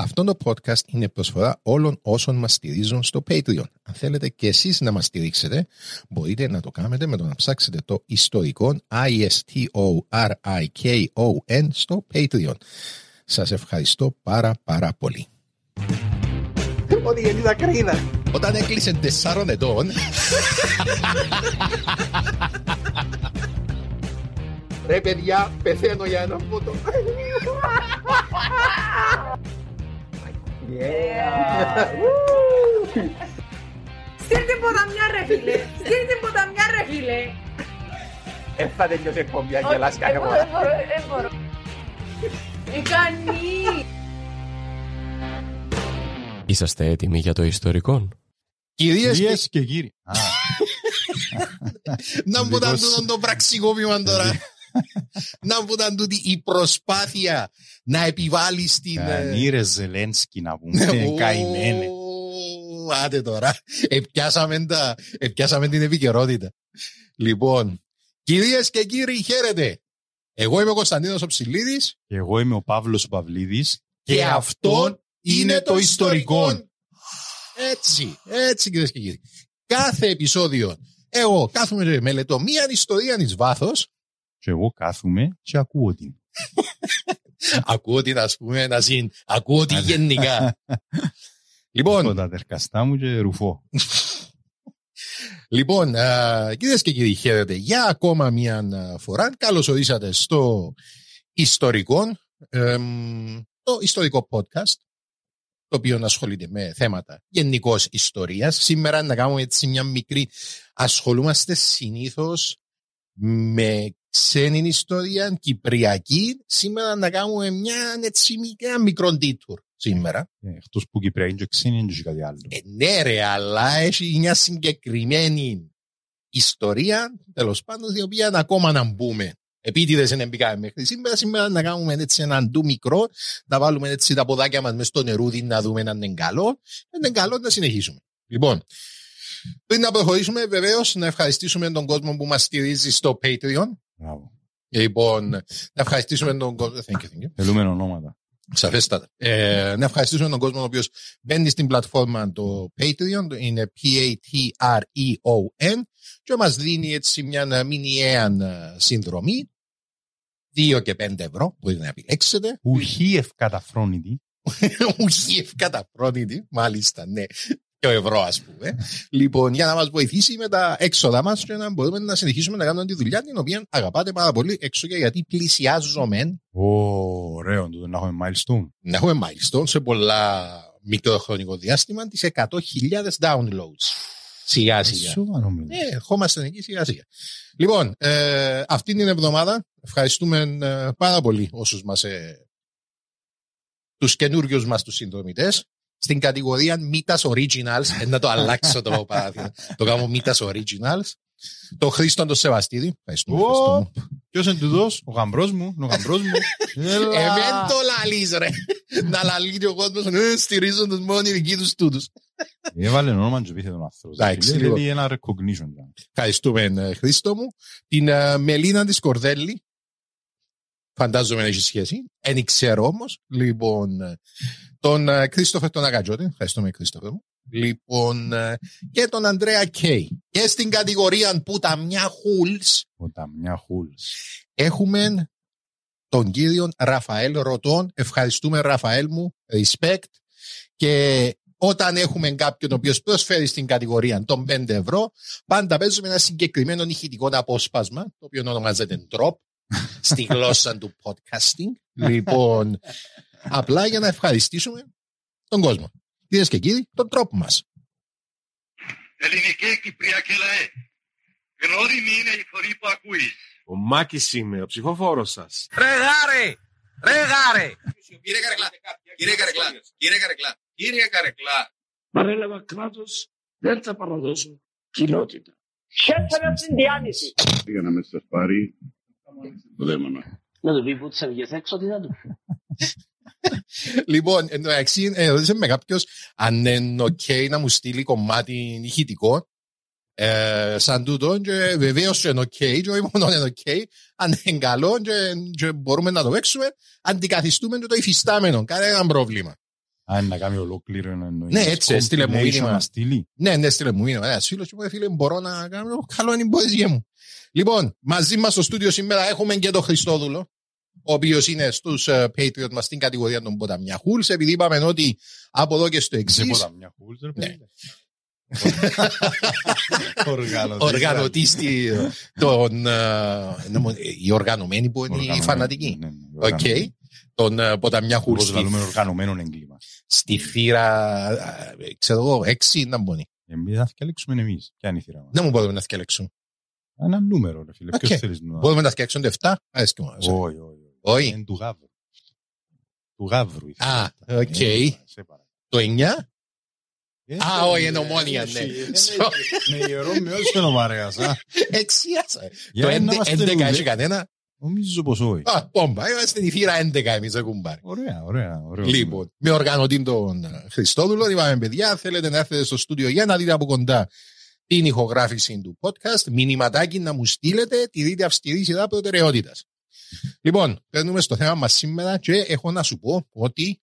Αυτό το podcast είναι προσφορά όλων όσων μας στηρίζουν στο Patreon. Αν θέλετε και εσείς να μας στηρίξετε, μπορείτε να το κάνετε με το να ψάξετε το ιστορικό I-S-T-O-R-I-K-O-N στο Patreon. Σας ευχαριστώ πάρα πάρα πολύ. Ότι γεννήσα κρίνα. Όταν έκλεισε τεσσάρων ετών, Ρε παιδιά, πεθαίνω για ένα φώτο. Στείλ την ποταμιά ρε φίλε. Στείλ την ποταμιά ρε φίλε. Ε, θα τελειώσει η εκπομπή, αν Όχι, γελάς κάθε δεν μπορώ, φορά. δεν μπορώ, δεν μπορώ. Τι κάνει. Είσαστε έτοιμοι για το ιστορικό; κυρίες και Κυρίες και κύριοι. Α, να μου ήταν Δικός- τούτο το πραξικόπημα τώρα. Να μου ήταν τούτη η προσπάθεια να επιβάλλει την... ε, Κανήρε Ζελένσκι να πούμε. Ω, Καημένε. Άντε τώρα. Επιάσαμε, τα, επιάσαμε την επικαιρότητα. Λοιπόν, κυρίες και κύριοι, χαίρετε. Εγώ είμαι ο Κωνσταντίνος Οψηλίδης Και Εγώ είμαι ο Παύλος Παυλίδης. και αυτό είναι το ιστορικό. Έτσι, έτσι κυρίες και κύριοι. Κάθε επεισόδιο εγώ κάθομαι και μελετώ μία ιστορίας εις βάθος Και εγώ κάθομαι και ακούω την. Ακούω την ας πούμε να συν, ακούω την γενικά. λοιπόν, Έχω τα τερκαστά μου και ρουφώ. Λοιπόν, κυρίες και κύριοι, χαίρετε για ακόμα μια α, φορά. Καλώς ορίσατε στο ιστορικό, εμ, το ιστορικό podcast, το οποίο ασχολείται με θέματα γενικώς ιστορίας. Σήμερα να κάνουμε έτσι μια μικρή. Ασχολούμαστε συνήθως με ξένη ιστορία, κυπριακή. Σήμερα να κάνουμε μια έτσι μια μικρό detour σήμερα. Ε, Εκτός που Κυπριακή και ξένη είναι και κάτι άλλο. Ε, ναι, ρε, αλλά έχει μια συγκεκριμένη ιστορία, τέλος πάντων, η οποία ακόμα να μπούμε. Επίτηδες δεν μπήκαμε μέχρι σήμερα. Σήμερα να κάνουμε έτσι έναν ντου μικρό, να βάλουμε έτσι τα ποδάκια μας μέσα στο νερούδι, να δούμε αν είναι καλό. Αν είναι καλό, να συνεχίσουμε. Λοιπόν, πριν να προχωρήσουμε, βεβαίως να ευχαριστήσουμε τον κόσμο που μας στηρίζει στο Patreon. Μπράβο. Λοιπόν, να ευχαριστήσουμε τον κόσμο. Thank you, thank you. Θέλουμε ονόματα. Σαφέστατα. Ε, να ευχαριστήσουμε τον κόσμο ο οποίος μπαίνει στην πλατφόρμα το Patreon, είναι P-A-T-R-E-O-N και μας δίνει έτσι μια μηνιαία ε, συνδρομή 2 και 5 ευρώ, μπορείτε να επιλέξετε. Ουχή ευκαταφρόνητη. Ουχή ευκαταφρόνητη, μάλιστα, ναι. Και ο ευρώ, ας πούμε. λοιπόν, για να μας βοηθήσει με τα έξοδα μας και να μπορούμε να συνεχίσουμε να κάνουμε τη δουλειά την οποία αγαπάτε πάρα πολύ έξω και γιατί πλησιάζομαι Ω, ωραίο τούτο να έχουμε milestone. να έχουμε milestone σε πολλά μικρό χρονικό διάστημα τις 100.000 downloads. Σιγά σιγά. Σοβαρό μιλάς. Ναι, ερχόμαστε εκεί σιγά σιγά. Λοιπόν, ε, αυτή την εβδομάδα ευχαριστούμε ε, πάρα πολύ όσους μας ε, τους καινούριους μας τους συνδρομητές στην κατηγορία Μήτας Originals ε, να το αλλάξω το παράδειγμα το κάνω Μήτας Originals το Χρήστον το Σεβαστίδη ευχαριστούμε, Χρήστο μου. Ποιος είναι τούτος, ο γαμπρός μου, είναι ο γαμπρός μου. Έλα. Εμένα το λαλείς ρε να λαλεί και ο κόσμος ε, στηρίζουν τους μόνο οι δικοί τους τούτους Έβαλε όνομα και πήθε τον άνθρωπο. Εντάξει, Λέει, λίγο. Θέλει ένα recognition. Ευχαριστούμε, ε, Χρήστο μου. Την ε, Μελίνα της Κορδέλη. Φαντάζομαι να έχεις σχέση. Δεν ξέρω όμως. Λοιπόν, ε, τον ε, Κρίστοφερ τον Αγκατζώτη. Ευχαριστούμε, Κρίστοφερ μου. Λοιπόν, ε, και τον Αντρέα Κέι. Και στην κατηγορία που τα μια χούλς Ποταμιά χούλς. έχουμε τον κύριο Ραφαέλ Ρωτών. Ευχαριστούμε Ραφαέλ μου, respect. Και όταν έχουμε κάποιον ο οποίος προσφέρει στην κατηγορία των 5 ευρώ, πάντα παίζουμε ένα συγκεκριμένο ηχητικό απόσπασμα, το οποίο ονομάζεται drop, στη γλώσσα του podcasting. λοιπόν, απλά για να ευχαριστήσουμε τον κόσμο. Κυρίες και κύριοι, τον τρόπο μας. Ελληνική Κυπριακή λαέ. Γνώριμη είναι η φωνή που ακούεις. Ο Μάκης είμαι, ο ψηφοφόρος σας. Ρε γάρε! Ρε γάρε! Κύριε Καρεκλά, κύριε Καρεκλά, κύριε Καρεκλά, κύριε Καρεκλά. παρέλαβα κράτος, δεν θα παραδώσω κοινότητα. Χαίρετε στην διάνυση. Για να με σας πάρει το δαίμονα. Να του πει που τις έβγες έξω, τι θα του πει. Λοιπόν, εν τω μεταξύ, ε, ρώτησε με κάποιος αν είναι ok να μου στείλει κομμάτι ηχητικό. Ε, σαν τούτο, και βεβαίως είναι ok, και όχι μόνο είναι ok, αν είναι καλό και, και μπορούμε να το παίξουμε, αντικαθιστούμε και το υφιστάμενο. Κανένα πρόβλημα. Αν να κάνει ολόκληρο να εννοείς. Ναι, έτσι, έστειλε μου Compilation μήνυμα. να στείλει. Ναι, ναι, στείλε μου μήνυμα. Ένα φίλο και μου είπε, φίλε, μπορώ να κάνω καλό ανυμπόδισμα μου. Λοιπόν, μαζί μας στο στούντιο σήμερα έχουμε και τον Χριστόδουλο, ο οποίος είναι στους uh, Patreon μας στην κατηγορία των Ποταμιά Χούλς, επειδή είπαμε ότι από εδώ και στο Σε εξή. ποταμιά χούλς, ρε Ναι. παιδί. Οργανωτής. οργανωτή των. ε, νομο- οι οργανωμένοι που είναι οι Οργανωμένοι, φανατικοί. ναι, ναι, Οκ. οργανωμένοι. Τον ε, Ποταμιά Χούλς Όπως λέμε οργανωμένο έγκλημα. στη θύρα, ε, ξέρω εγώ, έξι να μπώνει. Εμείς θα διαλέξουμε εμείς. Ποια είναι η θύρα μας; Δεν μου μπορούμε να θυκαλέξουν. Ένα νούμερο, ρε φίλε. Οκ. Ποιος θέλεις να... Μπορούμε να θυκαλέξουν το 7. Αρέσει και μόνο. Όχι, όχι. Όχι. Όχι. Είναι του γάβρου. Του γάβρου. η θύρα. Α, οκ. Ε, σε παρακαλώ. Το 9. Ε, Α, όχι, είναι ομόνια, ναι. Με ιερό με όσοι είναι βαρέας, α. Εξιάσα. Για Το να 11 είμαστε 11 λούδε. έχει κανένα; Νομίζω πως όχι. Α, πόμπα. Είμαστε η θύρα 11 εμείς, δεν κουμπάρε. Ωραία, ωραία. ωραίο Λοιπόν, με οργανωτή τον ε, Χριστόδουλο, είπαμε παιδιά, θέλετε να έρθετε στο στούντιο για να δείτε από κοντά την ηχογράφηση του podcast, μηνυματάκι να μου στείλετε, τη δείτε αυστηρή σειρά προτεραιότητας. Λοιπόν, παίρνουμε στο θέμα μας σήμερα και έχω να σου πω ότι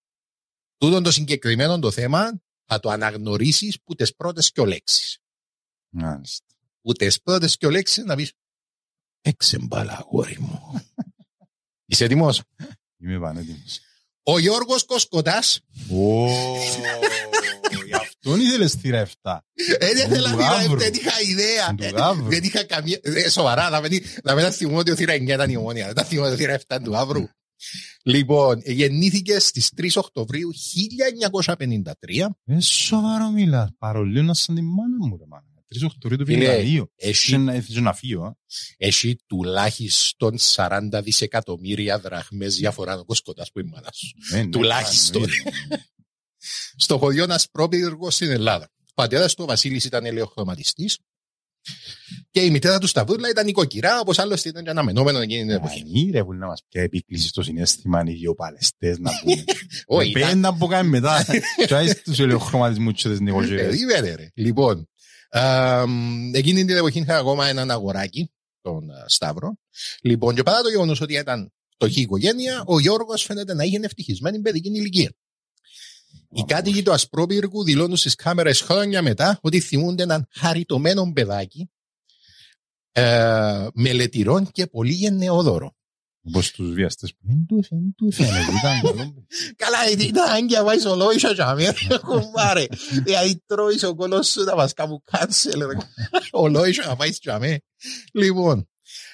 τούτο το συγκεκριμένο το θέμα θα το αναγνωρίσεις που τις πρώτες και λέξεις. Μάλιστα. Που τις πρώτες και λέξεις να πεις Έξεμπαλα, αγόρι μου. Είσαι έτοιμος; Είμαι πανέτοιμος. Ο Γιώργος Κοσκοτάς Ω, Γι' αυτόν ήθελες θύρα 7. Ε, δεν Είναι ήθελα του να γάβρου. δεν είχα ιδέα. Είναι του Ε, γάβρου. Δεν είχα καμία. ε, Σοβαρά, να μην, να μην θυμώ ότι ο θύρα 9 ήταν η ομόνια. Δεν τα θυμώ ότι ο θύρα 7 ήταν του γάβρου. Λοιπόν, γεννήθηκε στις 3 Οκτωβρίου 1953. Ε, σοβαρό μιλάς. Παρολίγο να σαν τη μάνα μου, ρε μάνα. Τρεις Οκτωβρίου του Φίλε, 52. Έχει, Είχε να ήθελε να φύγω, α. έχει τουλάχιστον 40 δισεκατομμύρια δραχμές διαφορά ο Κοσκοτάς που είναι η μάνα σου. Ε, ναι, Τουλάχιστον. Εννοείται. Στο χωριό ένας πρόπυργος στην Ελλάδα. Ο πατέρας του ο Βασίλης ήταν ελαιοχρωματιστής και η μητέρα του Σταυρούλα ήταν νοικοκυρά, όπως άλλωστε ήταν και αναμενόμενο εκείνη την εποχή. Μανί, ρε, που να μας πια επίκληση στο συνέστημα οι δύο παλαιστές να πούμε. Όχι, Με ήταν- πέντα που κάνουμε μετά. Και άις τους ελαιοχρωματισμούς και τις νοικοκυρές. Περίμενε, ρε. Λοιπόν, αμ, εκείνη την εποχή είχα ακόμα έναν αγοράκι, τον α, Σταύρο. Λοιπόν, και παρά το γεγονός ότι ήταν φτωχή οικογένεια, ο Γιώργος φαίνεται να είχε ευτυχισμένη παιδική ηλικία. Οι κάτοικοι του Ασπρόπυργου δηλώνουν στις κάμερες χρόνια μετά ότι θυμούνται έναν χαριτωμένο παιδάκι, ε, μελετηρών και πολύ γενναιόδωρο. Όπως τους βιαστές που δεν του έφερε, δεν του έφερε. Ήταν καλό. Καλά, ήταν άγκια πάει στο λόγος τζαμί, ρε κουμπάρε. Δηλαδή τρώεις ο κόλος σου να μας κάνουν cancel, ρε. Ο λόγος να πάει τζαμί. Λοιπόν,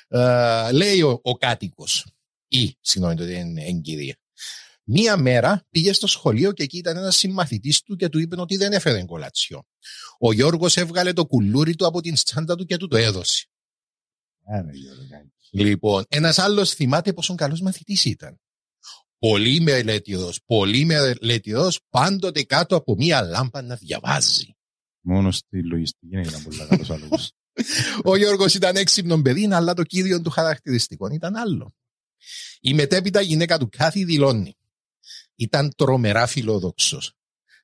ε, λέει ο, ο κάτοικος, ή, συγγνώμη, το δεν είναι εγκυρία. Μία μέρα πήγε στο σχολείο και εκεί ήταν ένας συμμαθητής του και του είπε ότι δεν έφερε κολατσιό. Ο Γιώργος έβγαλε το κουλούρι του από την τσάντα του και του το έδωσε. Άρα, Γιώργο. Λοιπόν, ένας άλλος θυμάται πόσο καλός μαθητής ήταν. Πολύ μελετηρός, πολύ μελετηρός, πάντοτε κάτω από μία λάμπα να διαβάζει. Μόνο στη λογιστική δεν ήταν πολύ καλός άλλος. Ο Γιώργος ήταν έξυπνο παιδί, αλλά το κύριο του χαρακτηριστικό ήταν άλλο. Η μετέπειτα γυναίκα του Κάθη δηλώνει. Ήταν τρομερά φιλόδοξος.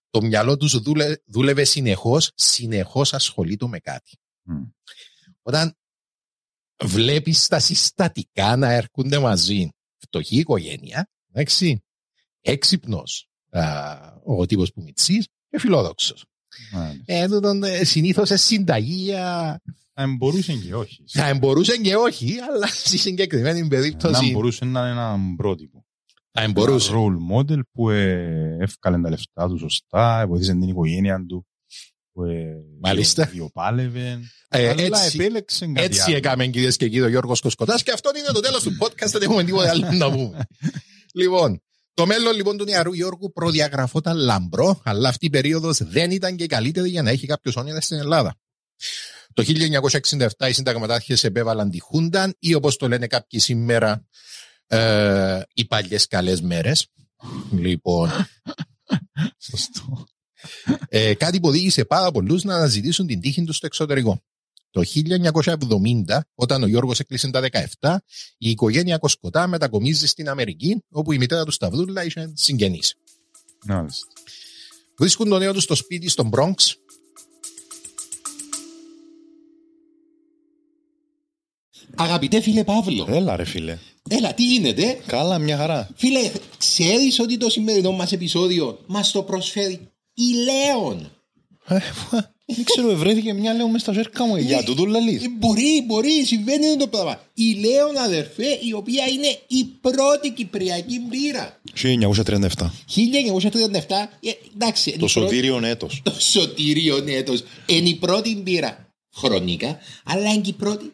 Το μυαλό τους δούλε, δούλευε συνεχώς, συνεχώς ασχολείται με κάτι. Μμ. Όταν βλέπεις τα συστατικά να έρχονται μαζί, φτωχή οικογένεια, εντάξει, έξυπνος α, ο τύπος που μητσής και φιλόδοξος. Μάλιστα. Ε, τούτον, ε, συνήθως είναι συνταγή για... Αν μπορούσε και όχι. Θα μπορούσε και όχι, αλλά στη συγκεκριμένη Να περίπτωση μπορούσε να είναι ένα πρότυπο. Θα μπορούσε. Ένα role model που ε, εύκαλε τα λεφτά του σωστά, βοήθησε την οικογένεια του. Που, ε, Μάλιστα. Βιοπάλευε. Ε, αλλά έτσι- επέλεξε κάτι Έτσι άλλο. έκαμε κυρίες και κύριοι ο Γιώργος Κοσκοτάς και αυτό είναι το τέλος του podcast. Δεν έχουμε τίποτα άλλο να πούμε. λοιπόν, το μέλλον λοιπόν του νεαρού Γιώργου προδιαγραφόταν λαμπρό, αλλά αυτή η περίοδος δεν ήταν και η καλύτερη για να έχει κάποιος όνειρας στην Ελλάδα. Το 1967 οι συνταγματάρχες επέβαλαν τη Χούνταν ή όπως το λένε κάποιοι σήμερα ε, οι παλιές καλές μέρες. Λοιπόν, Σωστό. ε, κάτι που οδήγησε πάρα πολλούς να αναζητήσουν την τύχη τους στο εξωτερικό. Το 1970, όταν ο Γιώργος έκλεισε τα 17, η οικογένεια Κοσκοτά μετακομίζει στην Αμερική, όπου η μητέρα του Σταυρούλα είχε συγγενείς. Μάλιστα. Βρίσκουν το νέο τους στο σπίτι στον Bronx. Αγαπητέ φίλε Παύλο, Έλα ρε φίλε. Έλα τι γίνεται; Καλά, μια χαρά. Φίλε, ξέρεις ότι το σημερινό μας επεισόδιο μας το προσφέρει η Λέων; Ε, Δεν ξέρω, βρέθηκε μια λέω μες στα ζέρκα μου. Για τούτο λαλείς. Ε, Μπορεί, μπορεί, συμβαίνει το πράγμα. Η Λέων αδερφέ, η οποία είναι η πρώτη κυπριακή μπύρα. 1937. 1937, ε, εντάξει. είναι Το η πρώτη- σωτήριον έτος. Το σωτήριο έτος. Είναι η πρώτη μπύρα χρονικά, αλλά είναι και η πρώτη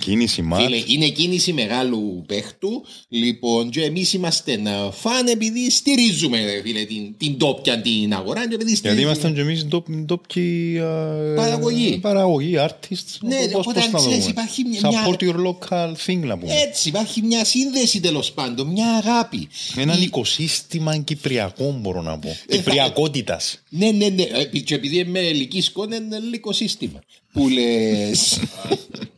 Κίνηση μάτς. Φίλε, είναι κίνηση μεγάλου παίχτου. Λοιπόν, και εμείς είμαστε ένα φαν επειδή στηρίζουμε ρε φίλε, την, την τόπια την αγορά. Και επειδή Γιατί στηρίζουμε- ήμασταν και εμείς ντόπ- ντόπιοι α, Παραγωγή. Παραγωγή, artists. Ναι, Πώς- οπότε πώς να ξέρεις, δούμε. υπάρχει μια- Ε, Support your local thing να πούμε. Έτσι, υπάρχει μια σύνδεση τέλος πάντων, μια αγάπη. Έναν Η- οικοσύστημα κυπριακό μπορώ να πω. θα- Κυπριακότητας. Ναι, ναι, ναι. Ε, Και επειδή είμαι ελική σκόνη, είναι ελληνικό σύστημα. Που λες.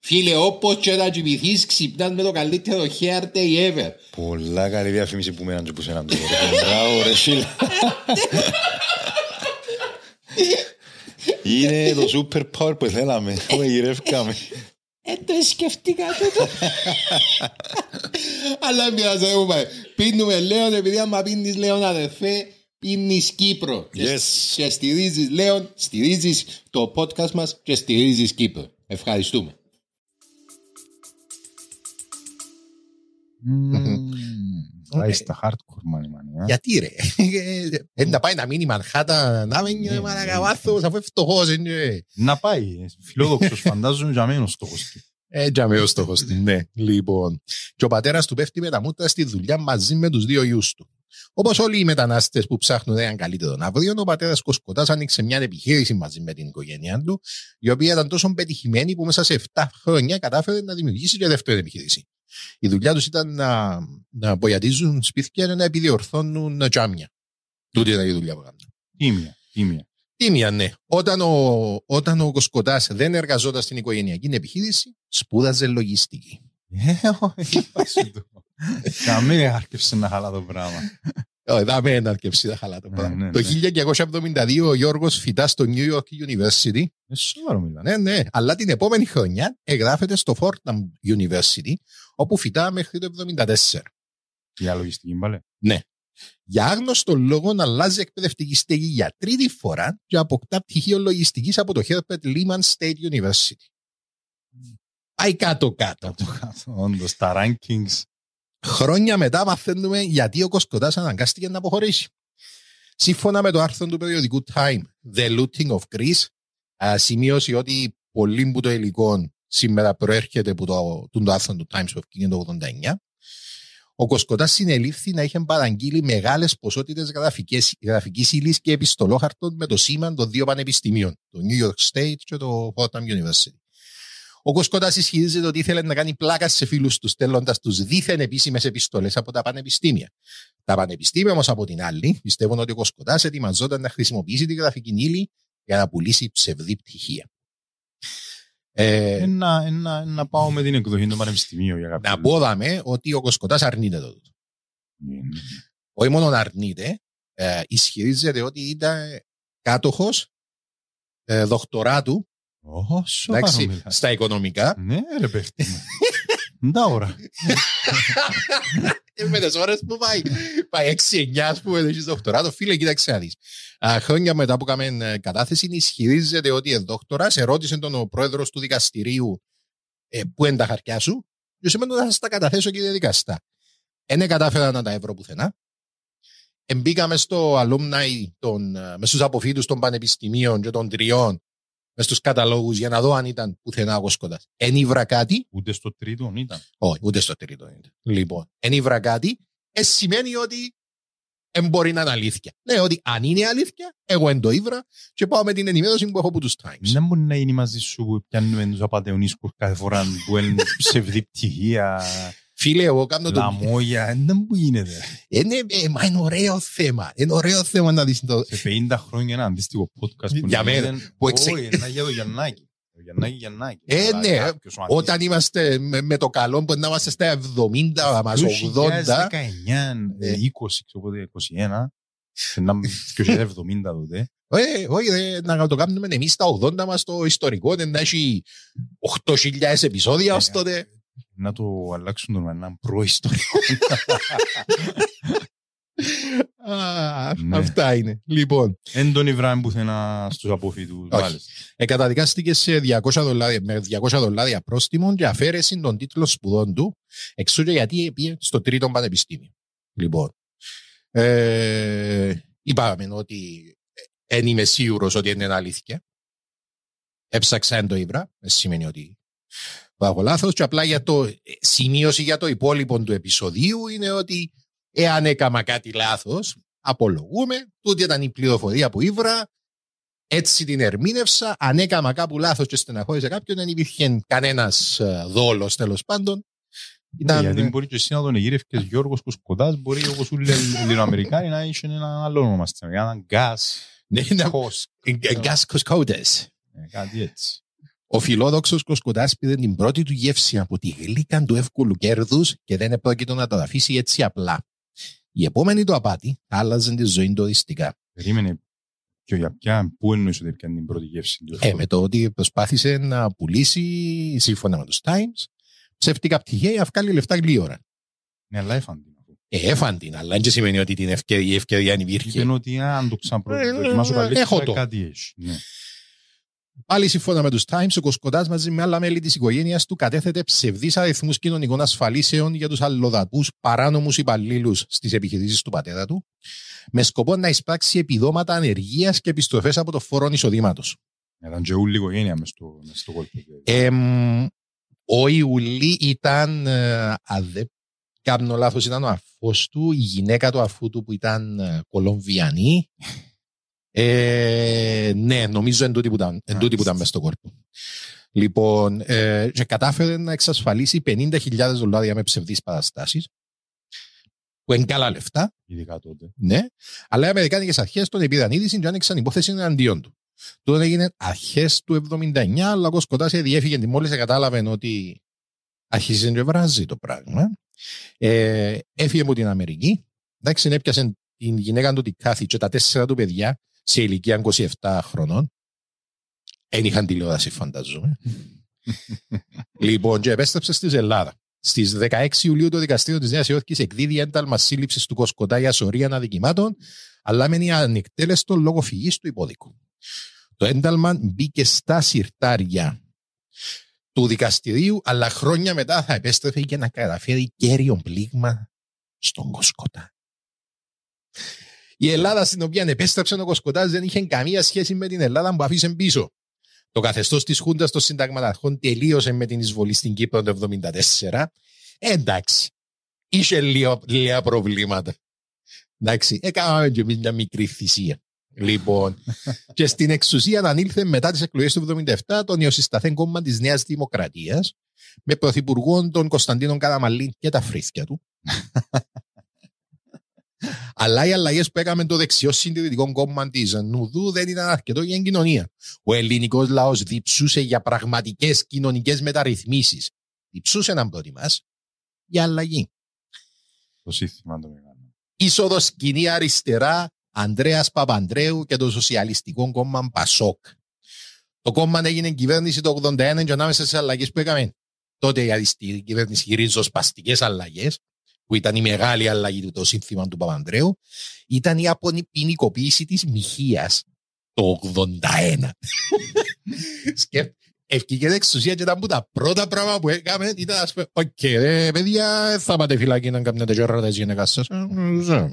Φίλε, όπως και να κοιμηθείς, ξυπνάς με το καλύτερο hair day ever. Πολλά καλή διαφήμιση που μέναν και που σέναν τώρα. Μπράβο ρε φίλε. Είναι το super power που θέλαμε. Το γυρεύκαμε. Ε, το σκεφτήκα τούτο. Αλλά μοιάζει, δεν μου πάει. Πίνουμε Λέον, επειδή άμα πίνεις Λέον αδερφέ, πίνεις Κύπρο. Και- Yes. Και στηρίζεις Λέον, στηρίζεις το podcast μας και στηρίζεις Κύπρο. Ευχαριστούμε. Πάει στα hardcore μάνι μάνι. α. Γιατί ρε; Δεν να πάει να μείνει η Μανχάτα να μείνει μαλακαβάθος αφού είναι φτωχός. είναι. Να πάει. Φιλόδοξος φαντάζομαι για μένα ο στόχος του. Έτσι αμέ ο στόχος του. Ναι. Λοιπόν. Και ο πατέρας του πέφτει με τα μούτρα στη δουλειά μαζί με τους δύο γιους του. Όπως όλοι οι μετανάστες που ψάχνουν έναν καλύτερο αύριο, ο πατέρας Κοσκοτάς άνοιξε μια επιχείρηση μαζί με την οικογένειά του, η οποία ήταν τόσο πετυχημένη που μέσα σε 7 χρόνια κατάφερε να δημιουργήσει και δεύτερη επιχείρηση. Η δουλειά τους ήταν να, να μποιατίζουν σπίτια και να επιδιορθώνουν τζάμια. Τούτη ήταν η δουλειά που έκαναν. Τίμια. Τίμια. Τίμια, ναι. Όταν ο, όταν ο Κοσκοτάς δεν εργαζόταν στην οικογενειακή επιχείρηση, σπούδαζε λογιστική. Ε, όχι, είπα σου το. Καμία άρκευσε να χαλά το πράγμα. Όχι, δεν με έναρκευση, δεν χαλά το Ναι, πράγμα. ναι, Το ναι. 1972 ο Γιώργος φυτά στο New York University. Ε, σοβαρό μιλάνε. Ναι, ναι. Αλλά την επόμενη χρονιά εγγράφεται στο Fordham University, όπου φυτά μέχρι το 1974. Για λογιστική μπαλέ. Για άγνωστο λόγο να αλλάζει εκπαιδευτική στέγη για τρίτη φορά και αποκτά πτυχίο λογιστικής από το Herbert Lehman State University. Πάει κάτω-κάτω. Κάτω κάτω. Όντως, τα rankings. Χρόνια μετά μαθαίνουμε γιατί ο Κοσκοτάς αναγκάστηκε να αποχωρήσει. Σύμφωνα με το άρθρο του περιοδικού Time, The Looting of Greece, α, σημείωσε ότι πολύ που το υλικό σήμερα προέρχεται από το, το, το άρθρο του Times που βγήκε το 89. Ο Κοσκοτάς συνελήφθη να είχε παραγγείλει μεγάλες ποσότητες γραφικής, γραφικής ύλης και επιστολόχαρτων με το σήμα των δύο πανεπιστημίων, το New York State και το Fordham University. Ο Κοσκοτάς ισχυρίζεται ότι ήθελε να κάνει πλάκας σε φίλους τους, στέλνοντας τους δίθεν επίσημες επιστολές από τα πανεπιστήμια. Τα πανεπιστήμια όμως από την άλλη πιστεύουν ότι ο Κοσκοτάς ετοιμαζόταν να χρησιμοποιήσει τη γραφική ύλη για να πουλήσει ψευδή πτυχία. Ε, Ένα, ένα, να πάω με την εκδοχή του Πανεπιστημίου για κάποιο να πω δαμε ότι ο Κοσκοτάς αρνείται το. τούτο. λόγο. Όχι μόνο αρνείται, ε, ισχυρίζεται ότι ήταν κάτοχος ε, δοκτοράτου Ω, σοβαρό εντάξει, μιλάς. στα οικονομικά. Ναι, ρε παίχτη μου. Τα ώρα. Ε, με τις ώρες που πάει. Πάει 6-9 ας πούμε, έχεις δοκτοράτο. Φίλε, κοίταξε να δεις. Α, χρόνια μετά που έκαμε ε, κατάθεση, ισχυρίζεται ότι είναι δόκτορας. Ερώτησε τον ο πρόεδρος του δικαστηρίου ε, πού είναι τα χαρτιά σου. Και σημαίνει ότι θα σας τα καταθέσω και διαδικαστά. Δεν κατάφερα να τα ευρώ πουθενά. Εμπήκαμε στο alumni, των, ε, μες στους αποφύτους των πανεπιστημίων και των τριών, μες στους καταλόγους για να δω αν ήταν πουθενά ο Κοσκοτάς. Εν ήβρα κάτι, Ούτε στο τρίτο ήταν. όχι, ούτε στο τρίτο είναι. Λοιπόν, εν ήβρα κάτι, ε, σημαίνει ότι δεν μπορεί να είναι αλήθεια. Ναι, ότι αν είναι αλήθεια, εγώ εν το ήβρα και πάω με την ενημέρωση που έχω από τους Times. Δεν μπορεί να γίνει μαζί σου που πιάνουμε τους απατεωνίσκους κάθε φορά που είναι ψευδή πτυχία, Φίλε, εγώ κάνω το... λαμόγια. Δεν που γίνεται. Είναι, ε, μα είναι ωραίο θέμα. Είναι ωραίο θέμα να δεις το... Σε 50 χρόνια ένα αντίστοιχο podcast που Για να μένα, γίνεται, που εξε- Όχι, είναι για το Γιαννάκη. Το Γιαννάκη, Γιαννάκη. Ε, Αλλά ναι, κάποιος ο Όταν είμαστε με, με το καλό που να είμαστε στα 70 μας, 80, 2019, ε, 20, οπότε 21, και να είμαι 2070 τότε. ε, όχι, ε, να το κάνουμε εμείς στα 80 μας το ιστορικό, δεν να έχει 8.000 επεισόδια ως Ε, τότε. Να το αλλάξουν το να είναι προϊστορικό. Α, Ναι. Αυτά είναι. Λοιπόν, Εν τον υβράμε πουθενά στους αποφύτους. Όχι. μάλιστα. εκαταδικάστηκε σε 200 δολάρια, με 200 δολάρια πρόστιμο και αφαίρεση των τίτλων σπουδών του, εξού και γιατί πήγε στο τρίτο πανεπιστήμιο. Λοιπόν, ε, είπαμε ότι δεν είμαι σίγουρος ότι είναι αλήθεια. Έψαξα εν το ήβρα, δεν σημαίνει ότι πάω λάθος και απλά για το σημείωση για το υπόλοιπο του επεισοδίου είναι ότι εάν έκαμα κάτι λάθος, απολογούμε, τούτη ήταν η πληροφορία που ήβρα, έτσι την ερμήνευσα. Αν έκανα κάπου λάθος και στεναχώρησε κάποιον, δεν υπήρχε κανένας δόλος τέλος πάντων. Ήταν, Γιατί μπορεί και εσύ να τον εγείρευκες Γιώργος Κουσκοτάς, μπορεί όπως όλοι οι Ελληνοαμερικάνοι να είχε ένα άλλο όνομα στην Ελλάδα, έναν γκάς, Ναι, είναι κος, gas κοσκότες. ε, κάτι έτσι. Ο φιλόδοξος Κοσκοτά πήρε την πρώτη του γεύση από τη γλύκα του εύκολου κέρδους και δεν επρόκειτο να τα αφήσει έτσι απλά. Η επόμενη του απάτη άλλαζε τη ζωή του οριστικά. Περίμενε και για ποια, πού εννοείς ότι έπιανε την πρώτη γεύση του. Ε, με το ότι προσπάθησε να πουλήσει, σύμφωνα με τους Times, ψεύτικα πτυχία για να βγάλει λεφτά γλύωρα. Ναι, αλλά έφαν την. Ε, έφαν την, αλλά δεν σημαίνει ότι την ευκαιρία, η ευκαιρία αν υπήρχε. Είπαν ότι αν το ξαναπροδοκιμάσω Ε, έχω καλύτερα το. κάτι έχει. Ναι. Πάλι σύμφωνα με τους Times, ο Κοσκοτά μαζί με άλλα μέλη της οικογένειας του κατέθετε ψευδείς αριθμούς κοινωνικών ασφαλίσεων για τους αλλοδαπούς παράνομους υπαλλήλους στις επιχειρήσεις του πατέρα του, με σκοπό να εισπράξει επιδόματα ανεργίας και επιστροφές από το φόρο εισοδήματος. Ήταν και όλη η οικογένεια μες στο, μες στο κόλπο. Εμ, ο Ιουλή ήταν, ε, αν δεν κάνω λάθος, ήταν ο αφός του, η γυναίκα του αφού του που ήταν ε, Κολομβιανή. Ε, ναι, νομίζω εν τούτη που ήταν, εν τούτη που ήταν μες στο κόρπο. Λοιπόν, ε, και κατάφερε να εξασφαλίσει 50.000 δολάρια με ψευδείς παραστάσεις, που είναι καλά λεφτά, Ειδικά τότε. ναι, αλλά οι Αμερικάνικες αρχές τον επίδαν είδηση και άνοιξαν υπόθεση εναντίον του. Τότε έγινε αρχές του 79, αλλά ο Κοσκοτά διέφυγε τη μόλις κατάλαβε ότι αρχίζει να βράζει το πράγμα. Ε, έφυγε από την Αμερική. Εντάξει, έπιασε την γυναίκα του την Κάθη και τα τέσσερα του παιδιά σε ηλικία 27 χρονών. Δεν είχαν τηλεόραση, φανταζόμαι. λοιπόν, και επέστρεψε στη Ελλάδα. Στις 16 Ιουλίου το δικαστήριο της Νέας Υόρκης εκδίδει ένταλμα σύλληψης του Κοσκοτά για σωρία αδικημάτων, αλλά μένει ανεκτέλεστο λόγω φυγής του υπόδικου. Το ένταλμα μπήκε στα συρτάρια του δικαστηρίου, αλλά χρόνια μετά θα επέστρεφε για να καταφέρει κέριο πλήγμα στον Κοσκοτά. Η Ελλάδα στην οποία επέστρεψε ο Κοσκοτά δεν είχε καμία σχέση με την Ελλάδα που αφήσε πίσω. Το καθεστώς της Χούντας των Συνταγματαρχών τελείωσε με την εισβολή στην Κύπρο το 1974. Εντάξει, είχε λίγα, λίγα προβλήματα. Εντάξει, έκαναμε και εμείς μια μικρή θυσία. Λοιπόν, και στην εξουσία ανήλθε μετά τις εκλογές του 1977 το νεοσυσταθέν κόμμα της Νέας Δημοκρατίας με πρωθυπουργό τον Κωνσταντίνο Καραμαλή και τα φρίσκια του. Αλλά οι αλλαγές που έκαμε το δεξιό συντηρητικό κόμμα της Νουδού δεν ήταν αρκετό για την κοινωνία. Ο ελληνικός λαός διψούσε για πραγματικές κοινωνικές μεταρρυθμίσεις. Διψούσε να προτιμά για αλλαγή. Το σύστημα το μεγάλο. Είσοδος σκηνή αριστερά Ανδρέας Παπαντρέου και το Σοσιαλιστικό Κόμμα Πασόκ. Το κόμμα έγινε κυβέρνηση το 81 και ανάμεσα στις αλλαγές που έκαμε. Τότε η αριστερή κυβέρνηση ριζοσπαστικέ αλλαγές, που ήταν η μεγάλη αλλαγή του το σύνθημα του Παπαντρέου, ήταν η αποποινικοποίηση της μοιχείας το 81. Σκέφτε, ευκήκε εξουσία και ήταν που τα πρώτα πράγματα που έκαμε ήταν ας πούμε, οκ, ρε παιδιά, δεν θα πάτε φυλακή να κάνετε τέτοια της γυναικάς σας. Ε, ζω».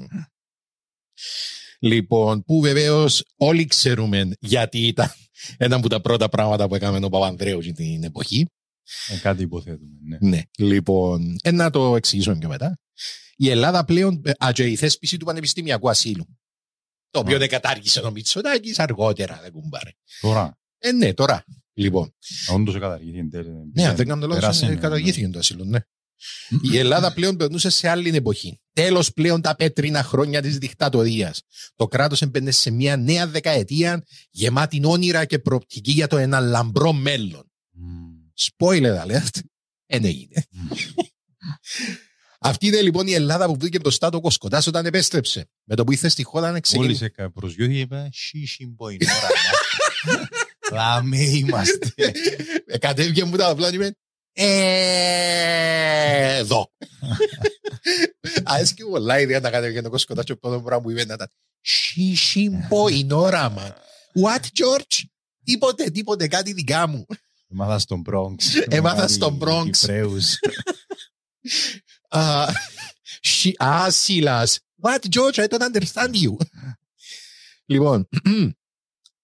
Λοιπόν, που βεβαίως όλοι ξέρουμε γιατί ήταν ένα από τα πρώτα πράγματα που έκαμε ο Παπανδρέου την εποχή. Ε, κάτι υποθέτουμε. Ναι. Ναι, λοιπόν, ε, να το εξηγήσουμε πιο μετά. Η Ελλάδα πλέον, ε, α, και η θέσπιση του πανεπιστημιακού ασύλου. Το οποίο Α. δεν κατάργησε ο Μητσοτάκης αργότερα, δεν κουμπάρε. Τώρα, Ε, ναι, τώρα. Λοιπόν, όντως καταργήθηκε εν τέλει. ναι, αν δεν κάνω λάθος, Περάσανε, ε, ναι. καταργήθηκε το ασύλο, ναι. Η Ελλάδα πλέον περνούσε σε άλλη εποχή. Τέλος πλέον τα πέτρινα χρόνια της δικτατορίας. Το κράτος έμπαινε σε μια νέα δεκαετία γεμάτη όνειρα και προοπτική για το ένα λαμπρό μέλλον. Μμμ. Spoiler alert. Ε, ναι, είναι. Αυτή είναι λοιπόν η Ελλάδα που βρήκε μπροστά το Κοσκοτά όταν επέστρεψε. Με το που ήρθε στη χώρα να ξεκινήσει. Μόλις έκα- προσγειώθηκε είπε «Σίσι μπορεί τώρα». Λάμε είμαστε. Ε, Κατέβηκε μου τα απλά και είπε «Ε, εδώ. Αρέσκει μου πολλά η ιδέα να κατέβηκε το Κοσκοτά και το πρώτο πράγμα που είπε να ήταν «Σίσιμπο είναι όραμα». What, George? Τίποτε, τίποτε, κάτι δικά μου. Έμαθα στον Bronx. Έμαθα Κάτι στον Bronx. Κυπραίους. Α, she- Α, Σίλας. What, George, I don't understand you. λοιπόν,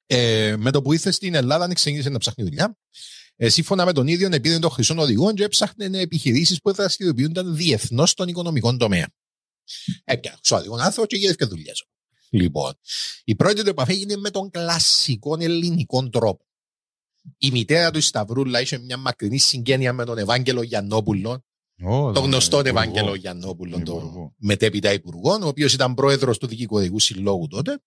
ε, με το που ήρθες στην Ελλάδα, ξεκίνησε να ψάχνει δουλειά. Ε, σύμφωνα με τον ίδιο, επίδε των χρυσών οδηγών και έψαχνε επιχειρήσεις που δραστηριοποιούνταν διεθνώς στον οικονομικό τομέα. Έπια, ξόδικον άνθρωπο και γίνεται και δουλειά. Λοιπόν, η πρώτη του επαφή έγινε με τον κλασικό ελληνικό τρόπο. Η μητέρα του η Σταυρούλα είχε μια μακρινή συγγένεια με τον Ευάγγελο Γιαννόπουλο, Ω, το ναι, γνωστό υπουργό. Ευάγγελο Γιαννόπουλο, το Υπουργό. μετέπειτα υπουργό, ο οποίος ήταν πρόεδρος του Δικηγορικού Συλλόγου τότε.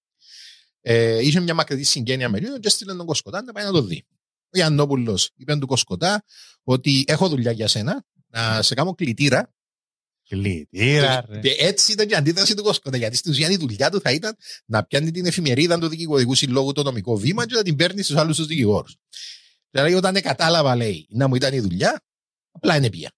Ε, είχε μια μακρινή συγγένεια με εκείνον και έστειλε τον Κοσκοτά να πάει να το δει. Ο Γιαννόπουλος είπε του Κοσκοτά ότι έχω δουλειά για σένα, να σε κάνω κλητήρα. Κλητήρα, ρε. Και έτσι ήταν και η αντίδραση του Κοσκοτά. Γιατί στην ουσία η δουλειά του θα ήταν να πιάνει την εφημερίδα του Δικηγορικού Συλλόγου το νομικό βήμα και να την παίρνει στους άλλους τους δικηγόρους. Δηλαδή, όταν κατάλαβα, λέει, να μου ήταν η δουλειά, απλά είναι πια.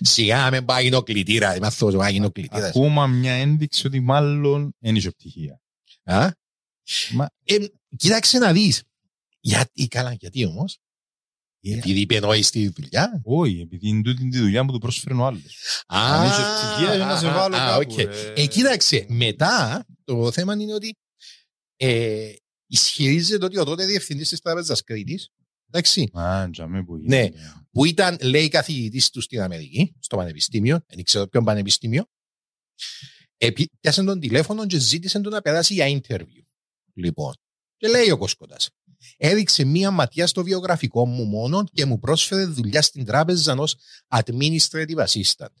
Σιγά με πάει ο κλητήρα, είμαι αυτός ο πάει ο κλητήρα. Ακόμα μια ένδειξη ότι μάλλον δεν είχε πτυχία. Α; Μα- Ε, κοίταξε να δεις. Γιατί, καλά, γιατί όμως; Ε. Επειδή υπενόεις τη δουλειά. Όχι, επειδή είναι τούτη τη δουλειά που του πρόσφερε ο άλλος. Α, Αν είσαι πτυχία, να σε α, βάλω α, κάπου, οκ. ε. Ε, κοίταξε, μετά το θέμα είναι ότι ε, ισχυρίζεται ότι ο τότε διευθυντής της Τράπεζας Κρήτης, εντάξει, Α, τζαμέ που Ναι. γίνεται. που ήταν, λέει, καθηγητής του στην Αμερική, στο πανεπιστήμιο, δεν ξέρω ποιον πανεπιστήμιο, επί, πιάσε τον τηλέφωνο και ζήτησε τον να περάσει για interview. Λοιπόν, και λέει ο Κοσκοτάς, έδειξε μία ματιά στο βιογραφικό μου μόνο και μου πρόσφερε δουλειά στην τράπεζα ως administrative assistant.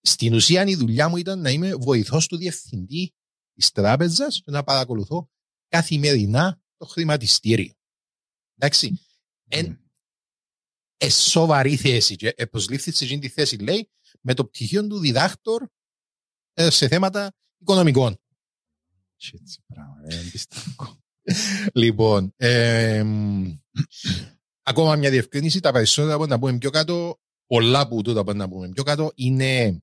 Στην ουσία η δουλειά μου ήταν να είμαι βοηθός του διευθυντή της τράπεζας και να παρακολουθώ καθημερινά το χρηματιστήριο. Εντάξει, εν, ε, σοβαρή θέση και ε, προσλήφθη σε εκείνη τη θέση λέει με το πτυχίο του διδάκτορ ε, σε θέματα οικονομικών. Έτσι, πράγμα, ε, εμπιστευτικό. Λοιπόν, εμ, ακόμα μια διευκρίνηση, τα περισσότερα που να πούμε πιο κάτω, πολλά που τούτα που να πούμε πιο κάτω, είναι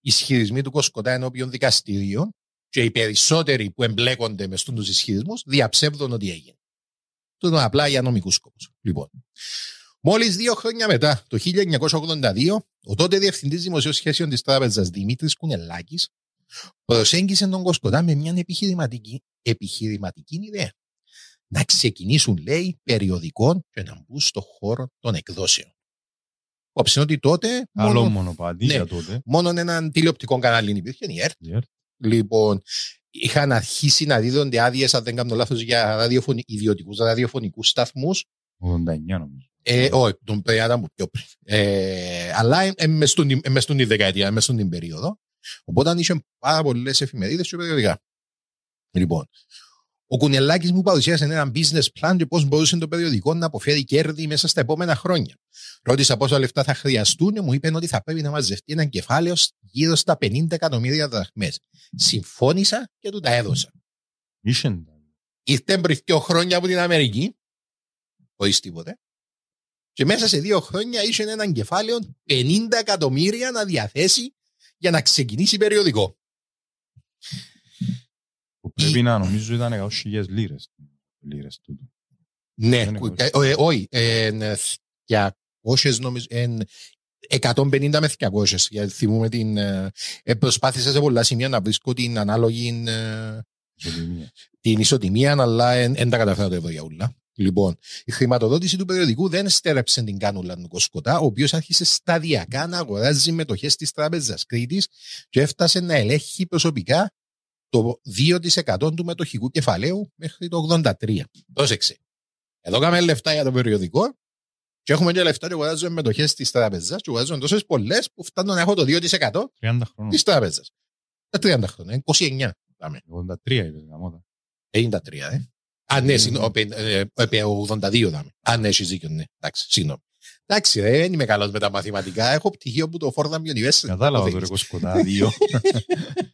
ισχυρισμοί του Κοσκοτά ενώπιον δικαστηρίων και οι περισσότεροι που εμπλέκονται μες στου ισχυρισμούς διαψεύδουν ότι έγινε. Τούτο είναι απλά για νομικούς σκοπούς. Λοιπόν, μόλις δύο χρόνια μετά, το 1982, ο τότε διευθυντής δημοσίων σχέσεων της τράπεζας Δημήτρης Κουνελάκης προσέγγισε τον Κοσκοτά με μια επιχειρηματική, επιχειρηματική ιδέα. Να ξεκινήσουν, λέει, περιοδικών και να μπουν στο χώρο των εκδόσεων. Όψε ότι τότε Άλλο μόνο, μονοπάτι Ναι. για τότε. μόνο έναν τηλεοπτικό κανάλι υπήρχε, η ΕΡΤ. Η ΕΡΤ. Λοιπόν, είχαν αρχίσει να δίδονται άδειες, αν δεν κάνω λάθος, για ραδιοφωνι... ιδιωτικούς ραδιοφωνικούς σταθμούς. 89 νομίζω. Ε, όχι, τον παιδιά ήταν πιο πριν. Ε, αλλά ε, ε, μες στον- ε, μες στον τη δεκαετία, μες στον την περίοδο. Οπότε είχε πάρα πολλές εφημερίδες και περιοδικά. Λοιπόν, ο Κουνελάκη μου παρουσίασε ένα business plan και πώς μπορούσε το περιοδικό να αποφέρει κέρδη μέσα στα επόμενα χρόνια. Ρώτησα πόσα λεφτά θα χρειαστούν και μου είπε ότι θα πρέπει να μαζευτεί ένα κεφάλαιο γύρω στα 50 εκατομμύρια δραχμές. Συμφώνησα και του τα έδωσα. Ήσεν. Ήρθε πριν δύο χρόνια από την Αμερική, χωρίς τίποτε, και μέσα σε δύο χρόνια είχε έναν κεφάλαιο 50 εκατομμύρια να διαθέσει για να ξεκινήσει περιοδικό. Που πρέπει να νομίζω ήταν 100.000 λίρες. Λίρες τούτο. Ναι, Δεν που- είναι ε, ε, όχι, ε, ε, 200 νομίζω, ε, 150 με 200, γιατί θυμούμε την, ε, ε, προσπάθησα σε πολλά σημεία να βρίσκω την ανάλογη ε, Ισοτιμία. την ισοτιμία, αλλά δεν τα καταφέρω το εδώ για ούλα. Λοιπόν, η χρηματοδότηση του περιοδικού δεν στέρεψε την κάνουλα του Κοσκοτά, ο οποίος άρχισε σταδιακά να αγοράζει μετοχέ της Τράπεζα Κρήτης και έφτασε να ελέγχει προσωπικά το 2% του μετοχικού κεφαλαίου μέχρι το 83. Πρόσεξε. Εδώ κάνουμε λεφτά για το περιοδικό και έχουμε και λεφτά και αγοράζουμε μετοχές τη Τράπεζα και αγοράζουμε τόσες πολλές που φτάνουν να έχω το 2% 30 χρόνων. τη Τράπεζα. Τα 30 χρόνια, 29. Πάμε. 83 είπες γαμώτα. 53, ε. Α, ναι, συγγνώμη, ε, ε, ε, 82 δάμε. Α, ναι, έχεις δίκιο, ναι. Εντάξει, συγγνώμη. Εντάξει, ρε, δεν είμαι καλός με τα μαθηματικά. Έχω πτυχίο από το Fordham University. Κατάλαβα Το το ρε δείχνεις. κοσκοτά δύο.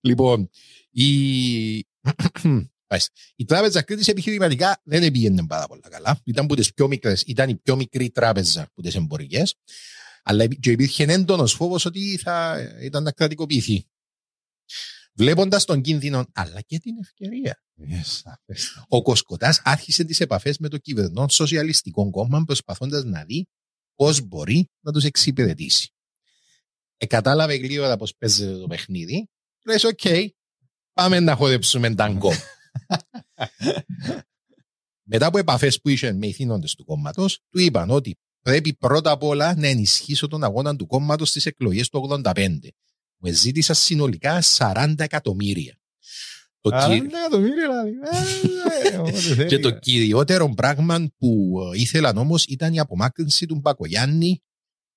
Λοιπόν, η... Μάλιστα. η τράπεζα Κρήτη επιχειρηματικά δεν πήγαινε πάρα πολλά καλά. Ήταν από τις πιο μικρές, ήταν η πιο μικρή τράπεζα από τις εμπορικές. Αλλά υπή- και υπήρχε έντονος φόβος ότι θα ήταν να κρατικοποιηθεί. Βλέποντας τον κίνδυνο, αλλά και την ευκαιρία. Yes, αφέστα. Ο Κοσκοτάς άρχισε τις επαφές με το κυβερνών Σοσιαλιστικό Κόμμα προσπαθώντας να δει πώς μπορεί να τους εξυπηρετήσει. Ε, κατάλαβε γλήορα πώς παίζεται το παιχνίδι. Λες, οκ, πάμε να χορέψουμε ταγκό. Μετά από επαφές που είχε με ιθύνοντες του κόμματος, του είπαν ότι πρέπει πρώτα απ' όλα να ενισχύσω τον αγώνα του κόμματος στις εκλογές του 85. Μου ζήτησα συνολικά 40 εκατομμύρια. Το Α, κυ- ναι, εκατομμύρια, δηλαδή. Ε, ε, όποτε θέλει. και το κυριότερο πράγμα που ε, ήθελαν όμως ήταν η απομάκρυνση του Μπακογιάννη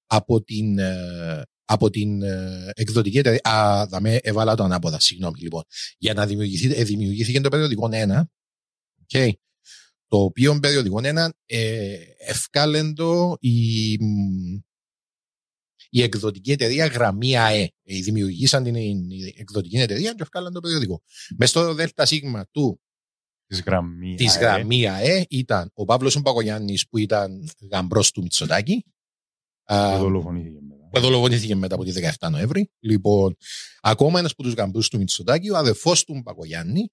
από την, ε, από την ε, εκδοτική εταιρεία. Α, δαμέ, έβαλα το ανάποδα, συγγνώμη λοιπόν. Για να δημιουργηθεί, ε, δημιουργήθηκε το περιοδικό 1. Okay. Το οποίο περιοδικό 1 ε, ευκάλεντο η, μ, η εκδοτική εταιρεία γραμμή ΑΕ. Ε, δημιουργήσαν την η εκδοτική εταιρεία και ευκάλαν το περιοδικό. Μες στο ΔΣ του Της γραμμή. της ΑΕ. γραμμή ΑΕ ήταν ο Παύλος Μπακογιάννης που ήταν γαμπρός του Μητσοτάκη. Α, Που δολοφονήθηκε μετά. Που δολοφονήθηκε μετά από τη 17 Νοέμβρη. Λοιπόν, ακόμα ένας από τους γαμπρού του Μητσοτάκη, ο αδερφός του Μπακογιάννη.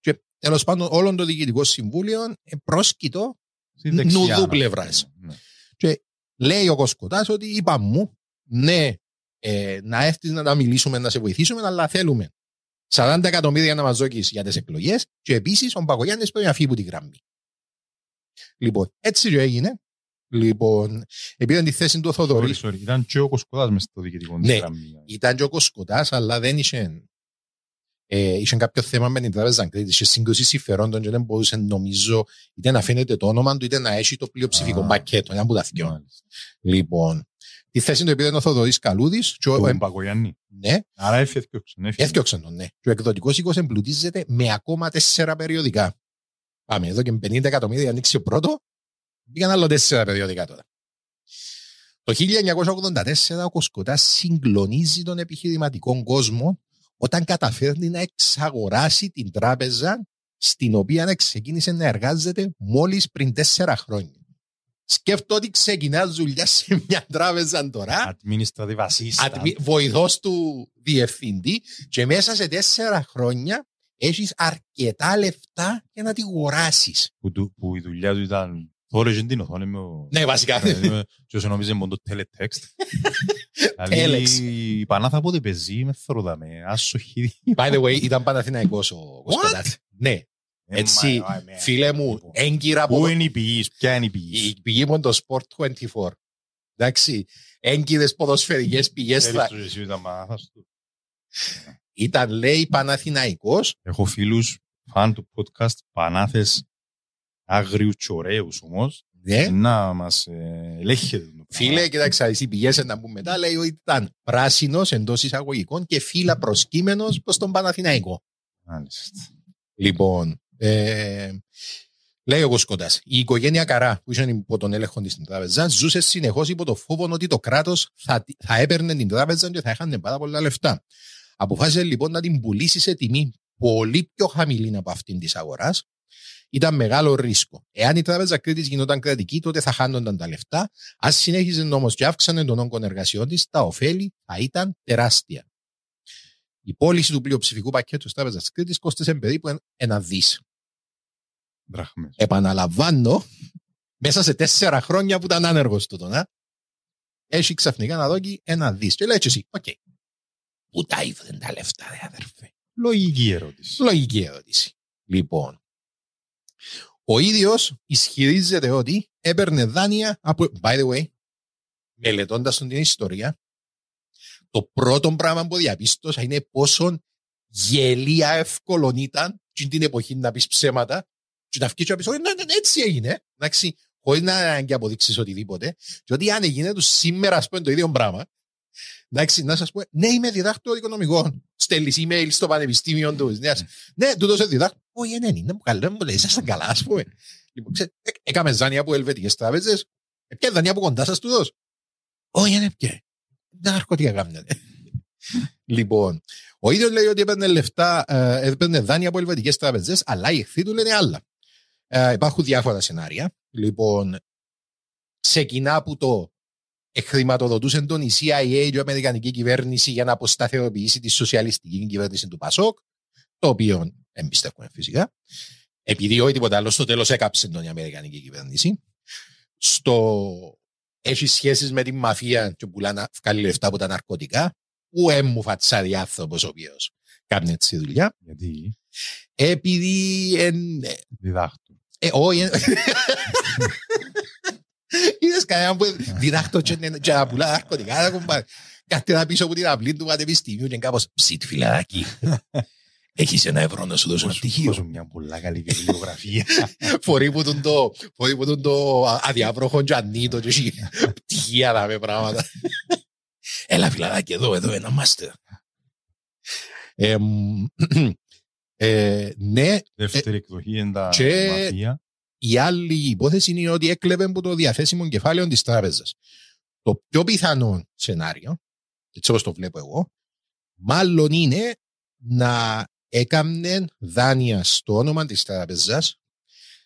Και τέλος πάντων, όλο το διοικητικό συμβούλιο ε, πρόσκειτο Στη δεξιά, νουδού να πλευράς. πούμε, ναι. λέει ο Κοσκοτάς ότι είπα μου, ναι, ε, να έρθεις να τα μιλήσουμε, να σε βοηθήσουμε, αλλά θέλουμε 40 εκατομμύρια να μας δώσει για τις εκλογές και επίσης ο Μπακογιάννη πρέπει να φύγει από τη γραμμή. Λοιπόν, έτσι και έγινε. Λοιπόν, επειδή τη θέση του Sorry, Θοδωρής sorry. Ήταν και ο Κοσκοτάς μες στο διοικητικό της Ναι. γραμμή. ήταν και ο Κοσκοτάς, αλλά δεν είχε, ε, είχε κάποιο θέμα με την τράπεζα Κρήτη. Είχε σύγκρουση συμφερόντων και δεν μπορούσε, νομίζω, είτε να φαίνεται το όνομα του, είτε να έχει το πλειοψηφικό Α. πακέτο. Ένα από τα δυο. Μάλιστα. Λοιπόν, τη θέση του επειδή ο Θοδωρής Καλούδης, Του ε, Μπακογιάννη. ναι, Άρα έφτιαξε. έφτιαξε τον, ναι. Και ο εκδοτικός οίκος εμπλουτίζεται με ακόμα τέσσερα περιοδικά. Πάμε εδώ και με 50 εκατομμύρια ανοίξει ο πρώτο, πήγαν άλλο τέσσερα περιοδικά τώρα. Το 1984 ο Κοσκοτά συγκλονίζει τον επιχειρηματικό κόσμο όταν καταφέρνει να εξαγοράσει την τράπεζα στην οποία ξεκίνησε να εργάζεται μόλις πριν τέσσερα χρόνια. Σκέφτομαι ότι ξεκινά δουλειά σε μια τράπεζα τώρα Administrative assistant. βοηθός του διευθυντή και μέσα σε τέσσερα χρόνια έχεις αρκετά λεφτά για να τη αγοράσει. Που, του- που η δουλειά του ήταν Τώρα και την οθόνη με ο... Ναι, βασικά. Ε, Και όσο νομίζει μόνο το teletext. Τέλεξ. Δηλαδή, η Πανάθα πότε παίζει, με θωροδαμε. Άσο χειρί. By the way, ήταν Παναθηναϊκός ο Κοσκοτάς. Ναι, έτσι, φίλε μου, έγκυρα από Πού το- είναι η πηγή, ποια είναι η πηγή. η πηγή μου είναι το Sport 24. Εντάξει, έγκυρες ποδοσφαιρικές πηγές θα... Θέλεις το εσύ ήταν Πανάθας του. Ήταν, λέει, Παναθηναϊκός. Έχω φίλους φαν του podcast Πανάθες άγριους και ωραίους όμως. Ναι. Να μας ε, ελέγχεται. το πράγμα. Φίλε, κοίταξα, εσύ πηγέσαι να πούμε μετά, λέει ότι ήταν πράσινος εντός εισαγωγικών και φύλλα προσκύμενος προς τον Παναθηναϊκό. Μάλιστα. Λοιπόν, ε, λέει ο Κοσκοτά, η οικογένεια Καρά που ήταν υπό τον έλεγχο της τράπεζας ζούσε συνεχώς υπό το φόβο ότι το κράτος θα, θα έπαιρνε την τράπεζα και θα έχανε πάρα πολλά λεφτά. Αποφάσισε λοιπόν να την πουλήσει σε τιμή πολύ πιο χαμηλή από αυτήν της αγοράς. Ήταν μεγάλο ρίσκο. Εάν η τράπεζα Κρήτης γινόταν κρατική, τότε θα χάνονταν τα λεφτά. Αν συνέχιζε όμω και αύξανε τον όγκο εργασιών της, τα ωφέλη θα ήταν τεράστια. Η πώληση του πλειοψηφικού πακέτου της Τράπεζας Κρήτης κόστησε περίπου ένα δις. Δραχμές. Επαναλαμβάνω, μέσα σε τέσσερα χρόνια που ήταν άνεργος του τον, έχει ξαφνικά να δώσει ένα δις. Και λέει έτσι εσύ, οκ. Πού τα είδαν τα λεφτά, ρε αδερφέ. Λογική ερώτηση. Λογική ερώτηση. Λοιπόν, ο ίδιος ισχυρίζεται ότι έπαιρνε δάνεια από. By the way, μελετώντας την ιστορία, το πρώτο πράγμα που διαπίστωσα είναι πόσο γελία εύκολο ήταν και την εποχή να πεις ψέματα και να βγει και να πεις: «Όχι, ναι, ναι, ναι, έτσι έγινε. Εντάξει, χωρίς να ανάγκη αποδείξει οτιδήποτε. Και ότι αν έγινε του σήμερα, ας πούμε, το ίδιο πράγμα, Εντάξει, να σας πω, ναι, είμαι διδάκτωρο οικονομικών. Στέλνεις email στο πανεπιστήμιο τους Νέα. Ναι, τούτος σε διδάκτωρο. Όχι, δεν είναι, μου καλό, μου λέει, ήσασταν καλά, ας πούμε. Λοιπόν, ξέρετε, ε- έκαμε δάνεια από ελβετικές τράπεζες. Ποια δάνεια από κοντά σας τούτος; Όχι, είναι πια. Τα ναρκωτικά κάνετε. λοιπόν, ο ίδιος λέει ότι έπαιρνε λεφτά, ε, έπαιρνε δάνεια από ελβετικές τράπεζες, αλλά οι εχθροί του λένε άλλα. Ε, υπάρχουν διάφορα σενάρια. Λοιπόν, ξεκινά από το χρηματοδοτούσε τον η CIA και η Αμερικανική κυβέρνηση για να αποσταθεροποιήσει τη σοσιαλιστική κυβέρνηση του Πασόκ, το οποίο εμπιστεύουμε φυσικά. Επειδή όχι τίποτα άλλο, στο τέλος έκαψε τον η Αμερικανική κυβέρνηση. Στο... Έχει σχέσεις με τη μαφία και πουλάνε βγάλει λεφτά από τα ναρκωτικά. Που έμμου φατσάρει άνθρωπος ο οποίος κάνει έτσι δουλειά. Γιατί; Επειδή. εν- διδάκτω. ε, όχι. ε. Είδες κανέναν που διδάκτω και να- και να πουλά ναρκωτικά. να κουμπάρει. Κάτι να πίσω από την αυλή του πανεπιστημίου και κάπως ψητ φιλαράκι. Έχεις ένα ευρώ να σου δώσω ένα πτυχίο. Πόσο μια πολλά καλή βιβλιογραφία. Φορεί που τον το, φορεί που τον το αδιάβροχο και ανήτο και έχει πτυχία να με πράγματα. Έλα φιλαράκι εδώ, εδώ ένα μάστερ. Εμ, ε, ναι, Δεύτερη εκδοχή είναι τα και- μαφία. Η άλλη υπόθεση είναι ότι έκλεβε από το διαθέσιμο κεφάλαιο της τράπεζας. Το πιο πιθανό σενάριο, έτσι όπως το βλέπω εγώ, μάλλον είναι να έκαμνε δάνεια στο όνομα της τράπεζας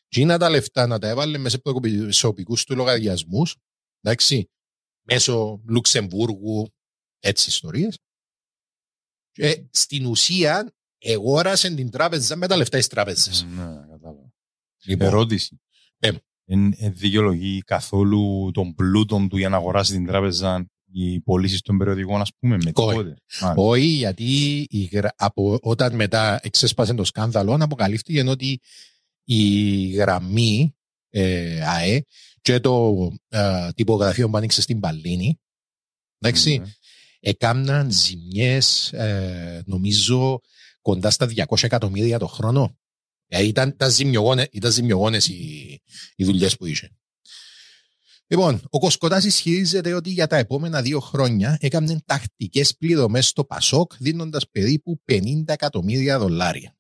και να τα λεφτά να τα έβαλε μέσα από προσωπικούς του λογαριασμούς, εντάξει, μέσω Λουξεμβούργου, έτσι ιστορίες. Και στην ουσία εγόρασε την τράπεζα με τα λεφτά της τράπεζας. Ναι, κατάλαβα. Λοιπόν, Ερώτηση. Ε. Εν, εν δικαιολογεί καθόλου τον πλούτο του για να αγοράσει την τράπεζα οι πωλήσεις των περιοδικών, ας πούμε, με Όχι. τίποτε. Μάλιστα. Όχι, γιατί η γρα- από, όταν μετά εξέσπασε το σκάνδαλο, αποκαλύφθηκε ότι η γραμμή ε, ΑΕ και το ε, τυπογραφείο που άνοιξε στην Παλίνη, εντάξει, Ναι. έκαναν ζημιές, ε, νομίζω, κοντά στα 200 εκατομμύρια το χρόνο. Ε, ήταν, ήταν ζημιογόνες, ήταν ζημιογόνες οι, οι δουλειές που είχε. Λοιπόν, ο Κοσκοτάς ισχυρίζεται ότι για τα επόμενα δύο χρόνια έκανε τακτικές πληρωμές στο Πασόκ δίνοντας περίπου 50 εκατομμύρια δολάρια.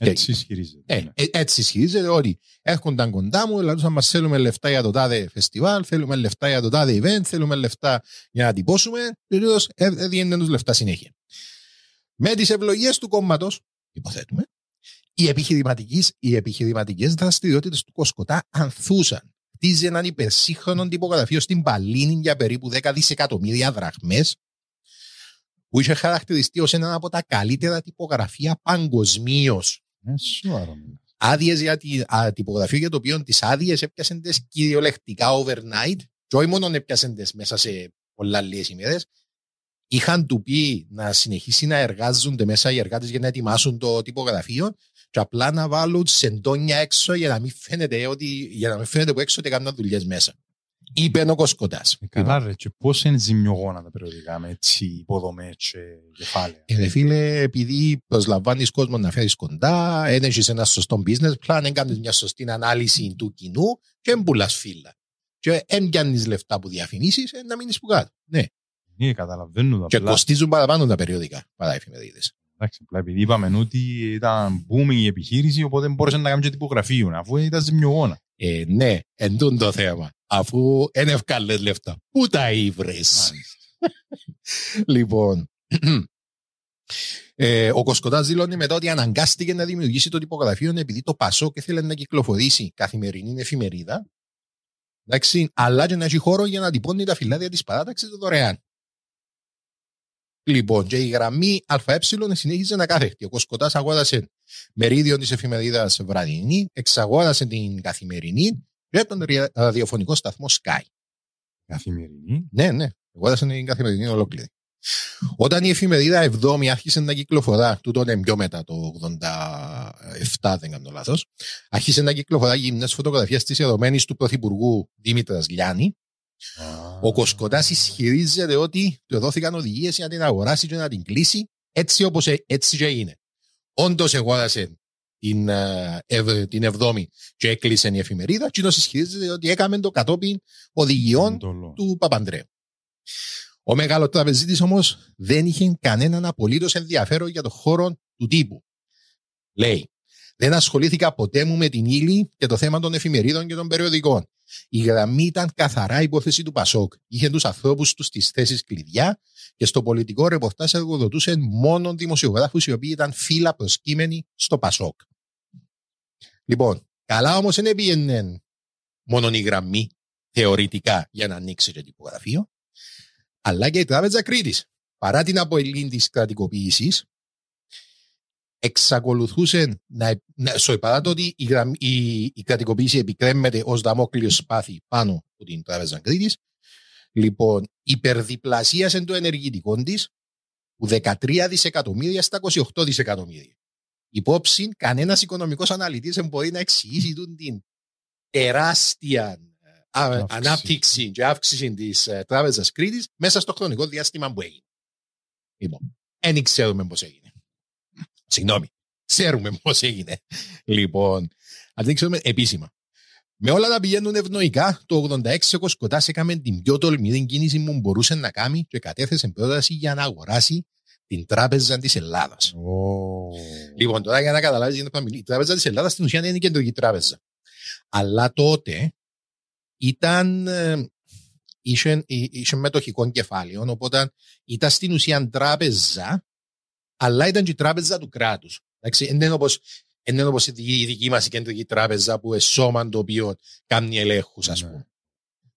Έτσι ισχυρίζεται. Ε, ναι. ε, έτσι ισχυρίζεται ότι έρχονταν κοντά μου, δηλαδή μας θέλουμε λεφτά για το τάδε φεστιβάλ, θέλουμε λεφτά για το τάδε event, θέλουμε λεφτά για να τυπώσουμε. Και ο έδινε τους λεφτά συνέχεια. Με τις ευλογίες του κόμματος, υποθέτουμε, οι επιχειρηματικές, οι επιχειρηματικές δραστηριότητες του Κοσκοτά ανθούσαν. Χτίζε έναν υπερσύγχρονο τυπογραφείο στην Παλίνη για περίπου 10 δισεκατομμύρια δραχμές που είχε χαρακτηριστεί ως ένα από τα καλύτερα τυπογραφία παγκοσμίως. Ε, σοβαρό. μιλάς. Άδειες για τη α, τυπογραφείο για το οποίο τις άδειες έπιασαν τι κυριολεκτικά overnight, και όχι μόνο έπιασαν τις μέσα σε πολλά λίγες ημέρες. Είχαν του πει να συνεχίσει να εργάζονται μέσα οι εργάτες για να ετοιμάσουν το τυπογραφείο και απλά να βάλουν σεντόνια έξω για να μην φαίνεται, ότι, για να μην φαίνεται που έξω ότι κάνουν δουλειές μέσα. Είπε ο Κοσκοτάς. Ε, Καλά ρε, και πώς είναι ζημιογόνα τα περιοδικά με έτσι υποδομές και κεφάλαια. Ε, ρε φίλε, επειδή προσλαμβάνεις κόσμο να φέρεις κοντά, δεν έχεις ένα σωστό business plan, δεν κάνεις μια σωστή ανάλυση του κοινού και δεν πουλάς φύλλα. Και δεν πιάνεις λεφτά που διαφημίσεις, ε, να μείνεις που κάτω. Ναι. Ναι, καταλαβαίνω. Και απλά- κοστίζουν παραπάνω τα περιοδικά, παρά οι εφημερίδες. Εντάξει, απλά επειδή είπαμε ότι ήταν booming η επιχείρηση, οπότε μπορούσε να κάνει και τυπογραφείο, αφού ήταν ζημιογόνα. Ε, ναι, εν τούτο το θέμα. Αφού δεν ευκάλες λεφτά. Πού τα ήβρες; λοιπόν, ε, ο Κοσκοτάς δηλώνει μετά ότι αναγκάστηκε να δημιουργήσει το τυπογραφείο επειδή το Πασόκ ήθελε να κυκλοφορήσει καθημερινή εφημερίδα. Εντάξει, αλλά και να έχει χώρο για να τυπώνει τα φυλάδια της παράταξης δωρεάν. Λοιπόν, και η γραμμή ΑΕ συνέχιζε να κάθεται. Ο Κοσκοτάς αγόρασε μερίδιο της εφημερίδας βραδινή, εξαγόρασε την καθημερινή και τον ρια- ραδιοφωνικό σταθμό Sky. Καθημερινή; Ναι, ναι. Εγώ έδωσα την καθημερινή ολόκληρη. Όταν η εφημερίδα 7η άρχισε να κυκλοφορά, τούτο είναι πιο μετά το 87, δεν κάνω λάθος, άρχισε να κυκλοφορά γυμνές φωτογραφίες της ερωμένης του Πρωθυπουργού Δήμητρας Λιάννη. Ο Κοσκοτά ισχυρίζεται ότι του δόθηκαν οδηγίες για να την αγοράσει και να την κλείσει έτσι όπως έτσι και είναι. Όντως αγόρασε την, ε, ευ- την 7η και έκλεισε η εφημερίδα, και ισχυρίζεται ότι έκαμε το κατόπιν οδηγιών Εντολό. του Παπαντρέου. Ο μεγάλος τραπεζίτης όμως δεν είχε κανέναν απολύτως ενδιαφέρον για το χώρο του τύπου. Λέει, δεν ασχολήθηκα ποτέ μου με την ύλη και το θέμα των εφημερίδων και των περιοδικών. Η γραμμή ήταν καθαρά υπόθεση του Πασόκ. Είχε τους ανθρώπους τους στις θέσεις κλειδιά και στο πολιτικό ρεπορτάζ εργοδοτούσε μόνο δημοσιογράφους οι οποίοι ήταν φύλλα προσκύμενοι στο Πασόκ. Λοιπόν, καλά όμως δεν πήγαινε μόνο η γραμμή θεωρητικά για να ανοίξει το τυπογραφείο, αλλά και η Τράπεζα Κρήτης. Παρά την αποελή της κρατικοποίησης, εξακολουθούσε να, να στο παρά το ότι η, γραμμή- η, η κρατικοποίηση επικρέμεται ως δαμόκλειο σπάθη πάνω από την Τράπεζα Κρήτης. Λοιπόν, υπερδιπλασίασε το ενεργητικό της που 13 δισεκατομμύρια στα 28 δισεκατομμύρια. Υπόψη, κανένας οικονομικός αναλυτής δεν μπορεί να εξηγήσει τούτη την τεράστια α, Αύξηση. ανάπτυξη και αύξηση της Τράπεζας Κρήτης μέσα στο χρονικό διάστημα που έγινε. Λοιπόν, δεν ξέρουμε πώς έγινε. Συγγνώμη, ξέρουμε πώς έγινε. Λοιπόν, αν δεν ξέρουμε επίσημα. Με όλα τα πηγαίνουν ευνοϊκά, το 86 ο Κοσκοτάς έκαμε την πιο τολμηρή κίνηση που μπορούσε να κάνει και κατέθεσε πρόταση για να αγοράσει την Τράπεζα της Ελλάδας. Λοιπόν, τώρα για να καταλάβεις γιατί θα μιλήσεις. Η Τράπεζα της Ελλάδας στην ουσία είναι η κεντρική τράπεζα. Αλλά τότε ήταν. ε, είχε, είχε μετοχικό κεφάλαιο, οπότε ήταν στην ουσία τράπεζα, αλλά ήταν και η τράπεζα του κράτους. Δεν είναι όπω είναι όπως η δική- η δική μας η κεντρική τράπεζα που εσώμαν το οποίο κάνει ελέγχους, ας πούμε.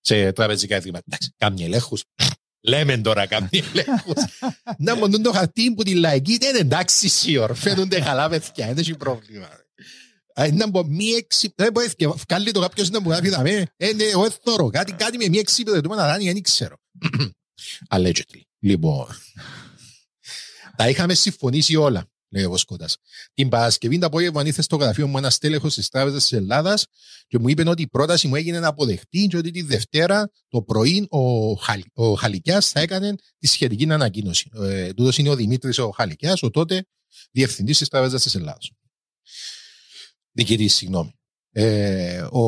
Σε τραπεζικά ιδρύματα. Εντάξει, κάνει ελέγχους. Λέμε τώρα κάνει ελέγχους. Να μόνο το χαρτί που τη λαϊκή είναι εντάξει σιωρ. Φαίνονται καλά παιδιά, δεν έχει πρόβλημα. Α, Να μπω μη έξι, δεν μπορεί και βγάλει το κάποιος να μου γράφει να με, ε, ναι, εγώ θωρώ, κάτι, κάτι με μη εξυπηρετούμενα δάνεια, δεν ξέρω. Allegedly. Λοιπόν, τα είχαμε συμφωνήσει όλα, λέει ο Βοσκότας. Την Παρασκευή το απόγευμα ήρθες στο γραφείο μου ένας στέλεχο της Τράπεζας της Ελλάδας και μου είπε ότι η πρόταση μου έγινε να αποδεχτεί και ότι τη Δευτέρα το πρωί ο, Χαλ, ο Χαλικιάς θα έκανε τη σχετική ανακοίνωση. Ε, Τούτος είναι ο Δημήτρης ο Χαλικιάς, ο τότε διευθυντής της Τράπεζας της Ελλάδας. Διοικητή, συγγνώμη. Ε, ο,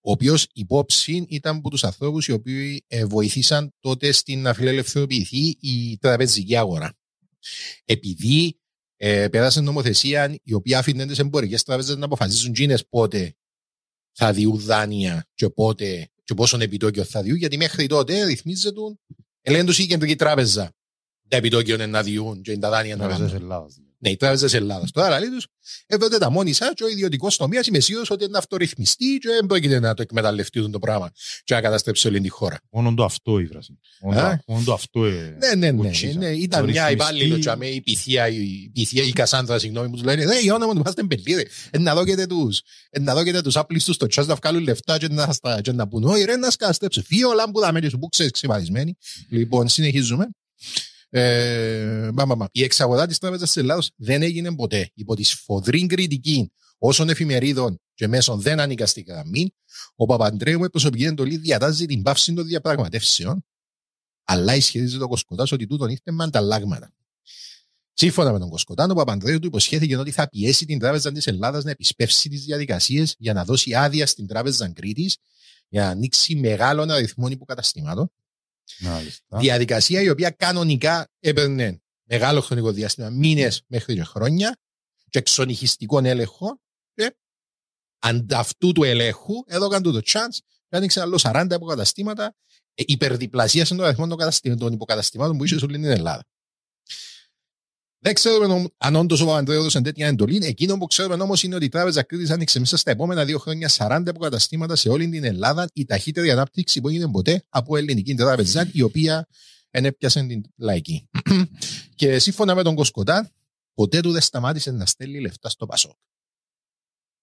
ο οποίος υπόψη ήταν από τους ανθρώπους οι οποίοι ε, βοηθήσαν τότε στην να φιλελευθερωποιηθεί η τραπεζική αγορά. Επειδή ε, πέρασε νομοθεσία η οποία άφηνε τις εμπορικές τράπεζες να αποφασίσουν τζίνε πότε θα διούν δάνεια και πότε και πόσο επιτόκιο θα διούν, γιατί μέχρι τότε ρυθμίζεται ελέγχουν τους η κεντρική τράπεζα τα επιτόκια είναι να διούν και τα δάνεια να Τράπεζας κάνουν. Ελλάδας. Ναι, οι τράπεζες Ελλάδας. Τώρα λέει του, έβγαλε τα μόνοι σας και ο ιδιωτικός τομέας είμαι σίγουρος ότι είναι αυτορυθμιστή και δεν πρόκειται να το εκμεταλλευτεί το πράγμα και να καταστρέψει όλη τη χώρα. Μόνο το αυτό ήβρασε. Μόνο Α; το- Μόνο το αυτό ε, Ναι, ναι, ναι. κουτσίζα. ναι. Ήταν Το μια ρυθμιστή- υπάλληλο τσαμέ, η Πυθία, η, Πυθία, η Κασάνδρα, συγγνώμη, που τους λένε «Ε, η όνομα του πάστε μπελίδε, ε, να δώκετε τους, ε, να δώκετε τους άπλιστους στο τσάς να βγάλουν λεφτά και να, στα- και να πούν «Όχι ρε, να σκαστέψει, φύγε ο λάμπου δάμε και σου που ξέρεις ξεβαδισμένοι». Λοιπόν, συνεχίζουμε. Ε, μπα, μπα, μπα. Η εξαγορά της Τράπεζας της Ελλάδος δεν έγινε ποτέ. Υπό τη σφοδρή κριτική όσων εφημερίδων και μέσων δεν ανήκαστη γραμμή, ο Παπαντρέου με προσωπική εντολή διατάζει την πάυση των διαπραγματεύσεων, αλλά ισχυρίζεται ο Κοσκοτάς ότι τούτον ήρθε με ανταλλάγματα. Σύμφωνα με τον Κοσκοτάν, ο Παπανδρέου του υποσχέθηκε ότι θα πιέσει την Τράπεζα της Ελλάδας να επισπεύσει τις διαδικασίες για να δώσει άδεια στην Τράπεζα Κρήτης για να ανοίξει μεγάλων αριθμών υποκαταστημάτων. Μάλιστα. Διαδικασία η οποία κανονικά έπαιρνε μεγάλο χρονικό διάστημα, μήνες μέχρι και χρόνια, και εξονυχιστικών έλεγχων. Και ανταυτού του ελέγχου έδωκαν του το chance και άνοιξε άλλο 40 υποκαταστήματα, ε, υπερδιπλασίασαν τον αριθμό των καταστη- των υποκαταστημάτων που είχε σε όλη την Ελλάδα. Δεν ξέρουμε νομ- αν όντως ο Παπαντρέου έδωσε τέτοια εντολή. Εκείνο που ξέρουμε όμως είναι ότι η Τράπεζα Κρήτης άνοιξε μέσα στα επόμενα δύο χρόνια 40 υποκαταστήματα σε όλη την Ελλάδα, η ταχύτερη ανάπτυξη που έγινε ποτέ από ελληνική τράπεζα, η οποία ενέπιασε την λαϊκή. και σύμφωνα με τον Κοσκοτά, ποτέ του δεν σταμάτησε να στέλνει λεφτά στο Πασό.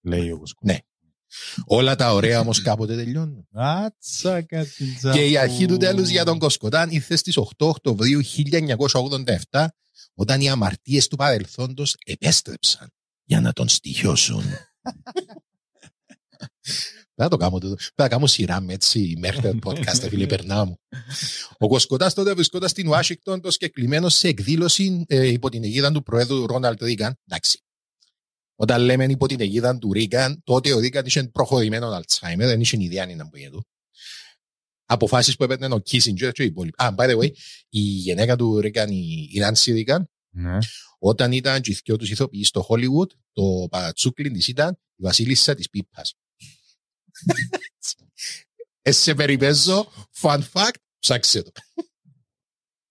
Λέει ο Κοσκοτά. Ναι. Όλα τα ωραία όμως κάποτε τελειώνουν. Άτσα κάτι Και η αρχή του τέλους για τον Κοσκοτάν ήρθες στις 8 Οκτωβρίου 1987, όταν οι αμαρτίες του παρελθόντος επέστρεψαν για να τον στοιχιώσουν. Δεν θα το κάνω τούτο. Θα κάνω σειρά με έτσι μέχρι podcast, φίλε, περνά μου. Ο Κοσκοτάς τότε βρισκόταν στην Ουάσιγκτον το συγκεκριμένο σε εκδήλωση ε, υπό την αιγίδα του Προέδρου Ρόναλτ Ρίγκαν. Εντάξει. Όταν λέμε υπό την αιγίδα του Ρίγκαν, τότε ο Ρίγκαν είχε προχωρημένο Αλτσχάιμερ, δεν είχε ιδέα αν που γίνεται. Αποφάσεις που έπαιρνε ο Κίσιντζερ και οι υπόλοιποι. Α, by the way, η γυναίκα του Ρίγκαν, η η Νάνσι Ρίγκαν, Ναι. όταν ήταν και οι δυο τους ηθοποιοί στο Hollywood, το παρατσούκλιν της ήταν η βασίλισσα της πίπας. Εσέ περιπέζω, fun fact, ψάξε το.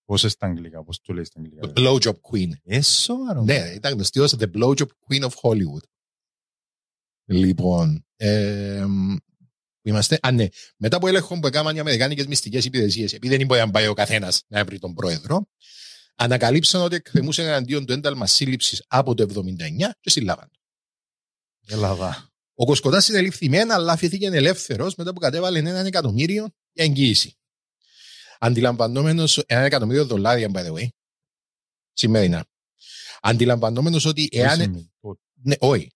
Πώς είναι στα αγγλικά, πώς το λέει στα αγγλικά. The blowjob queen. Ε, σοβαρό. Ναι, ήταν γνωστή ως the blowjob queen of Hollywood. Λοιπόν, ε, που είμαστε, α ναι, μετά από έλεγχο που έκαναν οι Αμερικάνικες μυστικές υπηρεσίες, επειδή δεν μπορεί να πάει ο καθένας να βρει τον πρόεδρο, ανακαλύψαν ότι εκκρεμούσε εναντίον του ένταλμα σύλληψης από το 79 και συλλάβαν. το. Ελλάδα. Ο Κοσκοτάς συνελήφθη μεν, αλλά αφήθηκε ελεύθερος μετά που κατέβαλε έναν εκατομμύριο για εγγύηση. Αντιλαμβανόμενος ένα εκατομμύριο δολάρια, by the way, σημερινά. Αντιλαμβανόμενος ότι εάν. σημαίνει, τότε. Ναι, όχι.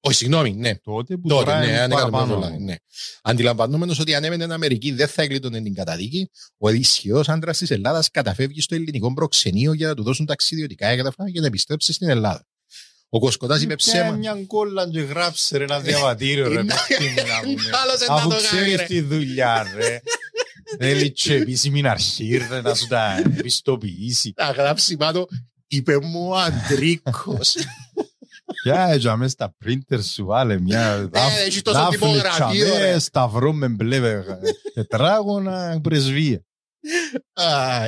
Όχι, συγγνώμη, ναι. Τότε που Τότε, τώρα ναι, είναι ένα εκατομμύριο παραπάνω. δολάρια. Ναι. Αντιλαμβανόμενος ότι αν έμενε Αμερική δεν θα έκλειτον την καταδίκη, ο ισχυρός άντρας της Ελλάδας καταφεύγει στο ελληνικό προξενείο για να του δώσουν ταξιδιωτικά έγγραφα για να επιστρέψει στην Ελλάδα. Ο Κοσκοτάς είπε Πιάνε ψέμα. μια κόλλα και γράψε ρε ένα διαβατήριο ρε. Είναι- παιδί μου, να πούμε. Άλλος δεν θα Αφού το κάνει, ρε. ξέρεις τη δουλειά ρε. Θέλει και επίσημη αρχή ρε να σου τα επιστοποιήσει. Θα γράψει πάνω, είπε μου ο Αντρίκος. Ποια έτσι αμέσως στα printer σου βάλε μια Ε, έχει τόσο τυπογραφείο, ρε. σταυρό με μπλε ε, τετράγωνα πρεσβεία.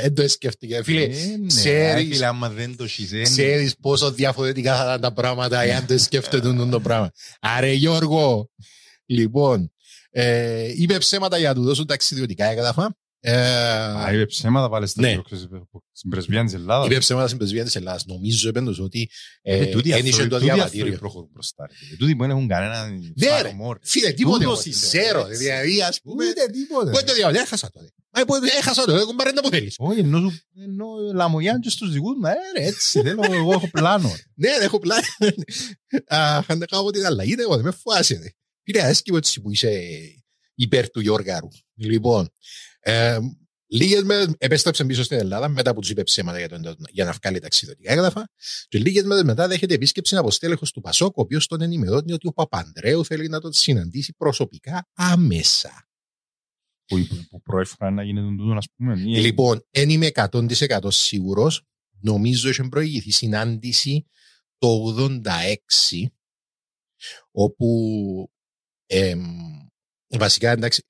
Δεν το σκέφτηκε. Φίλε, Ε, ναι, ξέρεις- φίλε, άμα δεν το χειζένει. ξέρεις πόσο διαφορετικά θα ήταν τα πράγματα εάν το σκέφτεται το πράγμα. Άρε Γιώργο, λοιπόν, ε, είπε ψέματα για να του δώσουν ταξιδιωτικά έγγραφα. Ε, Α, είπε ψέματα πάλι στα Ναι. στην πρεσβεία της Ελλάδας. είπε ψέματα στην πρεσβεία της Ελλάδας. Νομίζω επέντος ότι Ε, ε, τούτοι ένιξε άνθρωποι- το τούτοι διαβατήριο. άνθρωποι προχωρούν μπροστά, ρε φίλε. Τούτοι που δεν έχουν κανένα Ναι, ρε. φάρμο, ρε. Φίλε, τίποτε. Τούτος εγώ, είσαι, Zero. έτσι. Δηλαδή, ας πούμε, Ούτε τίποτε. πού είναι το διαβατήριο, έχασα το. ρε. Μα, πού- Έχασα το, έχουν πάρει να που θέλεις. Όχι, ενώ σου ενώ λαμογιάν και στους δικούς μου, ε, ρε, έτσι, θέλω, εγώ έχω πλάνο. ρε. Ναι, δεν έχω πλάνο. Αχ, αν δεν κάνω την αλλαγή, εγώ δεν με φοβάσαι. Ρε. Φίλε, έσκυβε έτσι που είσαι υπέρ του Γιώργαρου. Λοιπόν, ε, λίγες μέρες επέστρεψε πίσω στην Ελλάδα μετά που τους είπε ψέματα για, τον, για να βγάλει ταξιδιωτικά έγγραφα. Και λίγες μέρες μετά δέχεται επίσκεψη από στέλεχο του Πασόκ, ο οποίος τον ενημερώνει ότι ο Παπανδρέου θέλει να τον συναντήσει προσωπικά άμεσα. Που, που, που προέφερα να γίνεται τούτο, ας πούμε. ή- Λοιπόν, δεν είμαι 100% σίγουρος. Νομίζω είχε προηγηθεί συνάντηση το 86 όπου εμ, βασικά εντάξει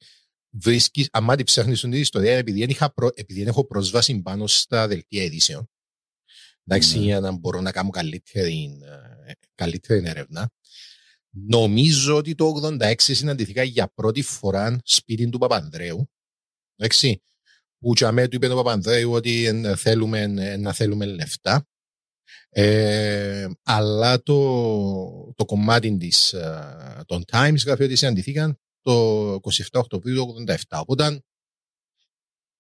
βρίσκεις, άμα τη ψάχνεις την ιστορία επειδή, δεν είχα προ, επειδή δεν έχω πρόσβαση πάνω στα δελτία ειδήσεων εντάξει, Ναι. για να μπορώ να κάνω καλύτερη, ε, καλύτερη έρευνα νομίζω ότι το 86 συναντηθήκα για πρώτη φορά σπίτι του Παπανδρέου εντάξει, που και αμέ του είπε ο Παπανδρέου ότι ε, θέλουμε, ε, να θέλουμε λεφτά. Ε, αλλά το, το κομμάτι της, ε, των Times γράφει ότι συναντηθήκαν το 27 Οκτωβρίου του 87. Οπότε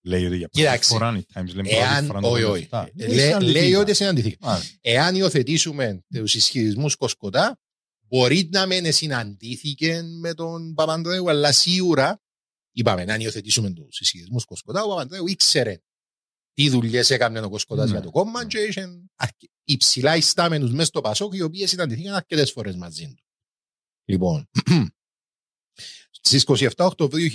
Λέει ότι για πρώτη Κοίταξε. φορά η Times λέει πρώτη Εάν, φορά το όχι, πρώτο όχι. λεφτά. Ε, Δεν λέ- συναντηθήκα. Λέει ότι συναντηθήκα. Μάλιστα. Εάν υιοθετήσουμε τους ισχυρισμούς Κοσκοτά, μπορεί να μην συναντήθηκε με τον Παπανδρέου, αλλά σίγουρα είπαμε να υιοθετήσουμε τους ισχυρισμούς Κοσκοτά. Ο Παπανδρέου ήξερε τι δουλειές έκανε ο Κοσκοτάς Ναι. για το κόμμα και είχε αρκε- υψηλά ιστάμενους μέσα στο Πασόκ, οι οποίοι συναντηθήκαν αρκετές φορές μαζί του. Λοιπόν, Στις 27 Οκτωβρίου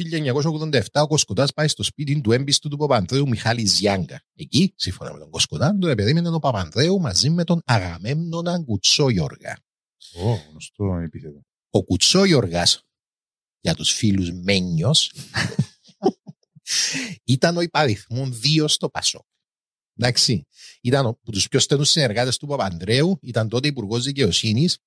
1987, ο Κοσκοτάς πάει στο σπίτι του έμπιστου του Παπανδρέου Μιχάλης Ζιάγκα. Εκεί, σύμφωνα με τον Κοσκοτά, τον περίμενε ο Παπανδρέου μαζί με τον Αγαμέμνονα Κουτσόγιοργα. Ω, γνωστό επίθετο. Ο Κουτσόγιοργα, για τους φίλους Μένιος, ήταν ο υπ' αριθμόν δύο στο Πασόκ. Εντάξει. Ήταν από τους πιο στενούς συνεργάτες του Παπανδρέου, ήταν τότε υπουργός δικαιοσύνης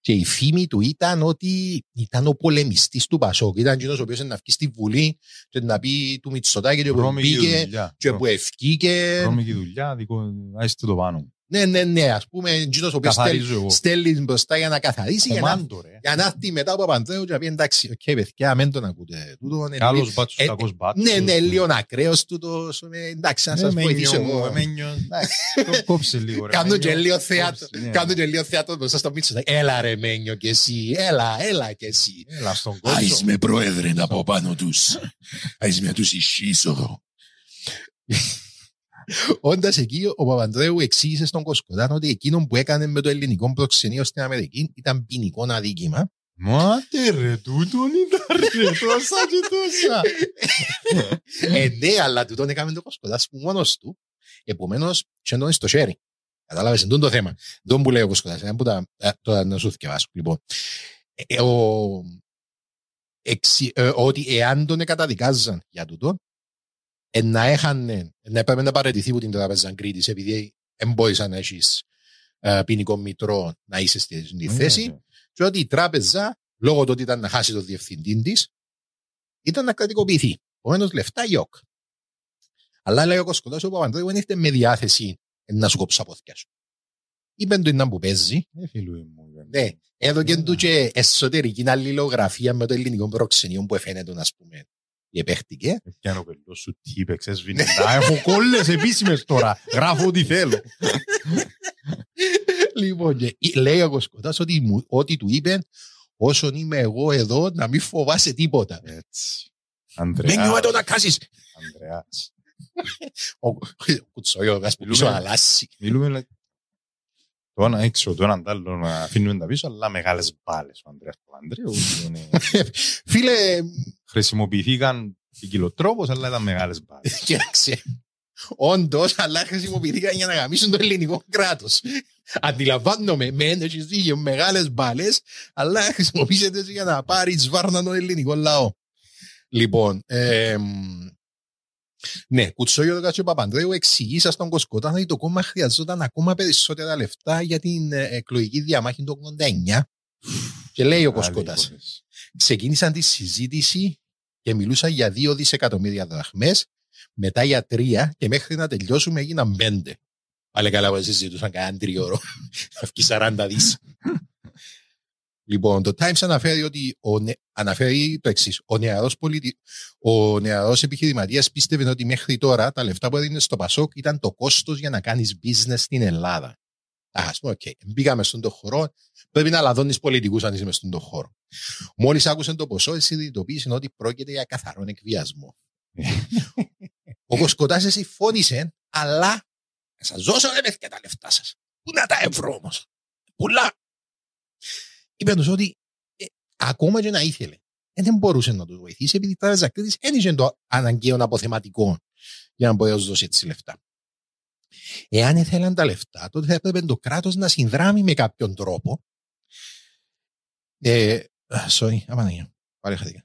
και η φήμη του ήταν ότι ήταν ο πολεμιστής του Πασόκ. Ήταν εκείνος ο οποίος να βγει στη Βουλή και να πει του Μητσοτάκη και που Βρώμικη μπήκε δουλειά. και που ευκήκε. Βρώμικη δουλειά, δικό, αφήστε το πάνω μου. Ναι, ναι, ναι. Α πούμε, εκείνο ο οποίος Καθαρίζω εγώ. στέλνει μπροστά για να καθαρίσει. Για να, Κομμάντο, ρε. για να έρθει μετά ο Παπανδρέου και να πει εντάξει, οκ, παιδιά, μην τον ακούτε. Τούτο είναι Καλός λίγο- μπάτσος, ε, κακός μπάτσος. Ναι, ναι, λίγο ακραίος τούτος. ε, Εντάξει, να Ε, σας μένιο βοηθήσω μου, εγώ. ε, μένιο. Εντάξει, το Κόψε λίγο, ρε. Κάνω μένιο. και λίγο θέατρο. Κόψε, ναι. Κάνω και λίγο θέατρο μπροστά στο Μίτσο. Έλα ρε Μένιο και εσύ. Έλα, έλα και εσύ. Έλα στον Άις κότσο. με πρόεδρε από πάνω τους. Άις με τους ισχύσω. Όντας εκεί, ο Παπανδρέου εξήγησε στον Κοσκοτάν ότι εκείνο που έκανε με το ελληνικό προξενείο στην Αμερική ήταν ποινικό αδίκημα. Μάτε ρε, τούτον ήταν ρε, τόσα και τόσα. ε, ναι, αλλά του τον έκαμε το Κοσκοτάς που μόνος του. Επομένως, και τον στο χέρι. Κατάλαβες, εντούν το θέμα. Τον που λέει ο Κοσκοτάς. Ένα που τα, ε, τώρα να σου θυκευάσω. Λοιπόν, ε, ο, εξι, ε, ότι εάν τον καταδικάζαν για τούτο, ε, να έχανε, να έπρεπε να παραιτηθεί από την τράπεζα Κρήτης επειδή δεν μπορείς να έχεις ε, ποινικό μητρό να είσαι στη, στη θέση Ναι, και ότι η τράπεζα, λόγω του ότι ήταν να χάσει το διευθυντή της, ήταν να κρατικοποιηθεί. Επομένως, λεφτά γιοκ. Αλλά λέει ο Κοσκοτάς ο Παπανδρέου δεν έχετε με διάθεση να σου κόψω από σου. Είπε του είναι που παίζει. Ε, φίλου μου. Ναι, έδωκε του και εσωτερική αλληλογραφία με το ελληνικό προξενείο που εφαίνεται, να πούμε, επέχτηκε. Πιάνω πελό σου τύπεξ, έσβηνε. Τα έχω κόλλες επίσημες τώρα. Γράφω ό,τι θέλω. λοιπόν, και λέει ο Κοσκοτάς ότι, μου- ότι του είπε όσον είμαι εγώ εδώ να μην φοβάσαι τίποτα. Έτσι. Μην Ανδρεάς. νιώθω να κάσεις. Ανδρεάς. Ο κουτσόγιοργας που πίσω Μιλούμε- αλλάσει. Μιλούμε like, το ένα έξω, το έναν τ' άλλο να αφήνουμε τα πίσω, αλλά μεγάλες μπάλες ο Ανδρέας Παπανδρέου. είναι- Φίλε, Χρησιμοποιηθήκαν ποικιλοτρόπως, αλλά ήταν μεγάλες μπάλες. κοίταξε. Όντως, αλλά χρησιμοποιήθηκαν για να γαμίσουν το ελληνικό κράτος. Αντιλαμβάνομαι, μεν έχει δίκιο μεγάλες μπάλες, αλλά χρησιμοποιήσετε για να πάρει βάρνα τον ελληνικό λαό. Λοιπόν, εμ, ναι, Κουτσόγιο και Παπανδρέου εξηγήσα στον Κοσκοτάν ότι το κόμμα χρειαζόταν ακόμα περισσότερα λεφτά για την ε, εκλογική διαμάχη του 89. Και λέει ο Κοσκοτάς υπόθεση. ξεκίνησαν τη συζήτηση και μιλούσαν για δύο δισεκατομμύρια δραχμές, μετά για τρία και μέχρι να τελειώσουμε έγιναν πέντε. Πάλι καλά που συζητούσαν κανένα τριώρο. Θα βγει 40 δις. Λοιπόν, το Times αναφέρει ότι ο, νε- αναφέρει το εξής. Ο νεαρός, πολιτι... ο νεαρός επιχειρηματίας πίστευε ότι μέχρι τώρα τα λεφτά που έδινε στο Πασόκ ήταν το κόστος για να κάνεις business στην Ελλάδα. Α πούμε, οκ, μπήκαμε στον το χώρο, πρέπει να λαδώνεις πολιτικούς αν είσαι μες στον το χώρο. Μόλις άκουσε το ποσό, συνειδητοποίησε ότι πρόκειται για καθαρόν εκβιασμό. Ο Κοσκοτάς συμφώνησε, αλλά θα σας δώσω ρε παιδιά τα λεφτά σας. Πού να τα ευρώ όμως; Πουλά. Είπε τους ότι ε, ακόμα και να ήθελε, ε, δεν μπορούσε να τους βοηθήσει επειδή η τράπεζα Κρήτη δεν είχε το αναγκαίο αποθεματικό για να μπορεί να τους δώσει έτσι λεφτά. Εάν ήθελαν τα λεφτά, τότε θα έπρεπε το κράτος να συνδράμει με κάποιον τρόπο. Ε, α, sorry, αμανία. Πάλι χαθήκα.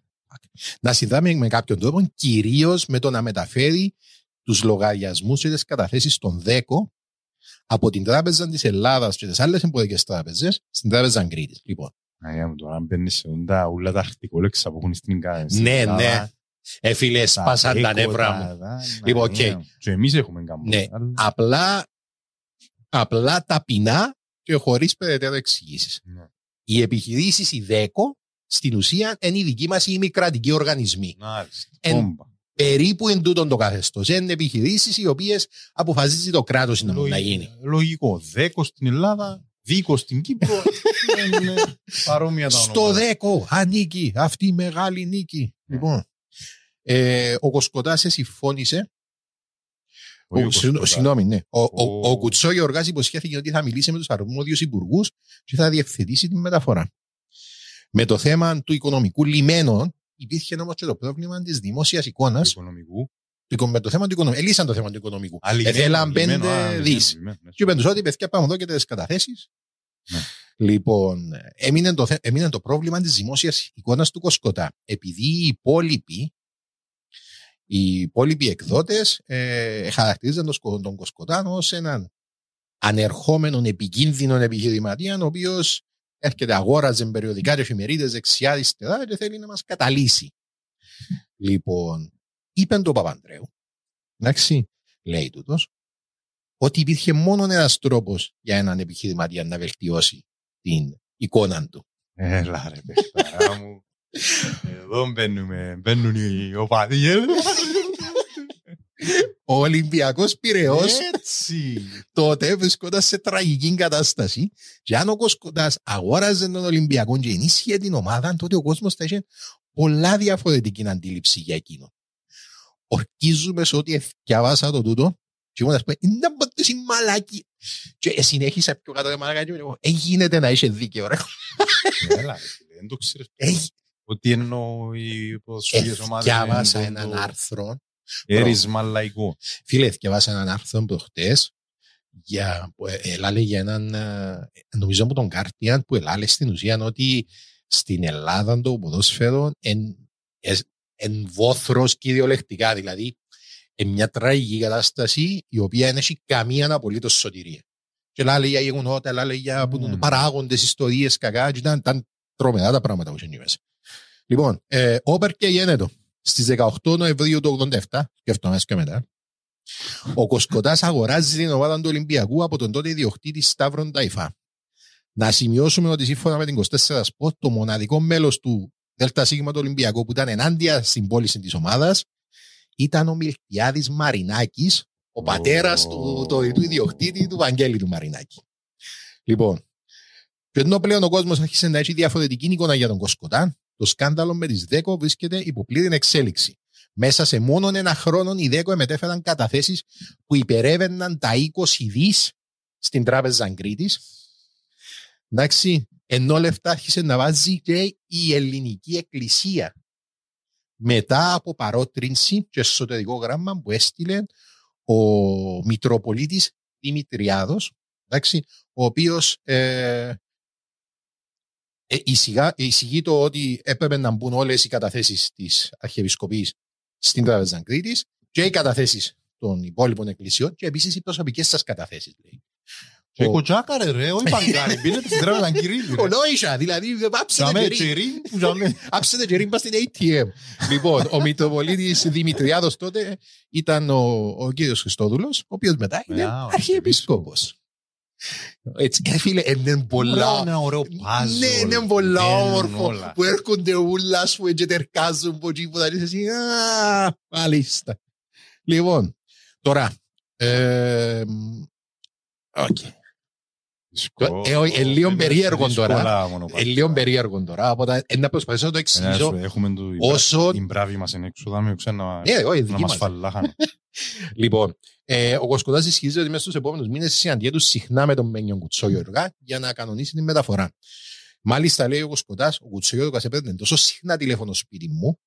Να συνδράμει με κάποιον τρόπο, κυρίως με το να μεταφέρει τους λογαριασμούς και τις καταθέσεις των ΔΕΚΟ από την Τράπεζα της Ελλάδας και τις άλλες εμπορικές τράπεζες στην Τράπεζα Κρήτη. Λοιπόν, Αγία μου, τώρα μπαίνεις σε όντα όλα τα αρχιτικόλεξα που έχουν στην κα- στην ναι, Ελλάδα, ναι. Ε, φίλε, τα σπάσαν τα έκο, νεύρα τα- μου. τα- Λοιπόν, ναι, οκ. ναι. Και εμείς έχουμε καμπό. Ναι. αλλά- Απλά, απλά ταπεινά και χωρίς περαιτέρω εξηγήσεις. Ναι. Οι επιχειρήσεις, η ΔΕΚΟ, στην ουσία είναι οι δικοί μας οι μη κρατικοί οργανισμοί. Μάλιστα. Εν- Μπόμπα. Περίπου εν τούτον το καθεστώς. Είναι επιχειρήσεις οι οποίες αποφασίζει το κράτος να, να γίνει. Λογικό. Δέκος στην Ελλάδα, δίκος στην Κύπρο. είναι παρόμοια τα Στο ονόματα. δέκο ανήκει αυτή η μεγάλη νίκη. Λοιπόν, ε, ο Κοσκοτάς συμφώνησε Όχι Ο, ο συγγνώ- Κοσκοτάς. Συγγνώμη, ναι. Ο, ο, Ο- ο Κουτσό Γεωργάς υποσχέθηκε ότι θα μιλήσει με τους αρμόδιους υπουργούς και θα διευθετήσει την μεταφορά. Με το θέμα του οικονομικού λιμένων υπήρχε όμως και το πρόβλημα της δημόσιας εικόνας. Οικονομικού. του οικο- Με το θέμα του οικονομικού. Ελύσαν το θέμα του οικονομικού. Α, λιμένο, Έθελαν λιμένο, α, πέντε λιμένο, δις. λιμένο, ναι. Και είπαν τους ότι παιδιά πάμε εδώ και τις καταθέσεις. Ναι. Λοιπόν, έμεινε το, θε- έμεινε το πρόβλημα της δημόσιας εικόνας του Κοσκοτά. Επειδή οι υπόλοιποι, οι υπόλοιποι εκδότες ε, χαρακτηρίζαν τον, Σκο- τον Κοσκοτά ως έναν ανερχόμενον επικίνδυνο επιχειρηματία ο οποίος έρχεται αγόραζε περιοδικά και εφημερίδες δεξιά αριστερά και θέλει να μας καταλύσει. Λοιπόν, είπε το Παπαντρέου, εντάξει, λέει τούτος, ότι υπήρχε μόνο ένας τρόπος για έναν επιχειρηματία να βελτιώσει την εικόνα του. Έλα ρε παιχταρά μου. Εδώ μπαίνουμε, μπαίνουν οι οπαδοί. Ο Ολυμπιακός Πυραιός Έτσι. τότε βρισκόταν σε τραγική κατάσταση και αν ο Κοσκοτάς αγόραζε τον Ολυμπιακό και ενίσχυε την ομάδα, τότε ο κόσμος θα είχε πολλά διαφορετική αντίληψη για εκείνο. Ορκίζουμε σε ότι διαβάσα το τούτο και ήμουν ας πούμε, είναι να μπω η μαλάκι. Και συνέχισα πιο κάτω de μαλάκα και λέω, «Ε, γίνεται να είσαι δίκαιο ρε. Έλα ρε φίλε, δεν το ξέρεις. Ε, Ότι εννοώ οι ποδοσφαιρικές ομάδες. Διάβασα είναι έναν το άρθρο Έρισμα λαϊκό. Φίλε, διαβάσα έναν άρθρο προχτές για, που ε, ελάλε για έναν, ε, νομίζω από τον Κάρτιαν, που ελάλε στην ουσία ότι στην Ελλάδα το ποδόσφαιρο εν, εν, εν βόθρος κυριολεκτικά, δηλαδή εν μια τραγική κατάσταση η οποία δεν έχει καμία απολύτως σωτηρία. Και λέει για γεγονότα, λέει για Mm. mm. παράγοντες, ιστορίες κακά, και ήταν, ήταν τρομερά τα πράγματα που είχε μέσα. Λοιπόν, ε, όπερ και γένετο. Στις 18 Νοεμβρίου του 87, και αυτό μέσα και μετά, ο Κοσκοτάς αγοράζει την ομάδα του Ολυμπιακού από τον τότε ιδιοκτήτη Σταύρον Ταϊφά. Να σημειώσουμε ότι σύμφωνα με την 24 Sport, το μοναδικό μέλος του ΔΣ του Ολυμπιακού που ήταν ενάντια στην πώληση της ομάδας ήταν ο Μιλτιάδης Μαρινάκης, ο πατέρας του, του, του ιδιοκτήτη του Βαγγέλη του Μαρινάκη. Λοιπόν, και ενώ πλέον ο κόσμος άρχισε να έχει διαφορετική εικόνα για τον Κοσκοτά, το σκάνδαλο με τις ΔΕΚΟ βρίσκεται υπό πλήρη εξέλιξη. Μέσα σε μόνο ένα χρόνο οι ΔΕΚΟ μετέφεραν καταθέσεις που υπερεύαιναν τα 20 δις στην τράπεζα Κρήτης. Εντάξει, ενώ λεφτά άρχισε να βάζει και η ελληνική εκκλησία. Μετά από παρότρινση και εσωτερικό γράμμα που έστειλε ο Μητροπολίτης Δημητριάδος, εντάξει, ο οποίος ε, ε, εισηγά- εισηγεί το ότι έπρεπε να μπουν όλες οι καταθέσεις της Αρχιεπισκοπής στην Τράπεζα Κρήτης και οι καταθέσεις των υπόλοιπων εκκλησιών και επίσης οι προσωπικές σας καταθέσεις. Λέει. Και Ο- κοτσάκαρε ρε, όχι παγκάρι. Μπαίνετε στην τράπεζα Κυρίλη. Ο Νόησα, δηλαδή άψετε Ζαμέ και τσιρί, που ζαμέ. Άψετε και ρίμπα στην ATM. λοιπόν, ο Μητροπολίτης Δημητριάδος τότε ήταν ο, ο κύριος Χριστόδουλος, ο οποίος μετά είναι Α, ο αρχιεπίσκοπος. Έτσι, ε, φίλε, είναι Πολλά, πολλά... ένα ωραίο puzzle. Ναι, είναι πολλά Μπαίνουν όμορφο όλα. που έρχονται ούλα σου και τερκάζουν από εκεί που θα λες εσύ «Α, μάλιστα». Λοιπόν, τώρα, ε, οκ. Δύσκολο. Ε, όχι, ε, λίγο Είναι περίεργο τώρα. δύσκολα μονοπάτια. Ε, λίγο περίεργο τώρα, οπότε ε, να προσπαθήσω να το Ε, εξηγήσω σου, Έχουμε το όσο... την μπράβη μας εν έξω, δάμε ξανά Ε, όχι, να δική μας μας. φαλάχανε. Λοιπόν, ε, ο Κοσκοτάς ισχύζει ότι μέσα στους επόμενους μήνες συναντιέται συχνά με τον Μένιον Κουτσόγιοργα για να κανονίσει την μεταφορά. Μάλιστα, λέει ο Κοσκοτάς, ο Κουτσόγιοργας έπαιρνε τόσο συχνά τηλέφωνο σπίτι μου,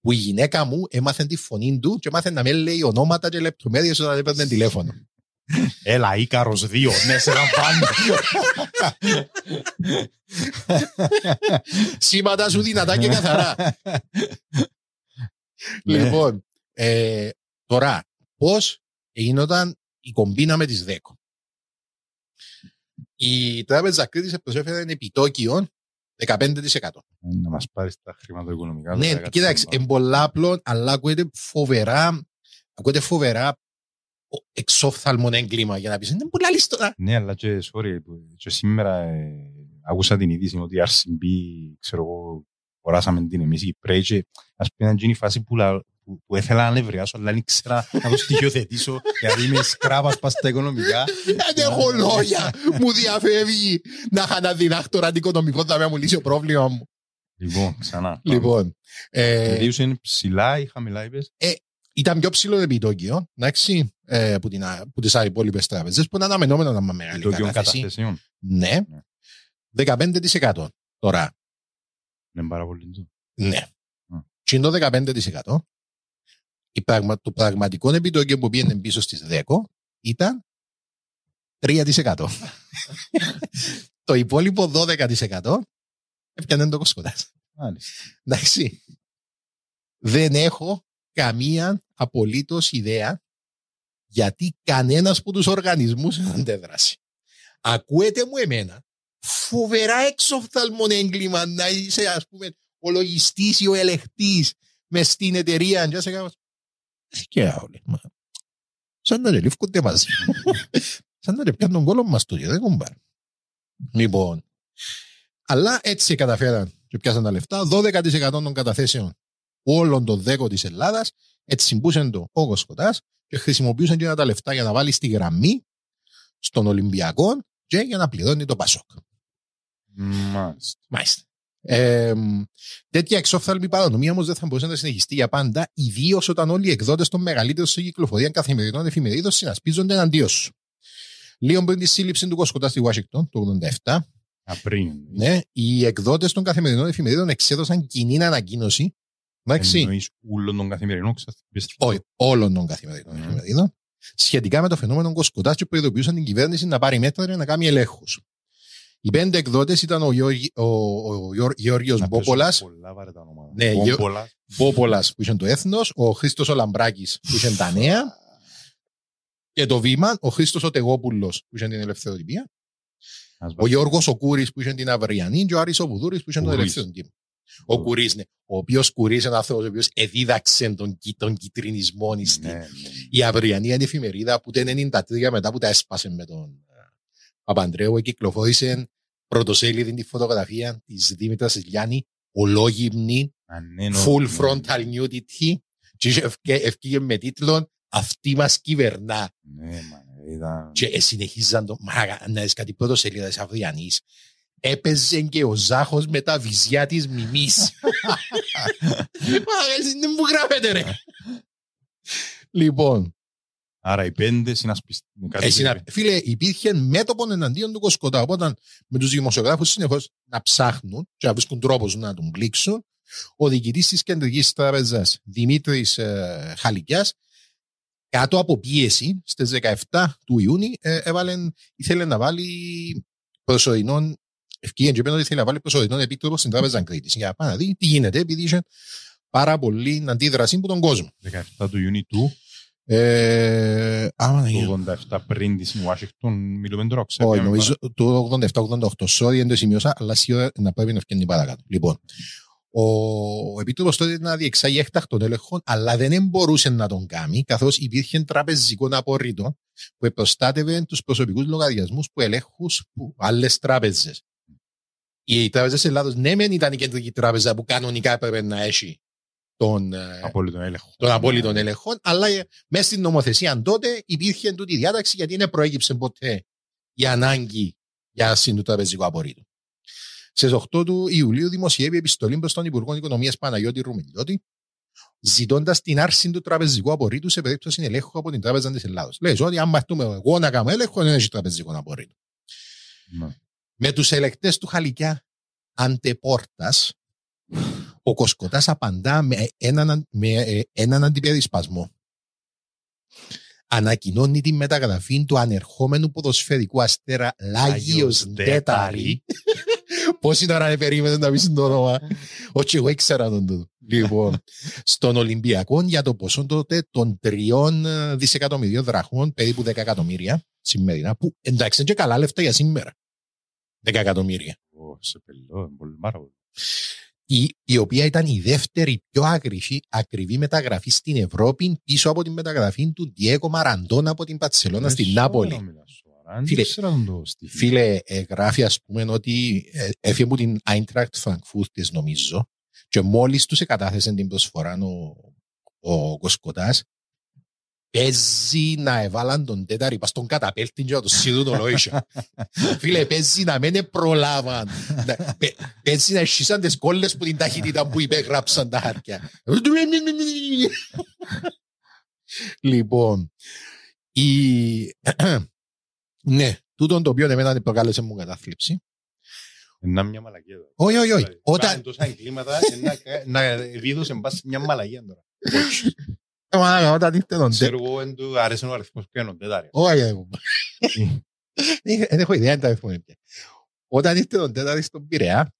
που η γυναίκα μου έμαθε τη φωνή του και έμαθε να με λέει ονόματα και λεπτομέρειες όταν έπαιρνε τηλέφωνο. Έλα, Ίκαρος 2, ναι, σε ένα πάνω. Σήματα σου δυνατά και καθαρά. λοιπόν, ε, τώρα, πώς γίνονταν η κομπίνα με τις 10. Η Τράπεζα Κρήτης προσέφερε ένα επιτόκιο 15%. Να μας πάρεις τα χρηματοοικονομικά. Ναι, τώρα, κοίταξε, κάτσε να είναι πολλά απλό, αλλά ακούγεται φοβερά, ακούγεται φοβερά ο- εξόφθαλμον έγκλημα για να πεις, είναι πολλά λίστορα. Ναι, αλλά και, sorry, που- και σήμερα ε, άκουσα την είδηση ότι η RCB, ξέρω εγώ, χωράσαμε την εμείς οι Κυπρέοι και ας πούμε είναι η φάση που, λα, που που, που ήθελα να νευριάσω, αλλά δεν ήξερα να το στοιχειοθετήσω, γιατί είμαι σκράπας πας στα οικονομικά. Δεν έχω λόγια. Μου διαφεύγει να είχα ένα διδάκτορα αντικονομικό να μου λύσει το πρόβλημα μου. Λοιπόν, ξανά. Λοιπόν, ε, Ιδίως είναι ψηλά ή χαμηλά, είπες. ήταν πιο ψηλό το επιτόκιο, εντάξει, ε, που, την, που τις υπόλοιπες τράπεζες, που είναι αναμενόμενο να είμαι μεγάλη Το κύριο κατάθεση. καταθέσεων. Ναι, 15%. Τώρα, Είναι πάρα πολύ το. ναι. Μμ. Και είναι το 15%. Η πραγμα, το πραγματικό επιτόκιο που πήγαινε πίσω στις 10 ήταν 3%. το υπόλοιπο 12% έπιανε το κοσκοτάς. Μάλιστα. Εντάξει. Δεν έχω καμία απολύτως ιδέα γιατί κανένας από τους οργανισμούς δεν αντέδρασε. Ακούετε μου εμένα φοβερά εξοφθαλμον έγκλημα να είσαι ας πούμε ο λογιστής ή ο ελεκτής μες στην εταιρεία και σε κάνω και όλοι μα σαν να ρελίφκονται μαζί σαν να ρε πιάνουν κόλλο μας το δεν κουμπάρ λοιπόν αλλά έτσι καταφέραν και πιάσαν τα λεφτά 12% των καταθέσεων όλων των 10 της Ελλάδας έτσι μπούσαν το ο Κοσκοτάς και χρησιμοποιούσαν και τα λεφτά για να βάλει στη γραμμή στον Ολυμπιακό και για να πληρώνει το Πασόκ. Μάλιστα. Μάλιστα. Ε, τέτοια εξόφθαλμη παρανομία όμως δεν θα μπορούσε να συνεχιστεί για πάντα, ιδίως όταν όλοι οι εκδότες των μεγαλύτερων σε κυκλοφορία καθημερινών εφημερίδων συνασπίζονται εναντίον σου. Λίγο πριν τη σύλληψη του Κοσκοτά στη Ουάσιγκτον το 1987, Απριν. ναι, οι εκδότες των καθημερινών εφημερίδων εξέδωσαν κοινή ανακοίνωση. Εντάξει, Εννοείς ούλων των καθημερινών ξαθυπίστρων. όχι, όλων των καθημερινών Μμμ. εφημερίδων, σχετικά με το φαινόμενο Κοσκοτάς και προειδοποιούσαν την κυβέρνηση να πάρει μέτρα για να κάνει ελέγχους. Οι πέντε εκδότες ήταν ο, Γιώργη- ο, ο Γιώργ- Γεώργιος Να πέσουν Μπόπολας, Πολλά βαρετά ονόματα. Ναι, γιο- Μπόμπολας. Μπόπολας που είχε το έθνος, ο Χρήστος ο Λαμπράκη που είχε τα νέα και το βήμα, ο Χρήστος ο Τεγόπουλο που είχε την ελευθεροτυπία, Ας ο βάλω. Γιώργος ο Κούρη που είχε την Αυριανή και ο Άρης ο Βουδούρη που είχε τον Κουρής. ελευθεροτύπο. Ο Κουρή, ναι. Ο οποίος Κουρή είναι ένα άνθρωπο ο οποίος εδίδαξε τον, κοι- τον κυτρινισμό Ναι, στην ναι. η Αυριανή είναι εφημερίδα που το 93 μετά που τα έσπασε με τον ε, Παπαντρέου κυκλοφόρησε πρωτοσέλιδη τη φωτογραφία της Δήμητρας Ηλιάννη ολόγυμνη, Α, ναι, ναι, full ναι. frontal nudity και είχε ευκαι- ευκήγε με τίτλο «Αυτή μας κυβερνά» Ναι, μα, ήταν... και ε, συνεχίζαν το «Μα να δεις κάτι πρωτοσέλιδα της Αυριανής» έπαιζε και ο Ζάχος με τα βυζιά της μιμής. Μα εσύ δεν μου γράφετε ρε; Λοιπόν, Άρα οι πέντε συνασπιστούν. Κάτι Ε, συνα- τέτοιο. Φίλε, υπήρχε μέτωπο εναντίον του Κοσκοτά. Οπότε με τους δημοσιογράφους συνεχώς να ψάχνουν και να βρίσκουν τρόπο να τον πλήξουν. Ο διοικητής της Κεντρικής Τράπεζας Δημήτρης ε, Χαλικιάς, κάτω από πίεση στις 17 του Ιούνιου, ε, έβαλε, ήθελε να βάλει προσωρινών. Ευκαιρία και ότι ήθελε να βάλει προσωρινών επίτροπο στην Τράπεζα Κρήτης. Για να πάει να δει τι γίνεται, επειδή είχε πάρα πολύ αντίδραση από τον κόσμο. 17 του Ιουνίου του Ε, άμα να γίνει. του 87 πριν της Ουάσιγκτον μιλούμε τώρα. ξέρω, Όχι, για νομίζω το 87-88. Sorry, δεν το σημείωσα, αλλά σίγουρα να πρέπει να φτιάξει παρακάτω. Λοιπόν, ο επίτροπος τότε ήταν να διεξάγει έκτακτον έλεγχο, αλλά δεν μπορούσε να τον κάνει, καθώς υπήρχε τραπεζικό απορρίτο που προστάτευε τους προσωπικούς λογαριασμούς που ελέγχους άλλες τράπεζε. Οι τράπεζε Ελλάδος, ναι, μεν ήταν η κεντρική τράπεζα που κανονικά έπρεπε να έχει τον, ε, Απόλυτο έλεγχο. των απόλυτων ελεγχών, αλλά ε, μέσα στην νομοθεσία τότε υπήρχε τούτη η διάταξη γιατί δεν προέκυψε ποτέ η ανάγκη για συντοτραπεζικό απορρίτου. Στις 8 του Ιουλίου δημοσιεύει επιστολή προς τον Υπουργό Οικονομίας Παναγιώτη Ρουμιλιώτη, ζητώντας την άρση του τραπεζικού απορρίτου σε περίπτωση ελέγχου από την Τράπεζα της Ελλάδος. Λέει ότι αν μαθούμε εγώ να κάνω έλεγχο, δεν έχει τραπεζικό απορρίτου. Ναι. Με τους ελεκτέ του Χαλικιά αντεπόρτας, ο Κοσκοτάς απαντά με έναν, με ε, έναν αντιπερισπασμό. Ανακοινώνει τη μεταγραφή του ανερχόμενου ποδοσφαιρικού αστέρα Λάγιος Άγιος Ντέταρη. Πόση ώρα δεν περίμενε να πεις το όνομα. Όχι, εγώ ήξερα τον τούτο. Λοιπόν, στον Ολυμπιακό για το ποσό τότε των τριών ε, δισεκατομμυρίων δραχμών, περίπου 10 εκατομμύρια σημερινά, που εντάξει είναι και καλά λεφτά για σήμερα. 10 εκατομμύρια Ω, Σε πελό, πολύ πάρα πολύ. Η, η οποία ήταν η δεύτερη πιο ακριβή, ακριβή μεταγραφή στην Ευρώπη πίσω από την μεταγραφή του Διέκο Μαραντόνα από την Παρσελώνα Ε, στην σοβαρά Νάπολη. μιλάς, σοβαρά. Δεν Φίλε, ήξερα τον το στοιχείο. Φίλε, ε, γράφει ας πούμε ότι ε, έφυγε από την Eintracht Frankfurt της νομίζω και μόλις τους εκατάθεσε την προσφορά ο, ο Κοσκοτάς, παίζει να εβάλαν τον τέταρη πας στον καταπέλτη και να το σίδουν το λόγιο. Φίλε, παίζει να μην προλάβαν. Να- παι- Παίζει να εσχίσαν τις κόλλες που την ταχύτητα που υπέγραψαν τα χάρτια. λοιπόν, η... ναι, τούτον το οποίο εμένα προκάλεσε μου κατάθλιψη. Να μια μαλακία. τώρα. Όχι, όχι, όχι. Όταν... Όταν, τόσα εγκλήματα, να, να δίδωσε μπας σε μια μαλακία τώρα. Μα, όταν ήρθε τον Ξέρω εγώ, εν του άρεσε ο αριθμός που είναι ο τέταρη. Όχι, εγώ. Δεν έχω ιδέα αν τα αριθμό είναι πια. Όταν ήρθε τον τέταρτη στον Πειραιά,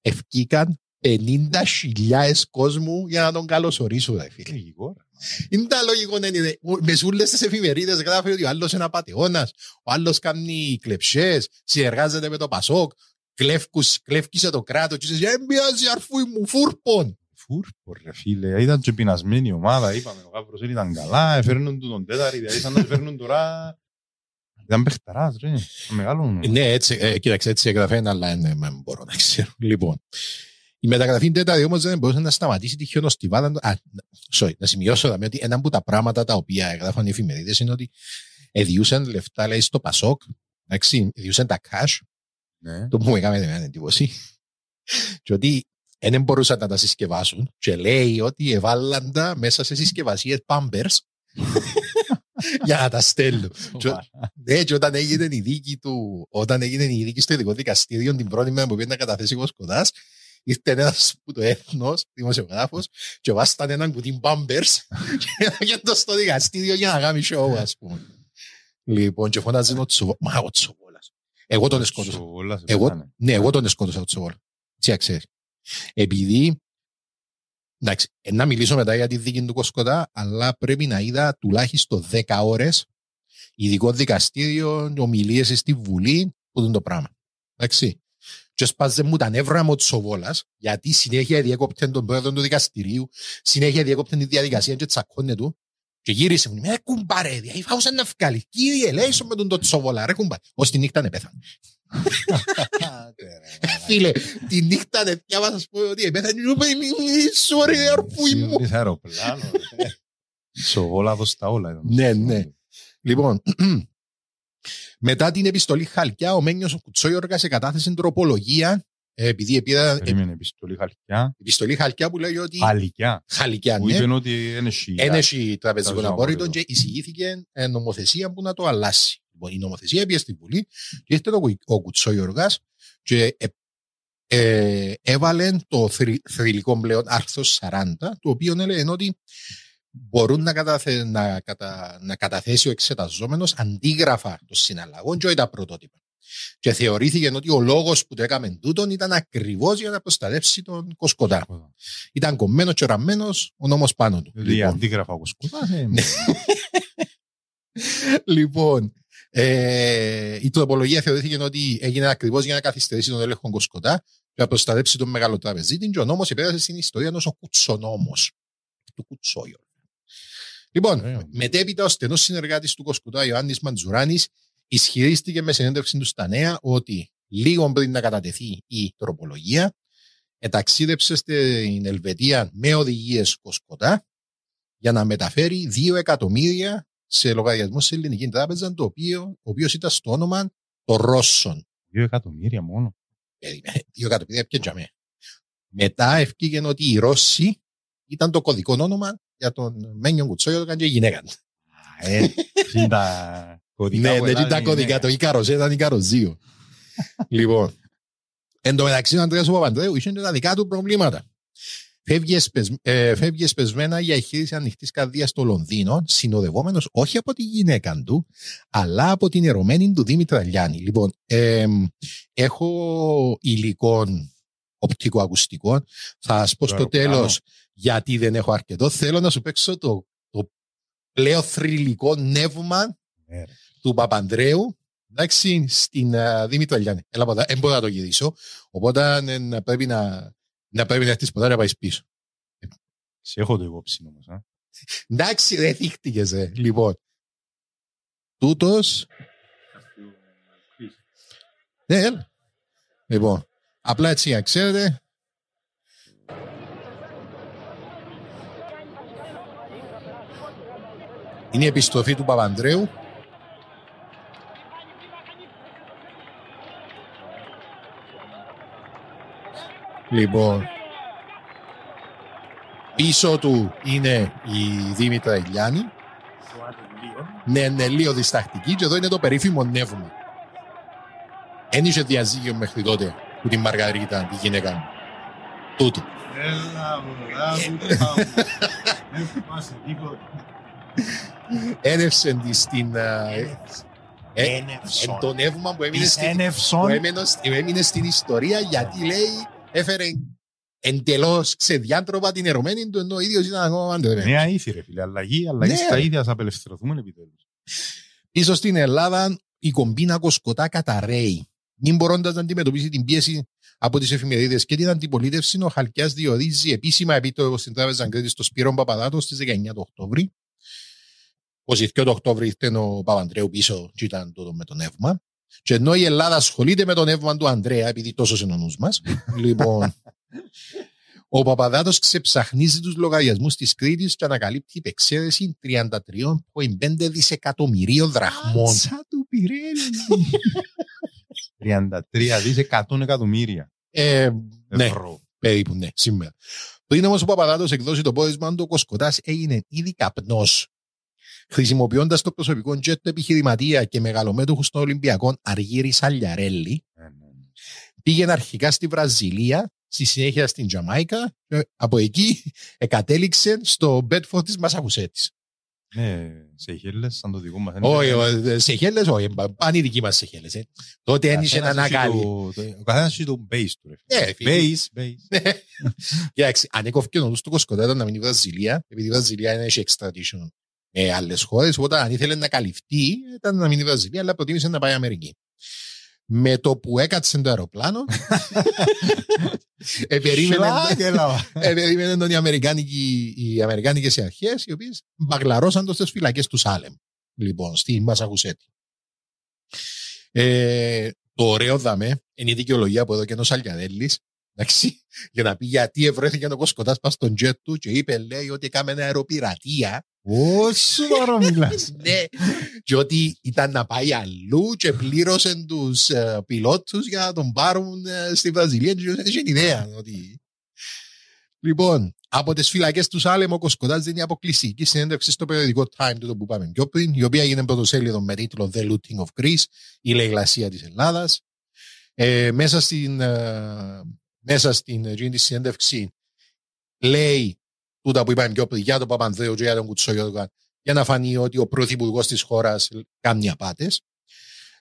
ευκήκαν 50.000 κόσμου για να τον καλωσορίσουν, ρε φίλε. Λογικό. Είναι τα λογικό να είναι. Με σούλες τις εφημερίδες γράφει ότι ο άλλος είναι απατεώνας, ο άλλος κάνει κλεψές, συνεργάζεται με το Πασόκ, κλέφκους, κλέφκησε το κράτος και είσαι «Δεν πειράζει αρφούι μου, φούρπον». Φούρπο ρε φίλε, ήταν και πεινασμένη η ομάδα, είπαμε, ο Γάβρος δεν ήταν καλά, έφερνουν του τον τέταρη, δηλαδή σαν να φέρνουν τώρα... Ήταν παιχταράς ρε, μεγάλο. Ναι, έτσι, ε, κοίταξε, έτσι έγραφε ένα, αλλά δεν δεν μπορώ να ξέρω. Λοιπόν, η μεταγραφή τέταρτη όμως δεν μπορούσε να σταματήσει τη χιονοστιβάδα. Α, sorry, να σημειώσω δαμε ότι ένα από τα πράγματα τα οποία έγραφαν οι εφημερίδες είναι ότι εδιούσαν λεφτά, λέει, στο Πασόκ, εντάξει, εδιούσαν τα cash, Ναι. το που μου έκανε μια εντύπωση, και ότι δεν μπορούσαν να τα συσκευάσουν και λέει ότι εβάλλαν τα μέσα σε συσκευασίες Pampers για να τα στέλνουν. Και- ναι, και όταν έγινε η δίκη του, όταν έγινε η δίκη στο ειδικό δικαστήριο την πρώτη μέρα που πήγε να καταθέσει ο Κοσκοτάς, ήρθε ένας που το έθνος, δημοσιογράφος, και βάσταν έναν κουτί μπάμπερς και έγινε το στο δικαστήριο για να κάνει show, ας πούμε. Λοιπόν, και φωνάζει ο Τσοβόλας. Μα, ο Τσοβόλας. Εγώ τον σκότωσα. Σοβόλας, Εγώ, πέθανε. ναι, εγώ τον σκότωσα ο Τσοβόλας. Τι να ξέρεις. Επειδή, εντάξει, ε, να μιλήσω μετά για τη δίκη του Κοσκοτά, αλλά πρέπει να είδα τουλάχιστον 10 ώρες ειδικό δικαστήριο, ομιλίες στη Βουλή, που δουν το πράγμα. Εντάξει. Και σπάζε μου τα νεύρα μου ο Τσοβόλας, γιατί συνέχεια διέκοπτε τον πρόεδρο του δικαστηρίου, συνέχεια διέκοπτε τη διαδικασία και τσακώνε του, και γύρισε μου, με κουμπάρε, διαφέρουσα να βγάλει. Κύριε, λέει με τον το Τσοβόλα, ρε κουμπάρε. Ως τη νύχτα είναι πέθανε. Φίλε, τη νύχτα είναι διάβασα σου πω ότι πέθανε. Sorry, αρφούι μου. Σιωρής αεροπλάνο, ρε. Σοβόλα δώσ' τα όλα. ήταν. Ναι, ναι. Λοιπόν, μετά την επιστολή Χαλκιά, ο Μένιος ο Κουτσόιοργας κατάθεσε τροπολογία, ε, επειδή επίδα Περίμενε επιστολή χαλκιά. επιστολή Χαλκιά που λέει ότι Χαλκιά. Χαλκιά, Που ναι, είπε ότι είναι σιγά. ένεση τραπεζικό Τραπεζικό απόρριτο απόρριτο. και εισηγήθηκε ε, νομοθεσία που να το αλλάσει. Λοιπόν, η νομοθεσία πήγε στην Βουλή και ήρθε το, Κου- ο Κουτσόιοργας και ε, ε, έβαλε το θρη- θρηλυκό πλέον άρθρο 40, το οποίο έλεγε ότι μπορούν να, καταθε, να, κατα, να καταθέσει ο εξεταζόμενος αντίγραφα των συναλλαγών και όχι τα πρωτότυπα. Και θεωρήθηκε ότι ο λόγος που το έκαμε τούτον ήταν ακριβώς για να προστατεύσει τον Κοσκοτά. Ήταν κομμένος και οραμμένος ο νόμος πάνω του. Δηλαδή αντίγραφα ο σκοτάς. ε, λοιπόν, ε, η τροπολογία θεωρήθηκε ότι έγινε ακριβώς για να καθυστερήσει τον έλεγχο Κοσκοτά και να προστατεύσει τον μεγάλο τραπεζίτη. Και ο νόμος επέρασε στην ιστορία ενός ο κουτσονόμος. Του κουτσόγιο. Λοιπόν, Ωραίο. μετέπειτα ο στενός συνεργάτης του Κοσκοτά, Ιωάννης Μαντζουράνης, ισχυρίστηκε με συνέντευξη του στα νέα ότι λίγο πριν να κατατεθεί η τροπολογία, εταξίδεψε στην Ελβετία με οδηγίες Κοσκοτά για να μεταφέρει 2 εκατομμύρια σε λογαριασμό σε ελληνική τράπεζα, το οποίο, ο οποίος ήταν στο όνομα των Ρώσων. Δύο εκατομμύρια μόνο. Περίμενε, 2 εκατομμύρια πιέντζαμε. Μετά ευκήγε ότι οι Ρώσοι ήταν το κωδικό όνομα για τον Μένιον Κουτσόγιο και η γυναίκα. του. Ε, είναι τα κωδικά Ναι, που ναι, έλαβε τα η κωδικά, γυναίκα. το Ικάρος, ήταν Ικάρος 2. λοιπόν, εν τω μεταξύ ο Ανδρέας ο Παπαντρέου είχε και τα δικά του προβλήματα. Φεύγει, εσπεσ, ε, φεύγει εσπεσμένα για εγχείρηση ανοιχτής καρδίας στο Λονδίνο, συνοδευόμενος όχι από τη γυναίκα του, αλλά από την ερωμένη του Δήμητρα Λιάννη. Λοιπόν, εμ, έχω υλικών οπτικοακουστικών. Θα σας πω Το στο αεροπλάνο. τέλος γιατί δεν έχω αρκετό. Θέλω να σου παίξω το, το πλέον θρηλυκό νεύμα Ναι, ρε. Του Παπανδρέου εντάξει, στην uh, Δήμητρα Λιάννη. Έλα ποτέ, δεν μπορώ να το γυρίσω. Οπότε ε, να πρέπει να, να πρέπει να έρθεις ποτέ να πάεις πίσω. Σε έχω το υπόψη όμως. α. Εντάξει, δεν θύχτηκες, ε. Λοιπόν, τούτος... Ναι, έλα. Λοιπόν, απλά έτσι για να ξέρετε. Είναι η επιστροφή του Παπανδρέου. Λοιπόν, πίσω του είναι η Δήμητρα Ηλιάνη. Ναι, ναι, λίγο διστακτική και εδώ είναι το περίφημο νεύμα. Εν είχε διαζύγιο μέχρι τότε που την Μαργαρίτα, τη γυναίκα μου. Τούτο. Έλα, μωρά μου, τα μου. Δεν θυμάσαι τίποτα. Ένευσε τη στην... α, ε, ε, εν το νεύμα που έμεινε, Της στην, ένευσον. που έμεινε, έμεινε στην ιστορία γιατί λέει έφερε εντελώς ξεδιάντροπα την ερωμένη του ενώ ο ίδιος ήταν ακόμα παντρεμένος. Νέα ήθη ρε φίλε, αλλαγή, αλλαγή Ναι. στα ίδια, ας απελευθερωθούμε επιτέλους. Πίσω στην Ελλάδα η κομπίνα κοσκοτά καταραίει. Μην μπορώντας να αντιμετωπίσει την πίεση από τις εφημερίδες και την αντιπολίτευση, ο Χαλκιάς διορίζει επίσημα επίτροπο στην Τράπεζα Κρήτη στο Σπύρο Παπαδάτο στις 19 του Οκτώβρη. 22 του Οκτώβρη ήρθε ο Παπαντρέου πίσω και ήταν τούτο με το νεύμα. Και ενώ η Ελλάδα ασχολείται με το νεύμα του Ανδρέα, επειδή τόσο είναι ο νους μας, λοιπόν, ο Παπαδάτος ξεψαχνίζει τους λογαριασμούς της Κρήτης και ανακαλύπτει υπεξαίρεση 33,5 δισεκατομμυρίων δραχμών. Τσα του πυρέλη. 33 δις 100 εκατομμύρια Ε, ναι, ευρώ. περίπου, ναι, σήμερα. Πριν όμως ο Παπαδάτος εκδώσει το πόρισμα του, ο Κοσκοτάς έγινε ήδη καπνός. Χρησιμοποιώντας το προσωπικό jet του επιχειρηματία και μεγαλομέτωχου των Ολυμπιακών Αργύρι Σαλιαρέλη, Ε, ναι, ναι. πήγαινε αρχικά στη Βραζιλία, στη συνέχεια στην Τζαμάικα, και από εκεί εκατέληξε στο Μπέτφορντ της Μασαχουσέτης. Ναι, σε χέλες σαν το δικό μας. Όχι, όχι, σε χέλε, όχι, πάνε οι δικοί μας σε χέλε. Τότε ένιξε να ανακάλει. Ο καθένας έχει το base του ρε. φίλε. Ε, φίλε. Base, base. Κοιτάξτε, αν έκοφηκε ο νους του Κοσκοτά ήταν να μείνει η Βραζιλία, επειδή η Βραζιλία είναι έχει extradition με άλλες χώρες, οπότε αν ήθελε να καλυφθεί ήταν να μείνει η Βραζιλία, αλλά προτίμησε να πάει Αμερική. Με το που έκατσε το αεροπλάνο, ε, περίμενε, Σλάκ, έλα. ε, περίμενε τον οι, Αμερικάνικοι, οι Αμερικάνικες αρχές, οι οποίες μπαγλαρώσαν το στις φυλακές του Σάλεμ, λοιπόν, στη Μασαχουσέτη. Ε, το ωραίο δαμέ είναι η δικαιολογία που εδώ και ο Σαλιαδέλης Εντάξει, για να πει γιατί ευρέθηκε ο Κοσκοτάς πας στον τζετ του και είπε λέει ότι έκαμε αεροπειρατεία Όσο τώρα μιλάς. ναι, και ότι ήταν να πάει αλλού και πλήρωσε τους ε, πιλότους για να τον πάρουν ε, στη Βραζιλία και δεν είχε ιδέα ότι... Λοιπόν, από τις φυλακές του Σάλεμ ο Κοσκοτάς δίνει αποκλειστική συνέντευξη στο περιοδικό Time του που πάμε πιο πριν, η οποία έγινε πρωτοσέλιδο με τίτλο The Looting of Greece, η λαιλασία της Ελλάδας. Ε, μέσα στην, ε, μέσα στην εκείνη τη συνέντευξη λέει τούτα που είπαμε πιο πριν για τον Παπανδρέο και για τον Κουτσόγιοργα για να φανεί ότι ο πρωθυπουργός της χώρας κάνει απάτε.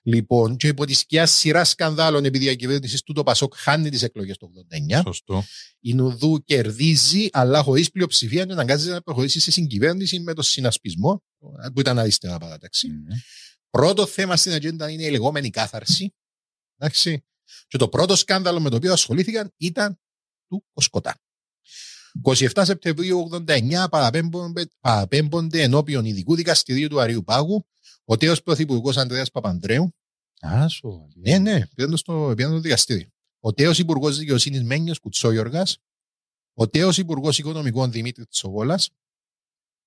Λοιπόν, και υπό τη σκιά σειρά σκανδάλων επί διακυβέρνησης του το Πασόκ χάνει τις εκλογές του 89. Σωστό. Η Νουδού κερδίζει, αλλά χωρίς πλειοψηφία και αναγκάζεται να προχωρήσει σε συγκυβέρνηση με το συνασπισμό, που ήταν αριστερά παράταξη. Ναι. Πρώτο θέμα στην ατζέντα είναι η λεγόμενη κάθαρση. Εντάξει. Και το πρώτο σκάνδαλο με το οποίο ασχολήθηκαν ήταν του Κοσκοτά. 27 Σεπτεμβρίου 89 παραπέμπονται, παραπέμπονται ενώπιον ειδικού δικαστηρίου του Αριού Πάγου ο τέος πρωθυπουργός Ανδρέας Παπανδρέου. Άσο. Ναι, ναι, πήγαν στο, πήγαν στο δικαστήριο. Ο τέος υπουργός δικαιοσύνης Μένιος Κουτσόγιοργας. Ο τέος υπουργός οικονομικών Δημήτρη Τσογόλας.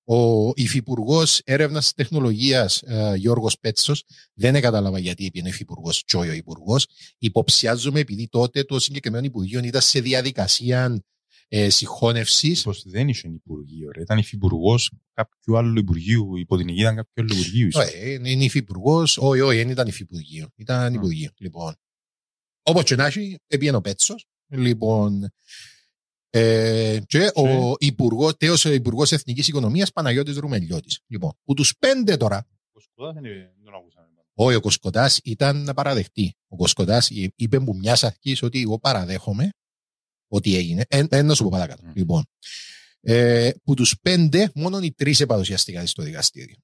Ο υφυπουργό έρευνα τεχνολογία ε, Γιώργο Πέτσο. Δεν κατάλαβα γιατί είπε υφυπουργό Τσόιο υπουργό. Υποψιάζομαι επειδή τότε το συγκεκριμένο υπουργείο ήταν σε διαδικασία ε, συγχώνευσης. Πως δεν είχε υπουργείο, ρε. Ήταν υφυπουργός κάποιου άλλου υπουργείου, υπό την αιγύδα κάποιου άλλου υπουργείου. ίσως. Ε, είναι υφυπουργός. Όχι, όχι, δεν ήταν υφυπουργείο. Ήταν Α. υπουργείο. Λοιπόν. Όπως και να έχει, επήγαινε ο Πέτσος. Λοιπόν. Ε, και ο υπουργό, τέος υπουργός Εθνικής Οικονομίας Παναγιώτης Ρουμελιώτης. Λοιπόν, που τους πέντε τώρα, Ο Σκοτάς δεν είναι- δεν τον ακούσαμε. όχι ο Κοσκοτάς ήταν να παραδεχτεί. Ο Κοσκοτάς είπε μου μιας αρχής ότι εγώ παραδέχομαι ότι έγινε. Ε, ε, να σου πω παρακάτω. Μμ. Λοιπόν, ε, που τους πέντε, μόνο οι τρεις επαρουσιαστήκαν στο δικαστήριο.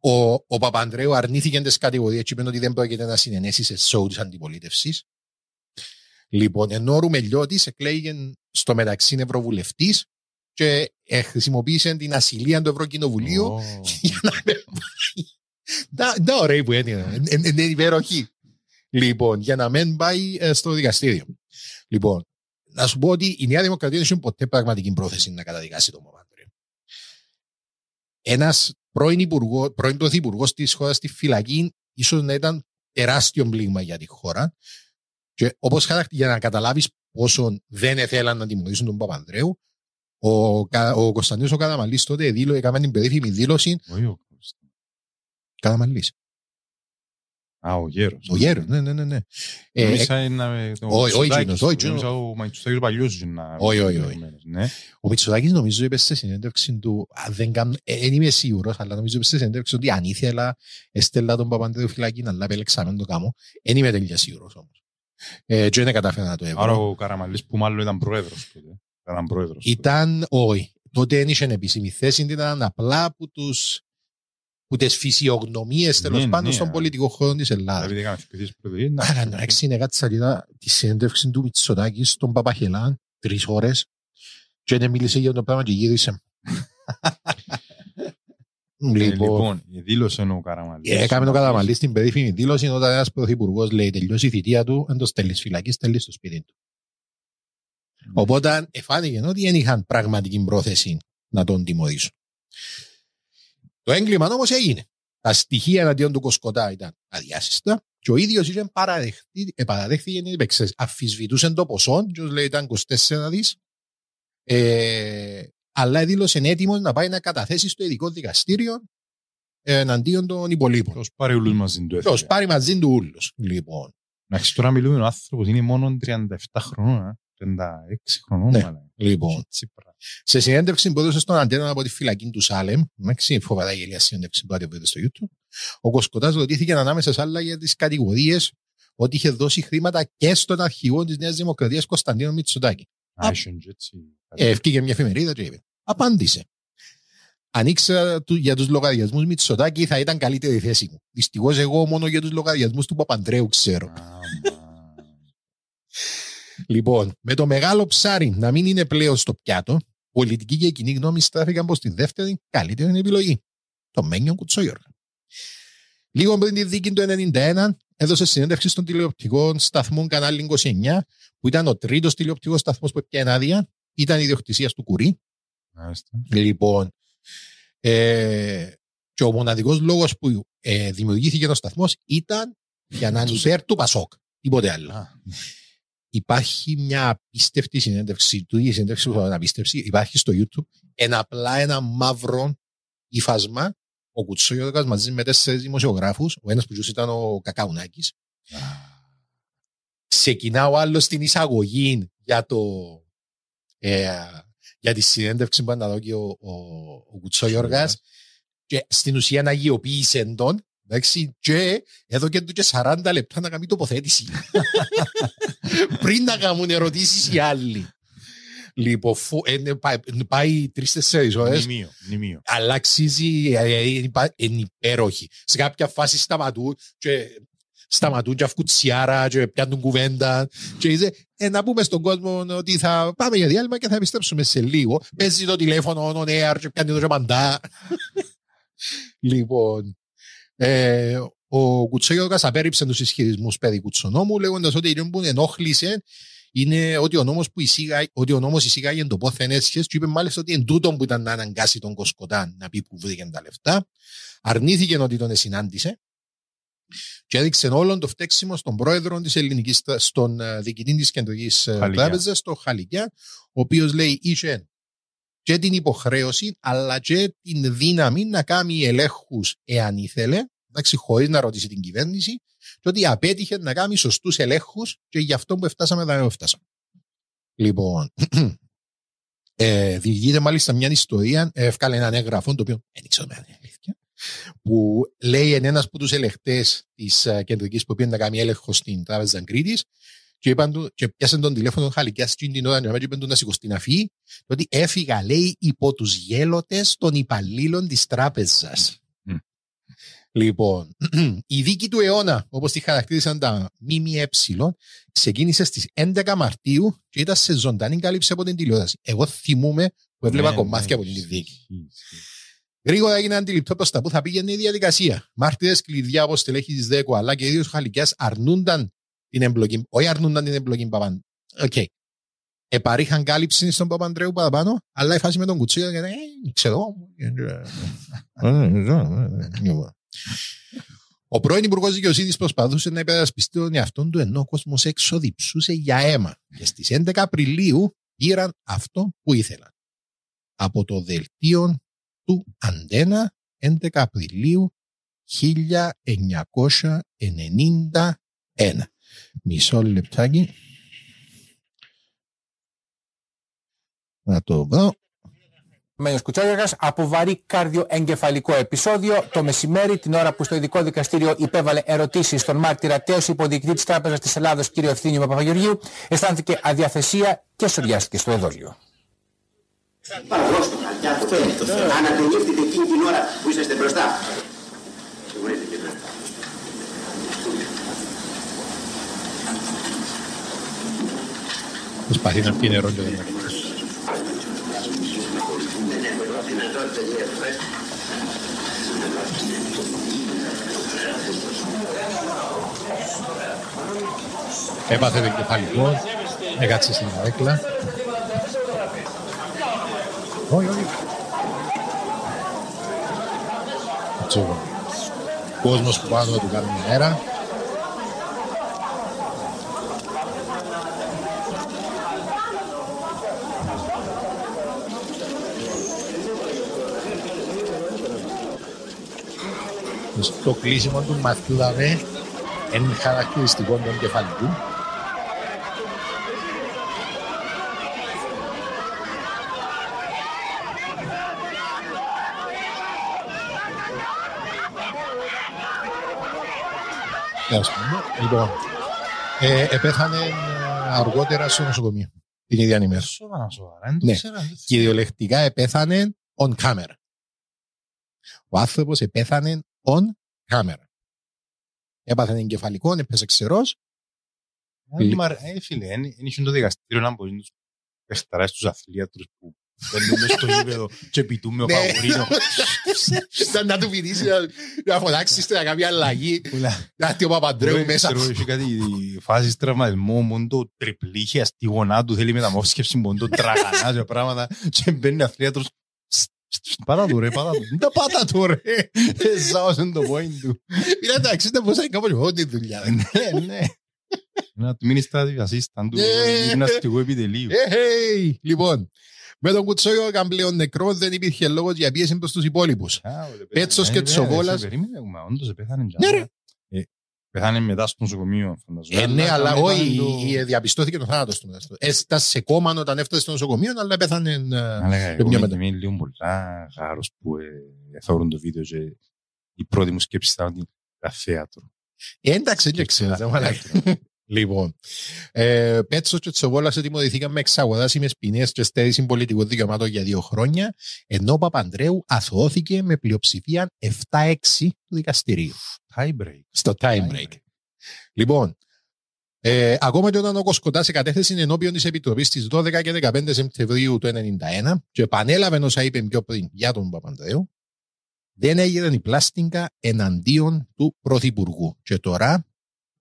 Ο, ο Παπανδρέου αρνήθηκε τις κατηγορίες και είπε ότι δεν πρόκειται να συνενέσει σε σοου της αντιπολίτευσης. Λοιπόν, ενώ ο Ρουμελιώτης εκλέγει στο μεταξύ ευρωβουλευτής και ε, χρησιμοποίησε την ασυλία του Ευρωκοινοβουλίου Ω. για να με πάει. Να, να ωραία που είναι. Ε, ε, Είναι υπέροχη. Λοιπόν, για να μην πάει ε, στο δικαστήριο. Λοιπόν, να σου πω ότι η Νέα Δημοκρατία δεν έχει ποτέ πραγματική πρόθεση να καταδικάσει τον Παπανδρέο. ένας πρώην, υπουργό, πρώην πρωθυπουργός της χώρας στη φυλακή, ίσως να ήταν τεράστιο πλήγμα για τη χώρα. Και όπως για να καταλάβεις πόσο δεν ήθελαν να τιμωρήσουν τον Παπανδρέου, ο, Κα- ο Κωνσταντίνος ο Καταμαλή τότε δήλω, έκαμε την περίφημη δήλωση. Όχι ο Καταμαλή. Α, ο γέρος. Ο Γέρος, ναι, ναι, ναι. ναι. Ε, Νομίζα είναι με τον όχι, όχι Μητσοτάκης. εκείνος, όχι εκείνος. Νομίζα ο Μητσοτάκης ο παλιός είναι να- Όχι, όχι, όχι. Ναι. Ο Μητσοτάκης νομίζω είπε σε συνέντευξη του, αν δεν κάνω, ε, δεν είμαι σίγουρος, αλλά νομίζω είπε σε συνέντευξη ότι αν ήθελα, έστελα τον Παπαντέου φυλακή, αλλά επέλεξα να μην το κάνω. Δεν είμαι τελείω σίγουρος όμως. Ε, και δεν κατάφερα να το Άρα έβρω. ο Καραμαλής που μάλλον ήταν πρόεδρος τότε. Ήταν πρόεδρος. Ήταν, όχι, τότε δεν είχε επίσημη θέση, ήταν απλά από τους που τις φυσιογνωμίες τέλος Ναι, πάντων ναι, στον α. πολιτικό χώρο της Ελλάδας. Επειδή έκαμε ευκαιρίες προεδρίες, να- Άρα εντάξει είναι κάτι σαν είδα τη συνέντευξη του Μητσοτάκη στον Παπαχελάν τρεις ώρες και δεν μίλησε για το πράγμα και γύρισε. Ε, λοιπόν, Λοιπόν, δήλωσε ο Καραμαλής. έκαμε το καταμαλή στην περίφημη δήλωση όταν ένας πρωθυπουργός λέει τελειώσει η θητεία του, δεν το στέλνεις φυλακή, στέλνεις στο σπίτι του. Οπότε εφάνηκε ότι δεν είχαν πραγματική πρόθεση να τον τιμωρήσουν. Το έγκλημα όμως έγινε. Τα στοιχεία εναντίον του Κοσκοτά ήταν αδιάσυστα και ο ίδιος είχε παραδεχτεί, ε, παραδέχθηκε, είπε, ξέρεις, αφισβητούσε το ποσό, και λέει ήταν 24 δις, ε, αλλά δήλωσε έτοιμος να πάει να καταθέσει στο ειδικό δικαστήριο ε, εναντίον των υπολείπων. Ποιος πάρει ούλους μαζί του Ποιος έφυγε; πάρει μαζί του ούλους. Λοιπόν, Εντάξει, τώρα μιλούμε ο άνθρωπος είναι μόνο 37 χρονών, ε. 36 χρονών. Ναι, μάλλον. λοιπόν. Τσίπρα. Σε συνέντευξη που έδωσε στον Αντένα από τη φυλακή του Σάλεμ, εντάξει, φοβερά γελία συνέντευξη που είδε στο YouTube, ο Κοσκοτάς ρωτήθηκε ανάμεσα σε άλλα για τις κατηγορίες ότι είχε δώσει χρήματα και στον αρχηγό της Νέας Δημοκρατίας Κωνσταντίνο Μητσοτάκη. Α, είχε και έτσι. Ε, Ευκήγε μια εφημερίδα και είπε. Απάντησε. Αν ήξερα του- για τους λογαριασμούς Μητσοτάκη θα ήταν καλύτερη η θέση μου. Δυστυχώς εγώ μόνο για τους λογαριασμούς του Παπαντρέου ξέρω. Άμα. Λοιπόν, με το μεγάλο ψάρι να μην είναι πλέον στο πιάτο, πολιτική και κοινή γνώμη στράφηκαν προ τη δεύτερη καλύτερη επιλογή. Το Μένιο Κουτσόγιοργα. Λίγο πριν τη δίκη του 1991, έδωσε συνέντευξη στον τηλεοπτικό σταθμό Κανάλι 29, που ήταν ο τρίτος τηλεοπτικός σταθμός που έπιανε άδεια. Ήταν ιδιοκτησίας του Κουρί. Μάλιστα. Λοιπόν, ε, και ο μοναδικός λόγος που ε, δημιουργήθηκε ο σταθμός ήταν για να είναι υπέρ του Πασόκ. Τίποτε άλλο. Α, Υπάρχει μια απίστευτη συνέντευξη, του η συνέντευξη που θα είναι απίστευτη, υπάρχει στο YouTube, ένα απλά ένα μαύρο ύφασμα, ο Κουτσόγιοδοκας μαζί με τέσσερις δημοσιογράφους, ο ένας που ζούσε ήταν ο Κακαουνάκης, ξεκινά ο άλλος την εισαγωγή για το ε, για τη συνέντευξη που να και ο, ο, ο Κουτσόγιοργας και στην ουσία να αγιοποίησε τον εντάξει, και έδωκε του και 40 λεπτά να κάνει τοποθέτηση πριν να κάνουν ερωτήσεις οι άλλοι. Λοιπόν, φου, ε, ναι, πάει, πάει τρει-τέσσερι ώρες, Μνημείο. Μνημείο. αλλά αλλά αξίζει, ε, ε, είναι υπα- είναι υπέροχη. Σε κάποια φάση σταματούν και σταματούν και αυκουτσιάρα και πιάνουν κουβέντα και είσαι, ε, να πούμε στον κόσμο ότι θα πάμε για διάλειμμα και θα επιστρέψουμε σε λίγο. Παίζει το τηλέφωνο on air και πιάνει το μαντά. λοιπόν, ε, ο Κουτσόγιωκας απέρριψε τους ισχυρισμούς περί Κουτσονόμου λέγοντας ότι η που ενόχλησε είναι ότι ο νόμος, που εισήγα, ότι ο νόμος εισήγαγε το πόθεν έσχες και είπε μάλιστα ότι εν τούτον που ήταν να αναγκάσει τον Κοσκοτάν να πει που βρήκε τα λεφτά. Αρνήθηκε ότι τον συνάντησε και έδειξε όλον το φταίξιμο στον πρόεδρο της ελληνικής, στον ε, διοικητή της κεντρικής ε, Χαλικιά. τράπεζας, τον Χαλικιά, ο οποίος λέει είχε και την υποχρέωση αλλά και την δύναμη να κάνει ελέγχους εάν ήθελε, εντάξει, χωρίς να ρωτήσει την κυβέρνηση και ότι απέτυχε να κάνει σωστούς ελέγχους και γι' αυτό που φτάσαμε εδώ που φτάσαμε. Λοιπόν, ε, διηγείται μάλιστα μια ιστορία, ε, έβγαλε έναν έγγραφο, το οποίο δεν ξέρω αν είναι αλήθεια, που λέει εν ένας από τους ελεγχτές της ε, κεντρικής που πήγαινε να κάνει έλεγχο στην τράπεζα Κρήτης και, είπαν του, και πιάσε τον τηλέφωνο χαλικιά στην την ώρα και είπαν του να σηκωστεί να φύγει και ότι έφυγα λέει υπό τους γέλοτες των υπαλλήλων της τράπεζας. Μμ. Λοιπόν, η δίκη του αιώνα, όπως τη χαρακτήρισαν τα ΜΜΕ, ξεκίνησε στις 11 Μαρτίου και ήταν σε ζωντανή κάλυψη από την τηλεόραση. Εγώ θυμούμαι που έβλεπα Ναι, κομμάτια ναι, από την ισχύει, δίκη. ισχύει, ισχύει. Γρήγορα έγινε αντιληπτό προ τα που θα πήγαινε η διαδικασία. Μάρτυρες κλειδιά όπως στελέχη της ΔΕΚΟ αλλά και ο ίδιος Χαλικιάς αρνούνταν την εμπλοκή. Όχι αρνούνταν την εμπλοκή Παπαν. Οκ. παρείχαν κάλυψη στον Παπαντρέου παραπάνω, αλλά η φάση με τον Κουτσίδα και ε, ξέρω. Ο πρώην Υπουργό Δικαιοσύνη προσπαθούσε να υπερασπιστεί τον εαυτό του ενώ ο κόσμο έξω διψούσε για αίμα. Και στι 11 Απριλίου πήραν αυτό που ήθελαν. Από το δελτίο του Αντένα 11 Απριλίου 1991. Μισό λεπτάκι. Να το βρω. Μένιος Κουτσόγιαγας από βαρύ καρδιοεγκεφαλικό επεισόδιο το μεσημέρι την ώρα που στο ειδικό δικαστήριο υπέβαλε ερωτήσεις στον μάρτυρα τέος υποδιοικητή της Τράπεζας της Ελλάδος κύριο Ευθύνιο Παπαγεωργίου αισθάνθηκε αδιαθεσία και σοριάστηκε στο εδόλιο. Παραδώστε χαρτιά αυτό είναι το θέμα. Αναπενήχθητε εκείνη την ώρα που είσαστε μπροστά. Προσπαθεί να πιει νερό και δεν είναι. Έπαθε το κεφαλικό, έκατσε στην καρέκλα. Όχι, όχι. Έτσι, κόσμος που πάνω του κάνει μια μέρα. Στο κλείσιμο του μαθήκαμε είναι χαρακτηριστικό των κεφαλικού. Τέλος πάντων. Λοιπόν, ε, επέθανε ε, αργότερα στο νοσοκομείο την ίδια ημέρα. Σοβαρά, σοβαρά. Δεν το Ναι, ξέρα, δεν το κυριολεκτικά επέθανε on camera. Ο άνθρωπος επέθανε on camera. Έπαθε εγκεφαλικό, έπεσε ξερός. Ε, μα, ε, φίλε, δεν είχε το δικαστήριο να μπορεί τους παιχταράς τους αθλίατρους που μπαίνουν μες στο γήπεδο και πητούν με ο Ναι. Παγουρίνο. Σαν να του πειρήσει να- να φωνάξεις να κάνει αλλαγή. Να έρθει ο Παπαντρέου μέσα. Ξέρω, έχει κάτι φάσεις τραυματισμού, μόνο το τριπλήχια στη γονά του θέλει μεταμόσχευση, μόνο το τραγανά και πράγματα και μπαίνει αθλίατρος Πάτα του ρε, πάτα του. Δεν τα πάτα του ρε. Εσάωσαν το point του. Είναι εντάξει, ήταν πως έκανε κάπως εγώ τη δουλειά. Ναι, ναι. Να του μείνεις στα ασίσταν του Ε, γυμναστικού επιτελείου. Ε, hey. Λοιπόν, με τον Κουτσόγιο ήταν πλέον νεκρό, δεν υπήρχε λόγος για πίεση προς τους υπόλοιπους. Πέτσος και Τσοβόλας. Ε, Περίμενε, μα, όντως πέθανε. Ναι, ρε. Ε, Πέθανε μετά στο νοσοκομείο, φανταζόμαι. Ε, ναι, αλλά ήταν όχι, το- η- η- διαπιστώθηκε το θάνατος του. μετά. Έστασε σε κόμμα όταν έφτασε στο νοσοκομείο, αλλά πέθανε. ε, Να λέγα, πιο εγώ μετά. είμαι- είμαι λίγο πολλά χάρος που ε, θεωρούν το βίντεο και η πρώτη μου σκέψη ήταν ότι era θέατρο. Ε, εντάξει, δεν ξέρω. Δεν μαλάκα. Λοιπόν, ε, Πέτσος και Τσοβόλας ετοιμοδηθήκαν με εξαγωγάσιμε ποινές και στέρηση πολιτικών δικαιωμάτων για δύο χρόνια, ενώ ο Παπαντρέου αθωώθηκε με πλειοψηφία 7-6 του δικαστηρίου. Tie break. Στο time break. Λοιπόν, ε, ακόμα και όταν ο Κοσκοτά σε κατέθεση ενώπιον της Επιτροπής στις 12 και 15 Σεπτεμβρίου του 1991 και επανέλαβε όσα είπε πιο πριν για τον Παπαντρέου, δεν έγινε η πλάστιγκα εναντίον του Πρωθυπουργού. Και τώρα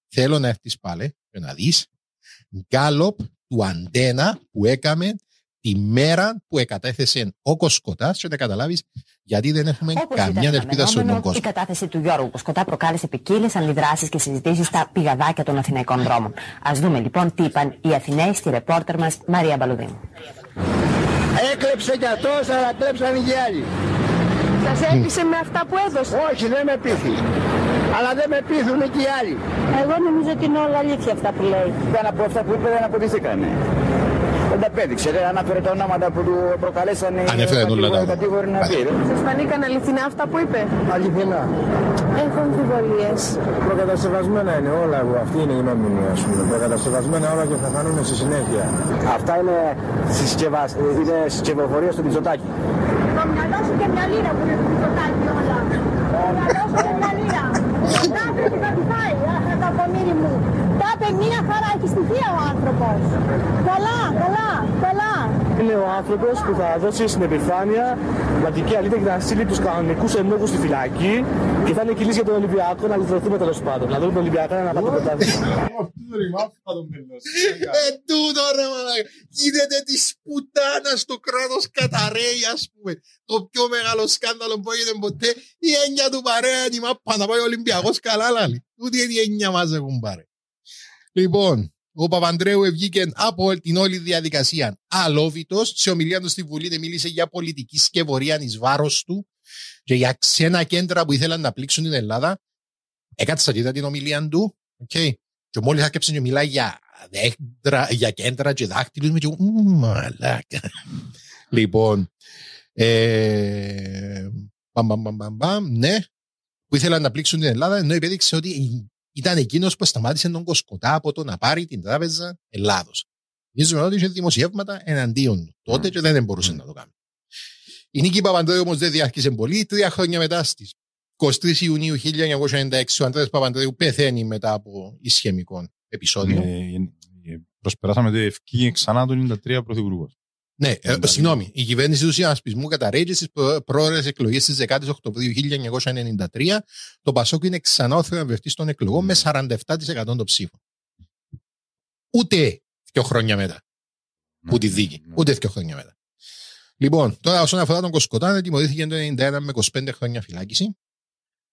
θέλω να έρθεις πάλι και να δεις γκάλοπ του αντένα που έκαμε τη μέρα που εκατέθεσε ο Κοσκοτάς και να καταλάβεις γιατί δεν έχουμε Όπως καμιά ήταν ελπίδα στον αναμενόμενο, κόσμο. Η κατάθεση του Γιώργου Κοσκοτά προκάλεσε ποικίλες αντιδράσεις και συζητήσεις στα πηγαδάκια των Αθηναϊκών δρόμων. Α δούμε λοιπόν τι είπαν οι Αθηναίοι στη ρεπόρτερ μας Μαρία Μπαλουδίνου. Έκλεψε κι αυτός, αλλά κλέψαν και οι άλλοι. Σας έπεισε με αυτά που έδωσες. Όχι, δεν με πείθεις. Αλλά δεν με πείθουν και οι άλλοι. Εγώ νομίζω ότι είναι όλα αλήθεια αυτά που λέει. Δεν από αυτά που είπε δεν αποδειχθήκανε. Δεν τα απέδειξε, δεν ανάφερε τα ονόματα που του προκαλέσανε Ανέφερε όλα τα ονόματα. κατήγοροι να πει. Σας φανήκαν αληθινά αυτά που είπε; Αληθινά. Έχω αμφιβολίες. Προκατασκευασμένα είναι όλα εγώ. Αυτή είναι η γνώμη μου, ας πούμε. Προκατασκευασμένα όλα και θα φανούν στη συνέχεια. Αυτά είναι, συσκευασ... είναι συσκευοφορία στο Μητσοτάκι. Το μυαλό σου και μια λίρα που είναι στο πιτσοτάκι όλα. Το μυαλό σου και μια λίρα. Τα πρέπει να τη φάει, αχα τα πονήρι μου. Τα είπε μια χαρά, έχει στοιχεία ο άνθρωπος. Καλά, καλά, καλά. Είναι ο άνθρωπος που θα δώσει στην επιφάνεια πραγματική αλήθεια και θα στείλει τους κανονικούς ενόχους στη φυλακή και θα είναι κυλής για τον Ολυμπιακό να λυθρωθούμε τέλος πάντων. Να δούμε τον Ολυμπιακό να πάρει το πρωτάθλημα. Ε, τούτο ρε μαλάκα. Γίνεται της πουτάνας στο κράτος καταραίει, ας πούμε. Το πιο μεγάλο σκάνδαλο που έγινε ποτέ. Η έννοια του παρέα είναι η μάπα να πάει ο Ολυμπιακός καλά, λάλη. Τούτη είναι η έννοια μας έχουν πάρει. Λοιπόν, ο Παπαντρέου βγήκε από την όλη διαδικασία αλόβητος. Σε ομιλία του στη Βουλή μίλησε για πολιτική σκευωρία εις βάρος του και για ξένα κέντρα που ήθελαν να πλήξουν την Ελλάδα. Έκατσα και είδα την ομιλία του. Okay. Και μόλις άκεψε και μιλάει για, δέντρα, για κέντρα και δάχτυλους, με και εγώ, «Μμμ, μαλάκα. λοιπόν, ε, παμ, παμ, παμ, παμ, παμ, ναι, που ήθελαν να πλήξουν την Ελλάδα, ενώ υπέδειξε ότι ήταν εκείνος που σταμάτησε τον Κοσκοτά από το να πάρει την τράπεζα Ελλάδος. Νομίζουμε ότι είχε δημοσιεύματα εναντίον του τότε και δεν μπορούσε να το κάνει. Η νίκη Παπαντρέου όμως δεν διάρκησε πολύ. Τρία χρόνια μετά στις 23 Ιουνίου 1996 ο Αντρέας Παπαντρέου πεθαίνει μετά από ισχυμικό επεισόδιο. Ε, ε, Προσπεράσαμε το ευκήγε ξανά το 93 πρωθυπουργός. Ναι, ε, συγγνώμη. Η κυβέρνηση του συνασπισμού καταρρέγει στι πρόορε εκλογές τη 10η Οκτωβρίου 1993. Το Πασόκ είναι ξανά ο θεραπευτή των εκλογών με 47% των ψήφων. Ούτε δύο χρόνια μετά. Που τη δίκη. Ούτε δύο χρόνια μετά. Λοιπόν, τώρα όσον αφορά τον Κοσκοτάν, τιμωρήθηκε το 1991 με 25 χρόνια φυλάκιση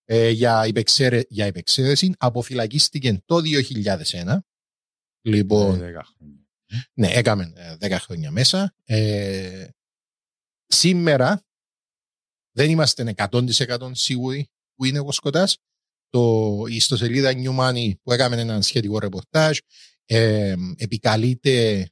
ε, για, υπεξαίρε, για υπεξαίρεση. Αποφυλακίστηκε το 2001. Λοιπόν, Ε, δέκα χρόνια. Ναι, έκαμε ε, 10 χρόνια μέσα. Ε, σήμερα δεν είμαστε 100% σίγουροι που είναι ο Κοσκοτάς. Το, η ιστοσελίδα New Money που έκαμε ένα σχετικό ρεπορτάζ ε, επικαλείται,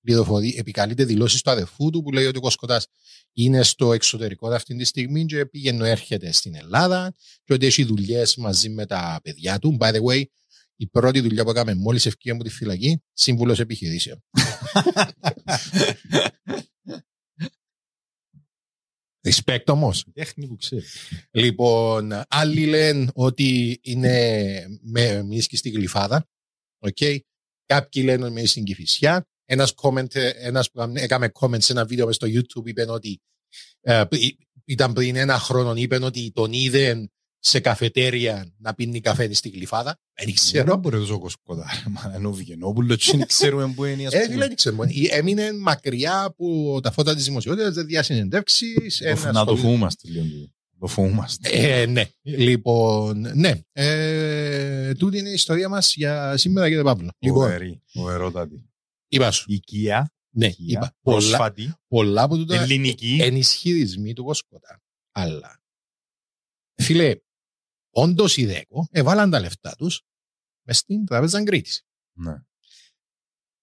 πληροφορεί- επικαλείται δηλώσεις του αδερφού του που λέει ότι ο Κοσκοτάς είναι στο εξωτερικό αυτή τη στιγμή και πήγαινε έρχεται στην Ελλάδα και ότι έχει δουλειές μαζί με τα παιδιά του. By the way, η πρώτη δουλειά που έκαμε μόλις ευκαιρία από τη φυλακή, σύμβουλος επιχειρήσεων. Respect όμως. Τέχνη που ξέρεις. Λοιπόν, άλλοι λένε ότι είναι με μίσκι στη γλυφάδα. Okay. Κάποιοι λένε ότι είναι στην Κηφισιά. Ένας, comment, ένας που έκαμε comment σε ένα βίντεο μες στο YouTube είπε ότι ε, πρι- ήταν πριν ένα χρόνο είπε ότι τον είδε σε καφετέρια να πίνει καφέ στη γλυφάδα. Δεν ξέρω. Δεν μπορεί τόσο κοσκοτά. Μα ενώ Βιγενόπουλο και δεν ξέρουμε που είναι. ας Ε, πούμε. φίλε, δεν ξέρω. Έμεινε μακριά από τα φώτα της δημοσιότητας, δεν διασυνεντεύξεις. Το φ- Να το φοβούμαστε λίγο. Το φοβούμαστε. Ε, ναι. Λοιπόν, ναι. Ε, τούτη είναι η ιστορία μας για σήμερα, κύριε Παύλο. Λοιπόν, Φοβερή, φοβερότατη. είπα σου. Οικία. Ναι, οικία, είπα. Πολλά, Πρόσφατη. πολλά από τούτα Ελληνική. ενισχυρισμοί του Κοσκοτά. Αλλά, φίλε, όντως οι ΔΕΚΟ έβαλαν τα λεφτά τους μες στην τράπεζα Κρήτης. Ναι.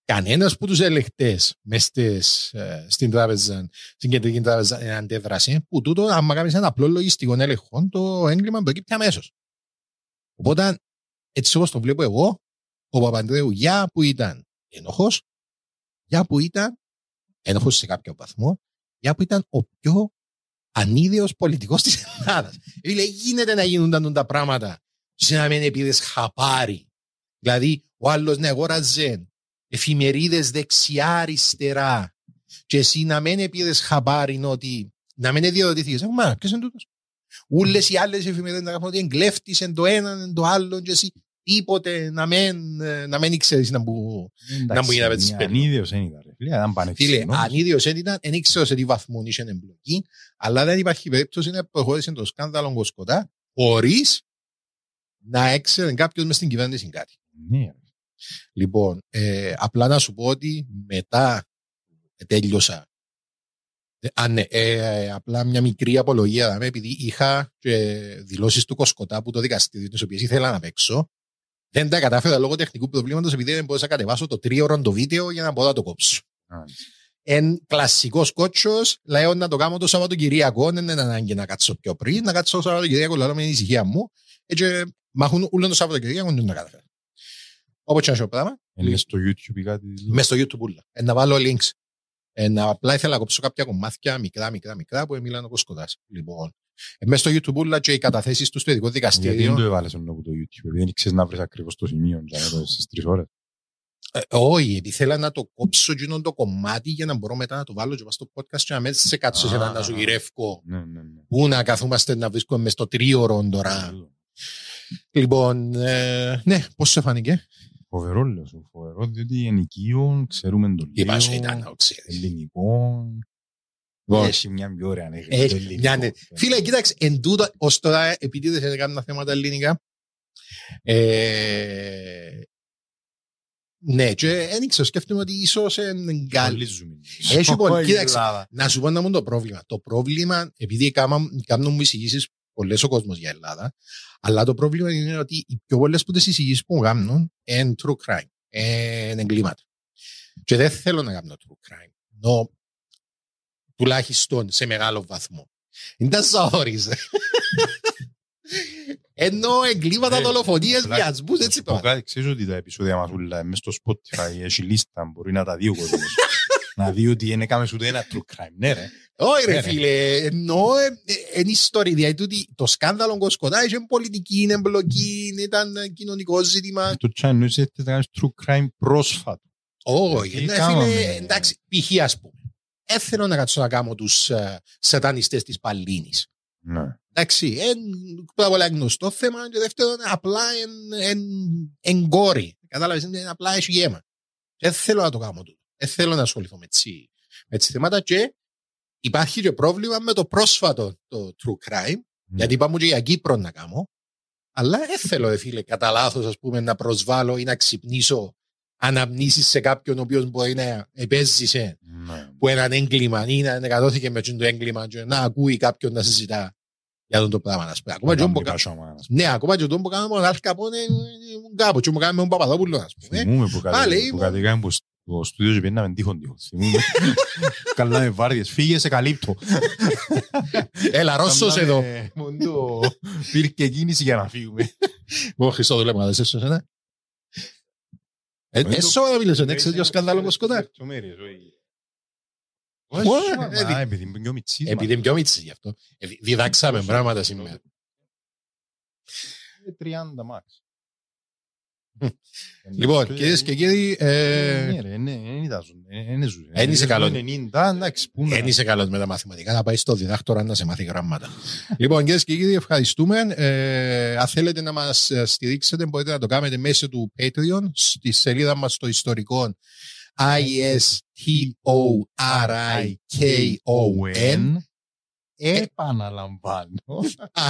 Κανένας που τους ελεκτές μες στις, ε, στην τράπεζα, στην κεντρική τράπεζα δεν αντέδρασε, που τούτο, άμα κάνεις ένα απλό λογιστικό έλεγχο, το έγκλημα προκύπτει αμέσως. Οπότε, έτσι όπως το βλέπω εγώ, ο Παπαντρέου για που ήταν ένοχος, για που ήταν ένοχος σε κάποιο βαθμό, για που ήταν ο πιο ανίδεος πολιτικός της Ελλάδας. Δηλαδή, γίνεται να γίνονταν τα πράγματα σε να μην επίδες χαπάρι. Δηλαδή, ο άλλος να αγόραζε εφημερίδες δεξιά-αριστερά και εσύ να μην επίδες χαπάρι ότι να μην διαδοτήθηκες. Ε, Μα, ποιος είναι τούτος. Ούλες οι άλλες εφημερίδες να κάνουν ότι εγκλέφτησαν το έναν, εν το άλλο και εσύ τίποτε να μην, ε, να μην ξέρεις να μπου, να μπου να πέτσεις μια πέντε. Ανίδιος δεν ήταν. Ρε. Φίλε, ήταν Φίλε, πανεξίνος. ανίδιος δεν ήταν, δεν ήξερα σε τι βαθμό είχε εμπλοκή, αλλά δεν υπάρχει περίπτωση να προχώρησε το σκάνδαλο Κοσκοτά χωρίς να έξερε κάποιος μες στην κυβέρνηση κάτι. Ναι. Λοιπόν, ε, απλά να σου πω ότι μετά τέλειωσα. Ε, Α, ναι, ε, απλά μια μικρή απολογία, δάμε, επειδή είχα και δηλώσεις του Κοσκοτά που το δικαστήριο, τις οποίες ήθελα να παίξω, δεν τα κατάφερα λόγω τεχνικού προβλήματος επειδή δεν μπορούσα να κατεβάσω το τρίωρο το βίντεο για να μπορώ να το κόψω. Εν κλασικός κότσος, λέω να το κάνω το Σαββατοκυριακό, δεν είναι ανάγκη να κάτσω πιο πριν, να κάτσω το Σαββατοκυριακό, λέω με την ησυχία μου, έτσι μαχούν όλο το Σαββατοκυριακό, δεν το καταφέρω. Όπως και να σου πω πράγμα, Είναι στο YouTube ή κάτι. Μες στο YouTube ούλα. Ε, να βάλω links. Ε, να απλά ήθελα να κόψω κάποια κομμάτια μικρά, μικρά, μικρά που μιλάνε ο Κοσκοτάς. Λοιπόν, ε, μες στο YouTube ούλα και οι καταθέσεις τους στο ειδικό Γιατί δεν δικαστήριο. το έβαλες ενώ από το YouTube. Επειδή δεν ξέρεις να βρεις ακριβώς το σημείο. δηλαδή, Στις τρεις ώρες. Ε, όχι, επειδή ήθελα να το κόψω εκείνο το κομμάτι για να μπορώ μετά να το βάλω και πάω στο podcast και να μέσα σε κάτσω σε ένα να σου γυρεύω. Ναι, ναι, ναι. Πού να καθόμαστε να βρίσκουμε μες στο τρίωρο τώρα. Λοιπόν, ε, ναι, πώς σε φάνηκε; Φοβερό λέω σου, φοβερό, διότι ενοικίων ξέρουμε το Η Πάσο λίγο, ήταν να το ξέρεις. ελληνικό. Λοιπόν, Έχει μια πιο ωραία ανέκδοτη. Έχει το ελληνικό. μια, ναι. Φίλε, κοίταξε, εν τούτο, ως τώρα, επειδή δεν σε έκανα θέματα ελληνικά, ε, ναι, και δεν ξέρω, σκέφτομαι ότι ίσως είναι καλή. Πολύ ζουμί. Έχει πολύ, Η κοίταξε, Ελλάδα. να σου πω να μου το πρόβλημα. Το πρόβλημα, επειδή κάμα- κάνουν μου εισηγήσεις πολλές ο κόσμος για Ελλάδα, αλλά το πρόβλημα είναι ότι οι πιο πολλές που τις εισηγήσεις που μου κάνουν είναι true crime, είναι εγκλήματα. Και δεν θέλω να κάνω true crime. Νο, τουλάχιστον σε μεγάλο βαθμό. Είναι τα ζόρις. Ενώ εγκλήματα, Ε, δολοφονίες, απλά- βιασμούς, έτσι Πω πάμε. κάτι, ξέρεις ότι τα επεισόδια μας όλα μες στο Spotify έχει λίστα, μπορεί να τα δει ο κόσμος. να δει ότι δεν έκαμε ούτε ένα true crime. Ναι ρε. Όχι Ναι, ρε ρε. φίλε, εννοώ είναι ιστορία, δηλαδή τούτη το σκάνδαλο Κοσκοτά είχε πολιτική εμπλοκή, ήταν κοινωνικό ζήτημα. Το τσάι εννοείς ότι θα κάνεις true crime πρόσφατο. Όχι, Τι ναι, κάναμε. φίλε, εντάξει, π.χ. ας πούμε. Δεν θέλω να κάτσω να κάνω τους ε, σατανιστές της Παλίνης. Ναι. Εντάξει, είναι πάρα πολύ γνωστό θέμα και δεύτερον απλά εν κόρη. Κατάλαβες, είναι απλά έχει γέμα. Δεν θέλω να το κάνω τούτο. Δεν θέλω να ασχοληθώ με τσι, με τσι θέματα και υπάρχει και πρόβλημα με το πρόσφατο το true crime, γιατί πάμε και για Κύπρο να κάνω, αλλά δεν θέλω, ε, φίλε, κατά λάθος, ας πούμε, να προσβάλλω ή να ξυπνήσω αναμνήσεις σε κάποιον ο οποίος μπορεί να επέζησε Ναι. που έναν έγκλημα ή να εγκατώθηκε με το έγκλημα και να ακούει κάποιον να συζητά για τον το πράγμα. ας πούμε. Ακόμα και Ήταν όπου μπλικά κα- σώμα. Ναι, ακόμα και τον που κάναμε ο Αλφ Καπόνε ε, κάπου και μου κάναμε τον Παπαδόπουλο, ας πούμε. Θυμούμαι που Α, κατέ- λέει, που μου. κατέβηκαμε που στο στούντιο και πήγαμε τείχον τείχον. Θυμούμαι. Καλάμε βάρδιες. Φύγε σε καλύπτω. Έλα, Ρώσος εδώ. Κάναμε μοντό. Πήρε κίνηση για να φύγουμε. Ο Χριστόδουλε, μα δεν σε σωσένα. Έσω να μιλήσω, δεν ξέρεις ποιο σκανδάλο Κοσκοτά. Λεπτομέρειες, όχι. Όχι, Όχι, ε, μα, επειδή είμαι πιο μητσής, μα. Επειδή είναι πιο μίτσι γι' αυτό. Ε, δι- Διδάξαμε πράγματα σήμερα. Ε, 30 max. Λοιπόν, κυρίες και κύριοι, ε, Ναι, ρε, ναι, δεν ήταν ζουν- ε, δεν ζουν. Εν είσαι Ε, καλός. 90, εντάξει, πού να- δεν είσαι καλός με τα μαθηματικά, να πάει στο διδάκτορα να σε μάθει γράμματα. λοιπόν, κυρίες και κύριοι, ευχαριστούμε. Ε, αν θέλετε να μας στηρίξετε, μπορείτε να το κάνετε μέσω του Patreon στη σελίδα μας στο ιστορικό I-S-T-O-R-I-K-O-N. Επαναλαμβάνω.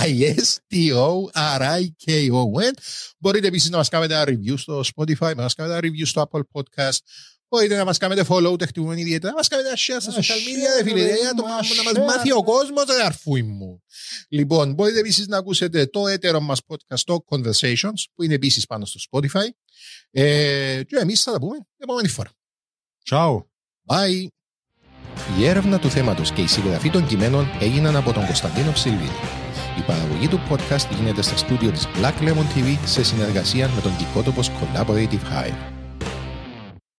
I-S-T-O-R-I-K-O-N. Μπορείτε επίσης να μας κάνετε ένα review στο Spotify, να μας κάνετε ένα review στο Apple Podcast. Μπορείτε να μας κάνετε follow, το εκτιμούμε ιδιαίτερα. Να μας κάνετε ένα share στα social media, ρε φίλε. ρε, Για το- μα Να μας share. μάθει ο κόσμος, ρε αρφούι μου. Λοιπόν, μπορείτε επίσης να ακούσετε το έτερο μας podcast, το Conversations, που είναι επίσης πάνω στο Spotify. Ε, και εμείς θα τα πούμε την επόμενη φορά. Ciao. Bye. Η έρευνα του θέματος και η συγγραφή των κειμένων έγιναν από τον Κωνσταντίνο Ψιλβίδη. Η παραγωγή του podcast γίνεται στα στούντιο της Black Lemon TV σε συνεργασία με τον Κικότοπος Collaborative Hire.